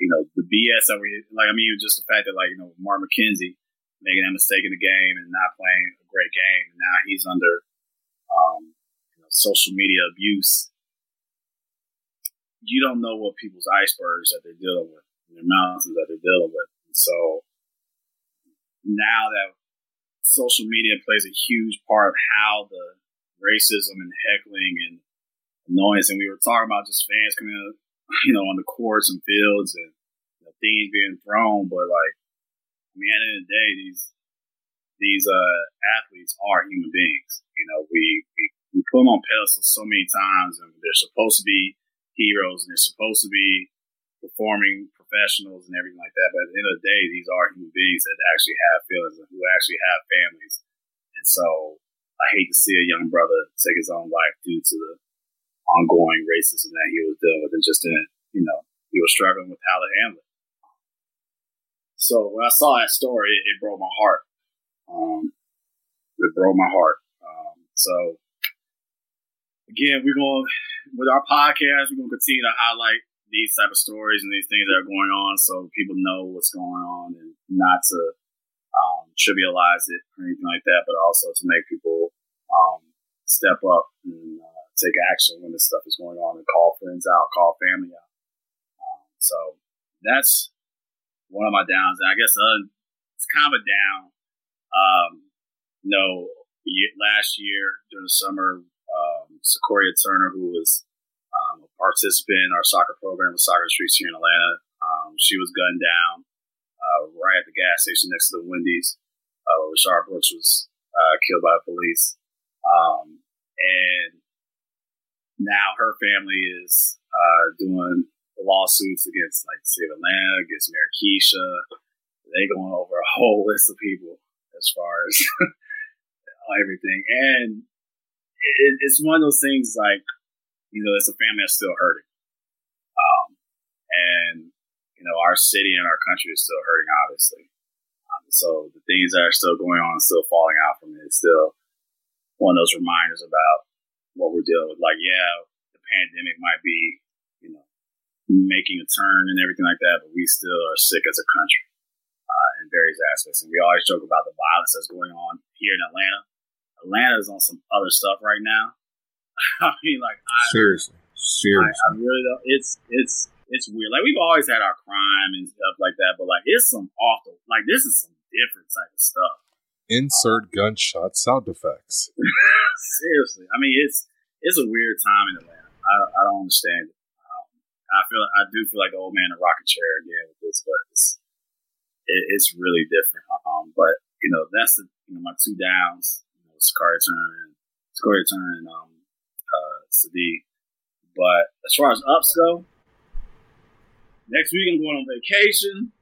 you know, the BS that we, like, I mean, just the fact that, like, you know, Mark McKenzie making that mistake in the game and not playing a great game. And now he's under, um, you know, social media abuse. You don't know what people's icebergs that they're dealing with, their mountains that they're dealing with. And so now that social media plays a huge part of how the racism and heckling and noise, and we were talking about just fans coming up, you know, on the courts and fields and you know, things being thrown, but like, I mean, at the end of the day, these these uh, athletes are human beings. You know, we, we we put them on pedestals so many times, and they're supposed to be heroes, and they're supposed to be performing professionals and everything like that. But at the end of the day, these are human beings that actually have feelings and who actually have families. And so I hate to see a young brother take his own life due to the ongoing racism that he was dealing with and just didn't, you know, he was struggling with how to handle it. So when I saw that story, it, it broke my heart. Um, it broke my heart. Um, so again, we're going with our podcast, we're going to continue to highlight these type of stories and these things that are going on so people know what's going on and not to um, trivialize it or anything like that, but also to make people um, step up and uh, take action when this stuff is going on and call friends out, call family out. Um, so that's one of my downs. And I guess uh, it's kind of a down. Um, you know, last year during the summer, um, Secoriea Turner, who was um, a participant in our soccer program with Soccer Streets here in Atlanta, um, she was gunned down uh, right at the gas station next to the Wendy's, uh, where Rayshard Brooks was uh, killed by police. Um, and now her family is uh, doing lawsuits against like the city of Atlanta, against Mayor Keisha. They going over a whole list of people as far as everything, and it, it's one of those things like you know, it's a family that's still hurting, um, and you know, our city and our country is still hurting, obviously. Um, so the things that are still going on, still falling out from it, is still one of those reminders about what we're dealing with. Like, yeah, the pandemic might be, you know, making a turn and everything like that, but we still are sick as a country uh, in various aspects. And we always joke about the violence that's going on here in Atlanta. Atlanta is on some other stuff right now. I mean, like, I, seriously, seriously, I, I really don't. It's it's it's weird. Like we've always had our crime and stuff like that, but like it's some awful. Like this is some different type of stuff. Insert gunshot sound effects. Seriously, I mean it's it's a weird time in Atlanta. I, I don't understand it. Um, I feel I do feel like an old man in a rocking chair again with this, but it's it, it's really different. Um, but you know that's the you know my two downs. You know, Secoriea Turner and Secoriea Turner and um, uh, Sadiq. But as far as ups go, next week I'm going on vacation.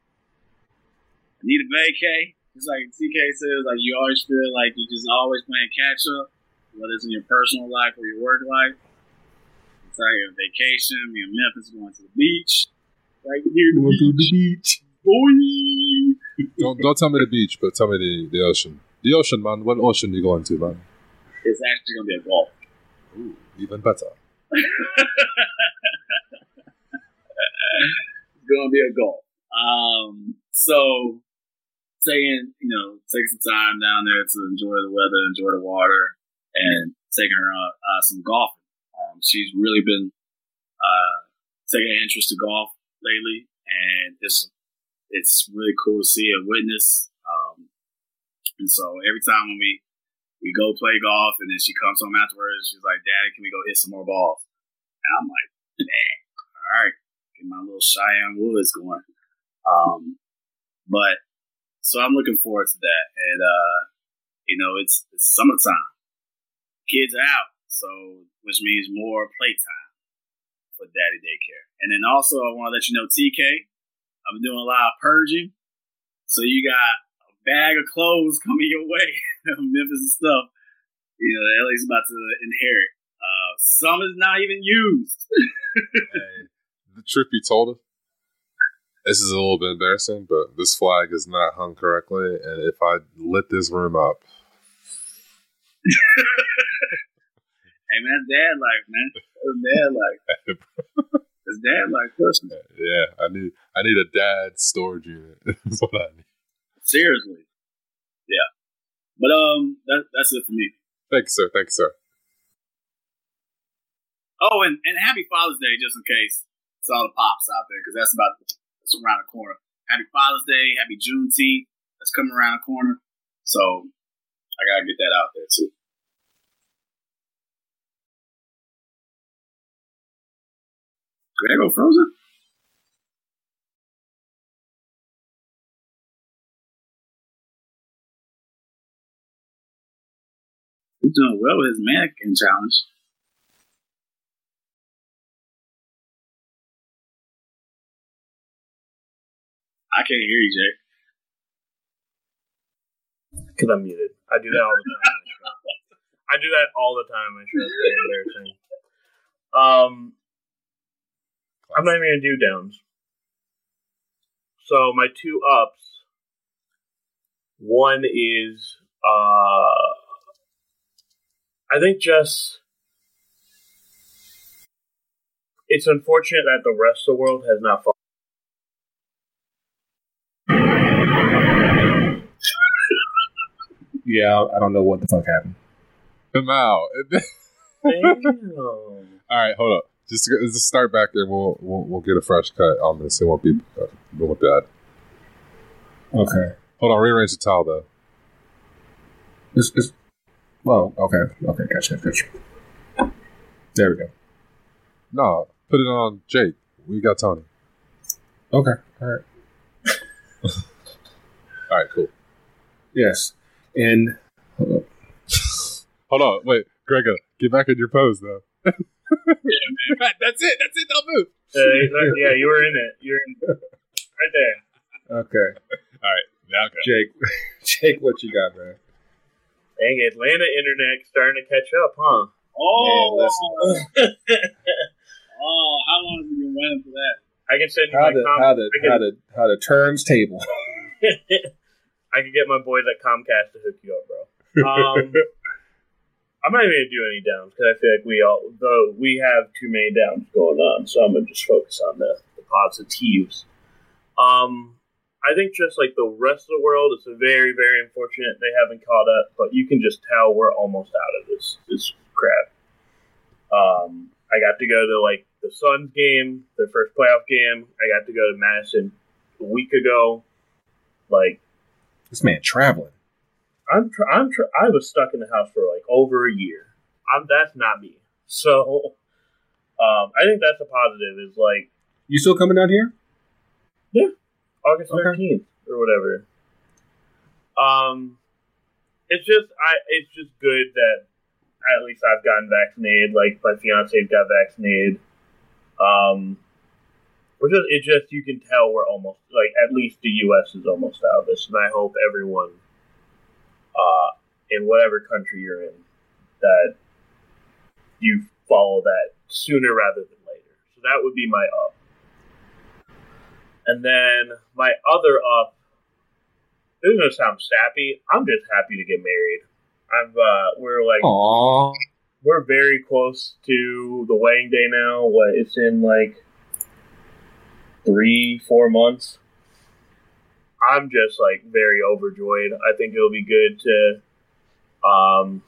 I need a vacay. It's like TK says, like you always feel like you're just always playing catch up, whether it's in your personal life or your work life. It's like a vacation. Me and Memphis going to the beach. Right here, going to the beach. Boy. don't don't tell me the beach, but tell me the, the ocean. The ocean, man. What ocean are you going to, man? It's actually gonna be a Gulf. Ooh, even better. it's gonna be a Gulf. Um, so taking, you know, taking some time down there to enjoy the weather, enjoy the water, and taking her uh, uh, some golfing. Um, she's really been uh, taking an interest to golf lately, and it's it's really cool to see and witness. Um, and so every time when we we go play golf, and then she comes home afterwards, she's like, "Daddy, can we go hit some more balls?" And I'm like, "Man, all right, get my little Cheyenne Woods going." Um, but so I'm looking forward to that. And, uh, you know, it's, it's summertime. Kids are out. So, which means more playtime for daddy daycare. And then also, I want to let you know, TK, I'm doing a lot of purging. So you got bag of clothes coming your way, Memphis and stuff. You know, Ellie's about to inherit. Uh, some is not even used. hey, the truth you told this is a little bit embarrassing, but this flag is not hung correctly, and if I lit this room up. hey man, that's dad like man. That's dad like. It's dad like Christmas. Yeah, I need I need a dad storage unit. that's what I need. Seriously. Yeah. But um that, that's it for me. Thank you, sir. Thank you, sir. Oh, and, and happy Father's Day, just in case it's all the pops out there, because that's about that's around the corner. Happy Father's Day, happy Juneteenth. That's coming around the corner. So I gotta get that out there too. Could I go frozen? He's doing well with his mannequin challenge. I can't hear you, Jake. Because I'm muted. I do that all the time. I do that all the time. I sure embarrassing. Um, I'm not even gonna do downs. So my two ups. One is, uh, I think just it's unfortunate that the rest of the world has not followed yeah, I don't know what the fuck happened. him out. All right, hold up. Just, to- just start back there. We'll, we'll we'll get a fresh cut on this. It won't be uh, it won't be bad. Okay. Hold on. Rearrange the towel though. It's, it's, well, okay. Okay, gotcha, gotcha. There we go. No, put it on Jake. We got Tony. Okay. All right. All right, cool. Yes. And hold up. Hold on. Wait, Gregor, get back in your pose though. That's it. That's it. Don't move. Uh, yeah, you were in it. You're in right there. okay, All right. Now go. Jake. Jake, what you got, man? Dang, Atlanta internet starting to catch up, huh? Oh, Man, oh, how long have you been waiting for that? I can send you How my the com- how the I can- how the how the turns table. I can get my boys at Comcast to hook you up, bro. Um, I'm not even gonna do any downs because I feel like we all, though we have too many downs going on, so I'm gonna just focus on the, the positives. Um, I think just like the rest of the world, it's very, very unfortunate they haven't caught up, but you can just tell we're almost out of this this crap. Um, I got to go to like the Suns game, their first playoff game. I got to go to Madison a week ago. Like This man traveling. I'm tr- I'm tr- I was stuck in the house for like over a year. I'm that's not me. So um, I think that's a positive. Is like You still coming down here? August Okay. thirteenth or whatever. Um, it's just I it's just good that at least I've gotten vaccinated. Like my fiance got vaccinated. Um, we're just it just you can tell we're almost like at least the U.S. is almost out of this, and I hope everyone, uh, in whatever country you're in, that you follow that sooner rather than later. So that would be my up. And then my other up, this is gonna sound sappy. I'm just happy to get married. I've uh, we're like Aww. we're very close to the wedding day now. What it's in like three, four months. I'm just like very overjoyed. I think it'll be good to um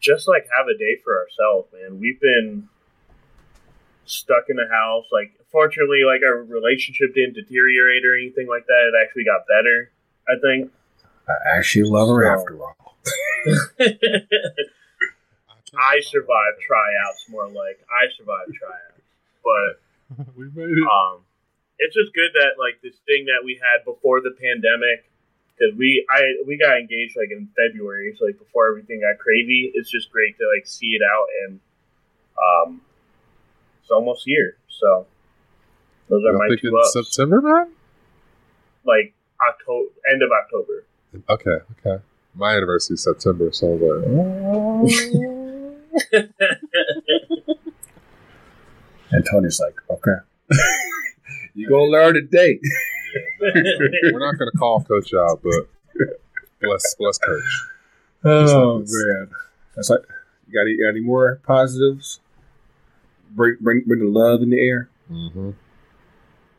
just like have a day for ourselves, man. We've been stuck in the house. Like fortunately like our relationship didn't deteriorate or anything like that. It actually got better, I think. I actually love her So- after all. I survived tryouts more like I survived tryouts. But we made it. um it's just good that like this thing that we had before the pandemic because we I we got engaged like in February, so like before everything got crazy. It's just great to like see it out and um it's almost here. So those are Y'all my two ups. September, man? Like October end of October. Okay, okay. My anniversary is September, so I was like, And Tony's like, okay. you gonna learn today. we're not going to call Coach out, but bless, bless Coach. Oh happens. man. That's like you got any, got any more positives? Bring bring bring the love in the air. Mm-hmm.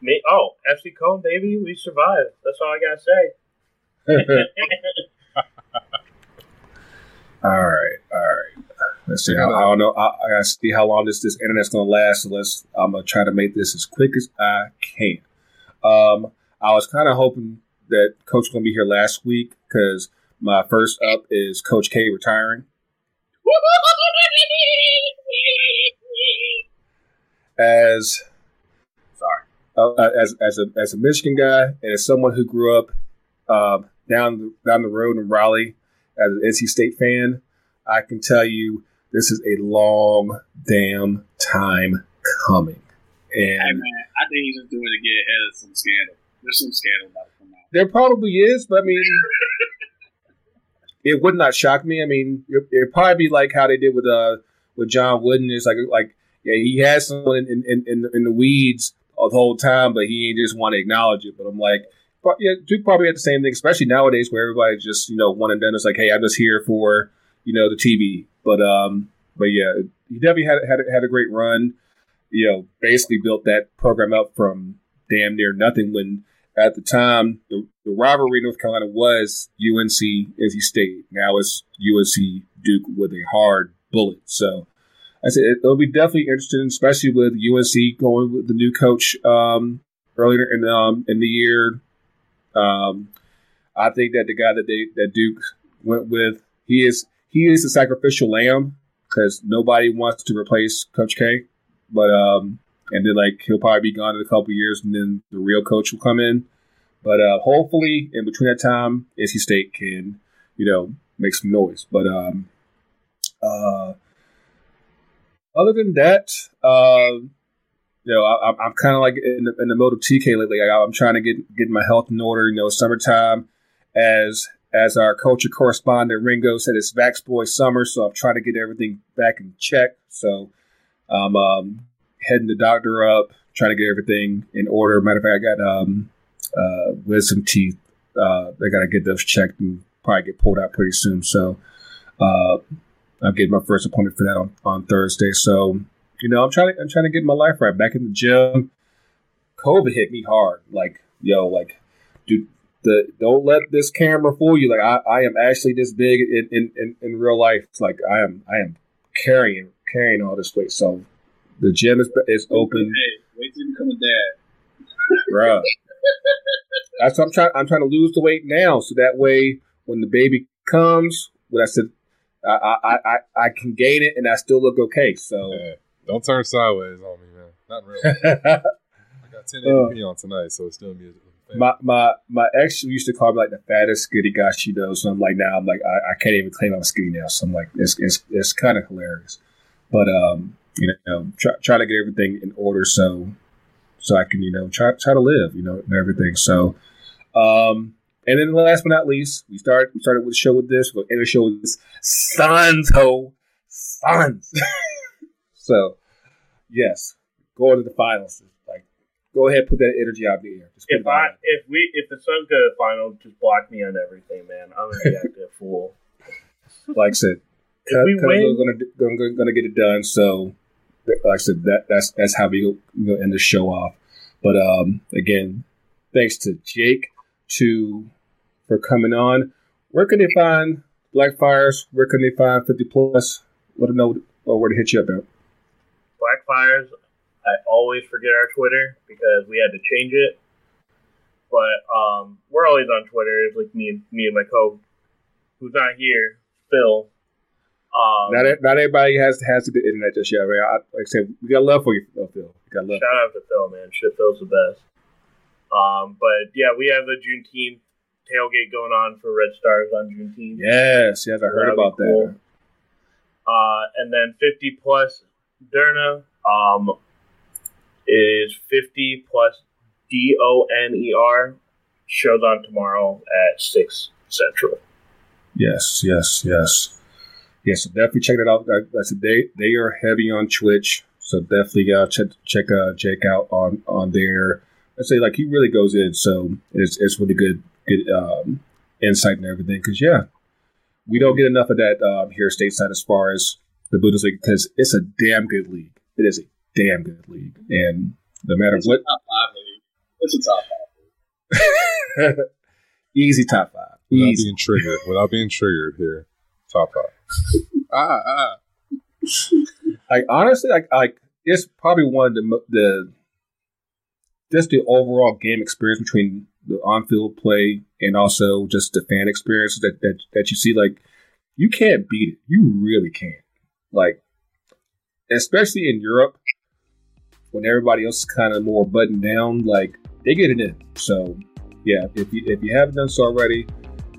Me oh, FC Cone baby, we survived. That's all I gotta say. All right, all right. Let's see. How, I don't know. I, I gotta see how long this this internet's gonna last. So let's. I'm gonna try to make this as quick as I can. Um, I was kind of hoping that Coach gonna be here last week because my first up is Coach K retiring. As sorry, uh, as as a as a Michigan guy and as someone who grew up um, down the, down the road in Raleigh as an NC State fan, I can tell you this is a long damn time coming. Hey And man, I think he's just doing it to get ahead of some scandal. There's some scandal about to come out. there probably is, but I mean, it would not shock me. I mean, it, it'd probably be like how they did with uh with John Wooden. It's like like yeah, he has someone in in, in, in the weeds the whole time, but he ain't just want to acknowledge it. But I'm like, yeah, do probably had the same thing, especially nowadays where everybody just you know one and done. It's like, hey, I'm just here for you know the TV. But um, but yeah, he definitely had had had a great run. You know, basically built that program up from damn near nothing when at the time the, the rivalry in North Carolina was UNC NC State. Now it's UNC Duke with a hard bullet. So I said it'll be definitely interesting, especially with UNC going with the new coach um, earlier in um, in the year. Um, I think that the guy that they that Duke went with, he is he is a sacrificial lamb because nobody wants to replace Coach K. But um, and then like he'll probably be gone in a couple years, and then the real coach will come in. But uh, hopefully, in between that time, NC State can you know make some noise. But um, uh, other than that, uh, you know, I, am kind of like in the, in the mode of TK lately. I, am trying to get get my health in order. You know, summertime, as as our culture correspondent Ringo said, it's Vax Boy summer, so I'm trying to get everything back in check. So I'm um, heading the doctor up, trying to get everything in order. Matter of fact, I got um, uh, wisdom teeth. Uh, they got to get those checked and probably get pulled out pretty soon. So uh, I'm getting my first appointment for that on, on Thursday. So you know, I'm trying to I'm trying to get my life right. Back in the gym, COVID hit me hard. Like, yo, like, dude, the don't let this camera fool you. Like, I, I am actually this big in, in, in, in real life. It's like I am I am carrying carrying all this weight. So the gym is is open. Hey, wait till you become a dad, bro. That's what I'm trying. I'm trying to lose the weight now, so that way when the baby comes, when I said I I, I, I can gain it and I still look okay. So. Yeah don't turn sideways on me, man. Not really. I got 1080p uh, on tonight, so it's still music. My my my ex used to call me like the fattest skinny guy she knows. So I'm like now I'm like I, I can't even claim I'm skinny now. So I'm like it's it's, it's kind of hilarious, but um you know try try to get everything in order so so I can you know try try to live you know and everything. So um and then last but not least we started we started with the show with this. We'll end the show with this ho Suns. So, yes, go to the finals. Like, go ahead, put that energy out there. if I, if we, if the Suns go to the final, just block me on everything, man. I'm gonna be acting a fool. Like I said, if we win, we're gonna, gonna gonna get it done. So, like I said, that that's that's how we go, we go end the show off. But um, again, thanks to Jake to for coming on. Where can they find Blackfires? Where can they find 50 plus? Let them know or where to hit you up at. Blackfires, I always forget our Twitter because we had to change it. But um, we're always on Twitter. It's like me and me and my co, who's not here, Phil. Um, not not everybody has has the internet just yet. Right? I, like I said, we got love for you, Phil. We got love. Shout out to Phil, man. Shit, Phil's the best. Um, but yeah, we have the Juneteenth tailgate going on for Red Stars on Juneteenth. Yes, yes, I heard about cool. that. Uh, and then 50 plus Doner um, is 50 plus D O N E R. Shows on tomorrow at 6 Central. Yes, yes, yes. Yes, so definitely check that out. That's a they they are heavy on Twitch, so definitely uh, check check uh, Jake out on on there. I say like he really goes in, so it's it's really good good um, insight and everything. Because yeah, we don't get enough of that um, here stateside as far as the Bundesliga because it's a damn good league. It is a damn good league, and no matter it's what, top five league. It's a top five. Easy top five. Without Easy. being triggered. Without being triggered here, top five. ah ah. Like honestly, like like it's probably one of the the just the overall game experience between the on-field play and also just the fan experience that that, that you see. Like you can't beat it. You really can't. Like, especially in Europe, when everybody else is kind of more buttoned down, like they get it in. So, yeah, if you if you haven't done so already,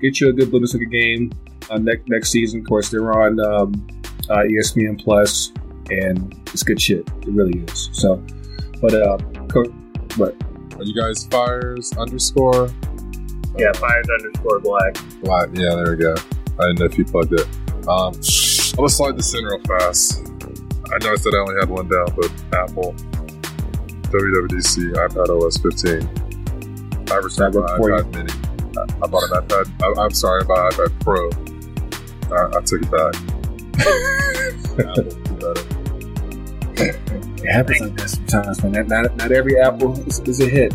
get you a good Bundesliga game uh, next next season. Of course, they're on um, uh, ESPN Plus, and it's good shit. It really is. So, but uh, what? Are you guys fires underscore? Yeah, fires underscore black. Black. Yeah, there we go. I didn't know if you plugged it. Um, I'm gonna slide this in real fast. I noticed that I only had one down, but Apple, WWDC, iPad OS 15. I returned my iPad you. Mini. I, bought an iPad. I, am sorry, I bought an iPad Pro. I, I took it back. it happens like that sometimes, man. Not, not, not every Apple is, is a hit.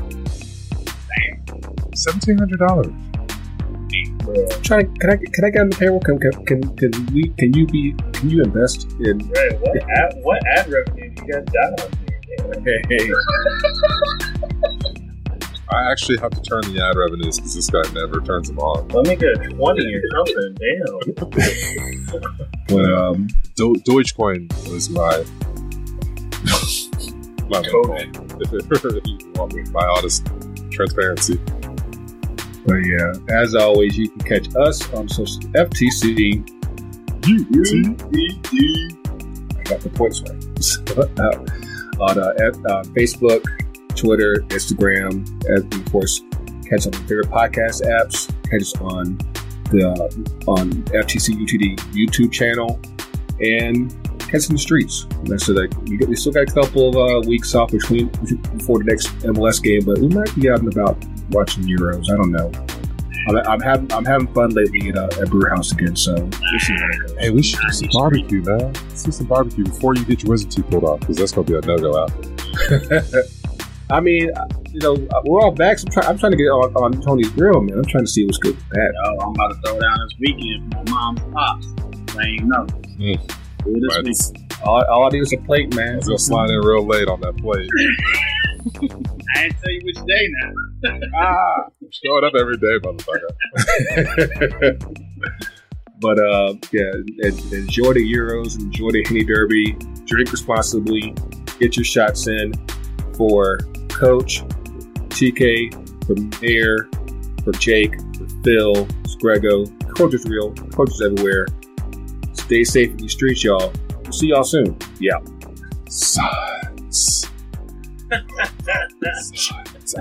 Seventeen hundred dollars. trying to, can I can I get on the payroll? Can, can, can, can we can you be can you invest in Right, what ad, what ad revenue do you guys got on here? hey, I actually have to turn the ad revenues because this guy never turns them on. Let me get a 20 or something. Damn. but um Do- Dogecoin was my my Cool. if you want me, my honest transparency. but yeah, as always, you can catch us on social FTC. I got the points right. on uh, F- uh, Facebook, Twitter, Instagram, and of course, catch on your favorite podcast apps. Catch us on the uh, on FTC UTD YouTube channel, and catch us in the streets. And so that we, got, we still got a couple of uh, weeks off between before the next MLS game, but we might be out and about watching Euros. I don't know. I'm, I'm having I'm having fun lately at, uh, at Brew House again, so we'll see how it goes. Hey, we should do some barbecue, man. Let's do some barbecue before you get your wisdom teeth pulled off, because that's gonna be a no go after. I mean, uh, you know, uh, we're all back. So I'm, try- I'm trying to get on, on Tony's grill, man. I'm trying to see what's good with that. Yo, I'm about to throw down this weekend for my mom's pops. I ain't know. Mm. Do this Right. weekend. All, all I need is a plate, man. It's gonna slide in real late on that plate. I ain't tell you which day now. Ah. Show it up every day, motherfucker. but uh, yeah, enjoy the Euros, enjoy the Henny Derby, drink responsibly, get your shots in for Coach, TK, for Mayor, for Jake, for Phil, Grego, coaches real, coaches everywhere. Stay safe in these streets, y'all. We'll see y'all soon. Yeah. Science. Science.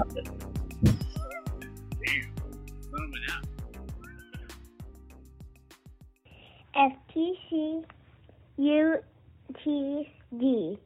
FTC UTD.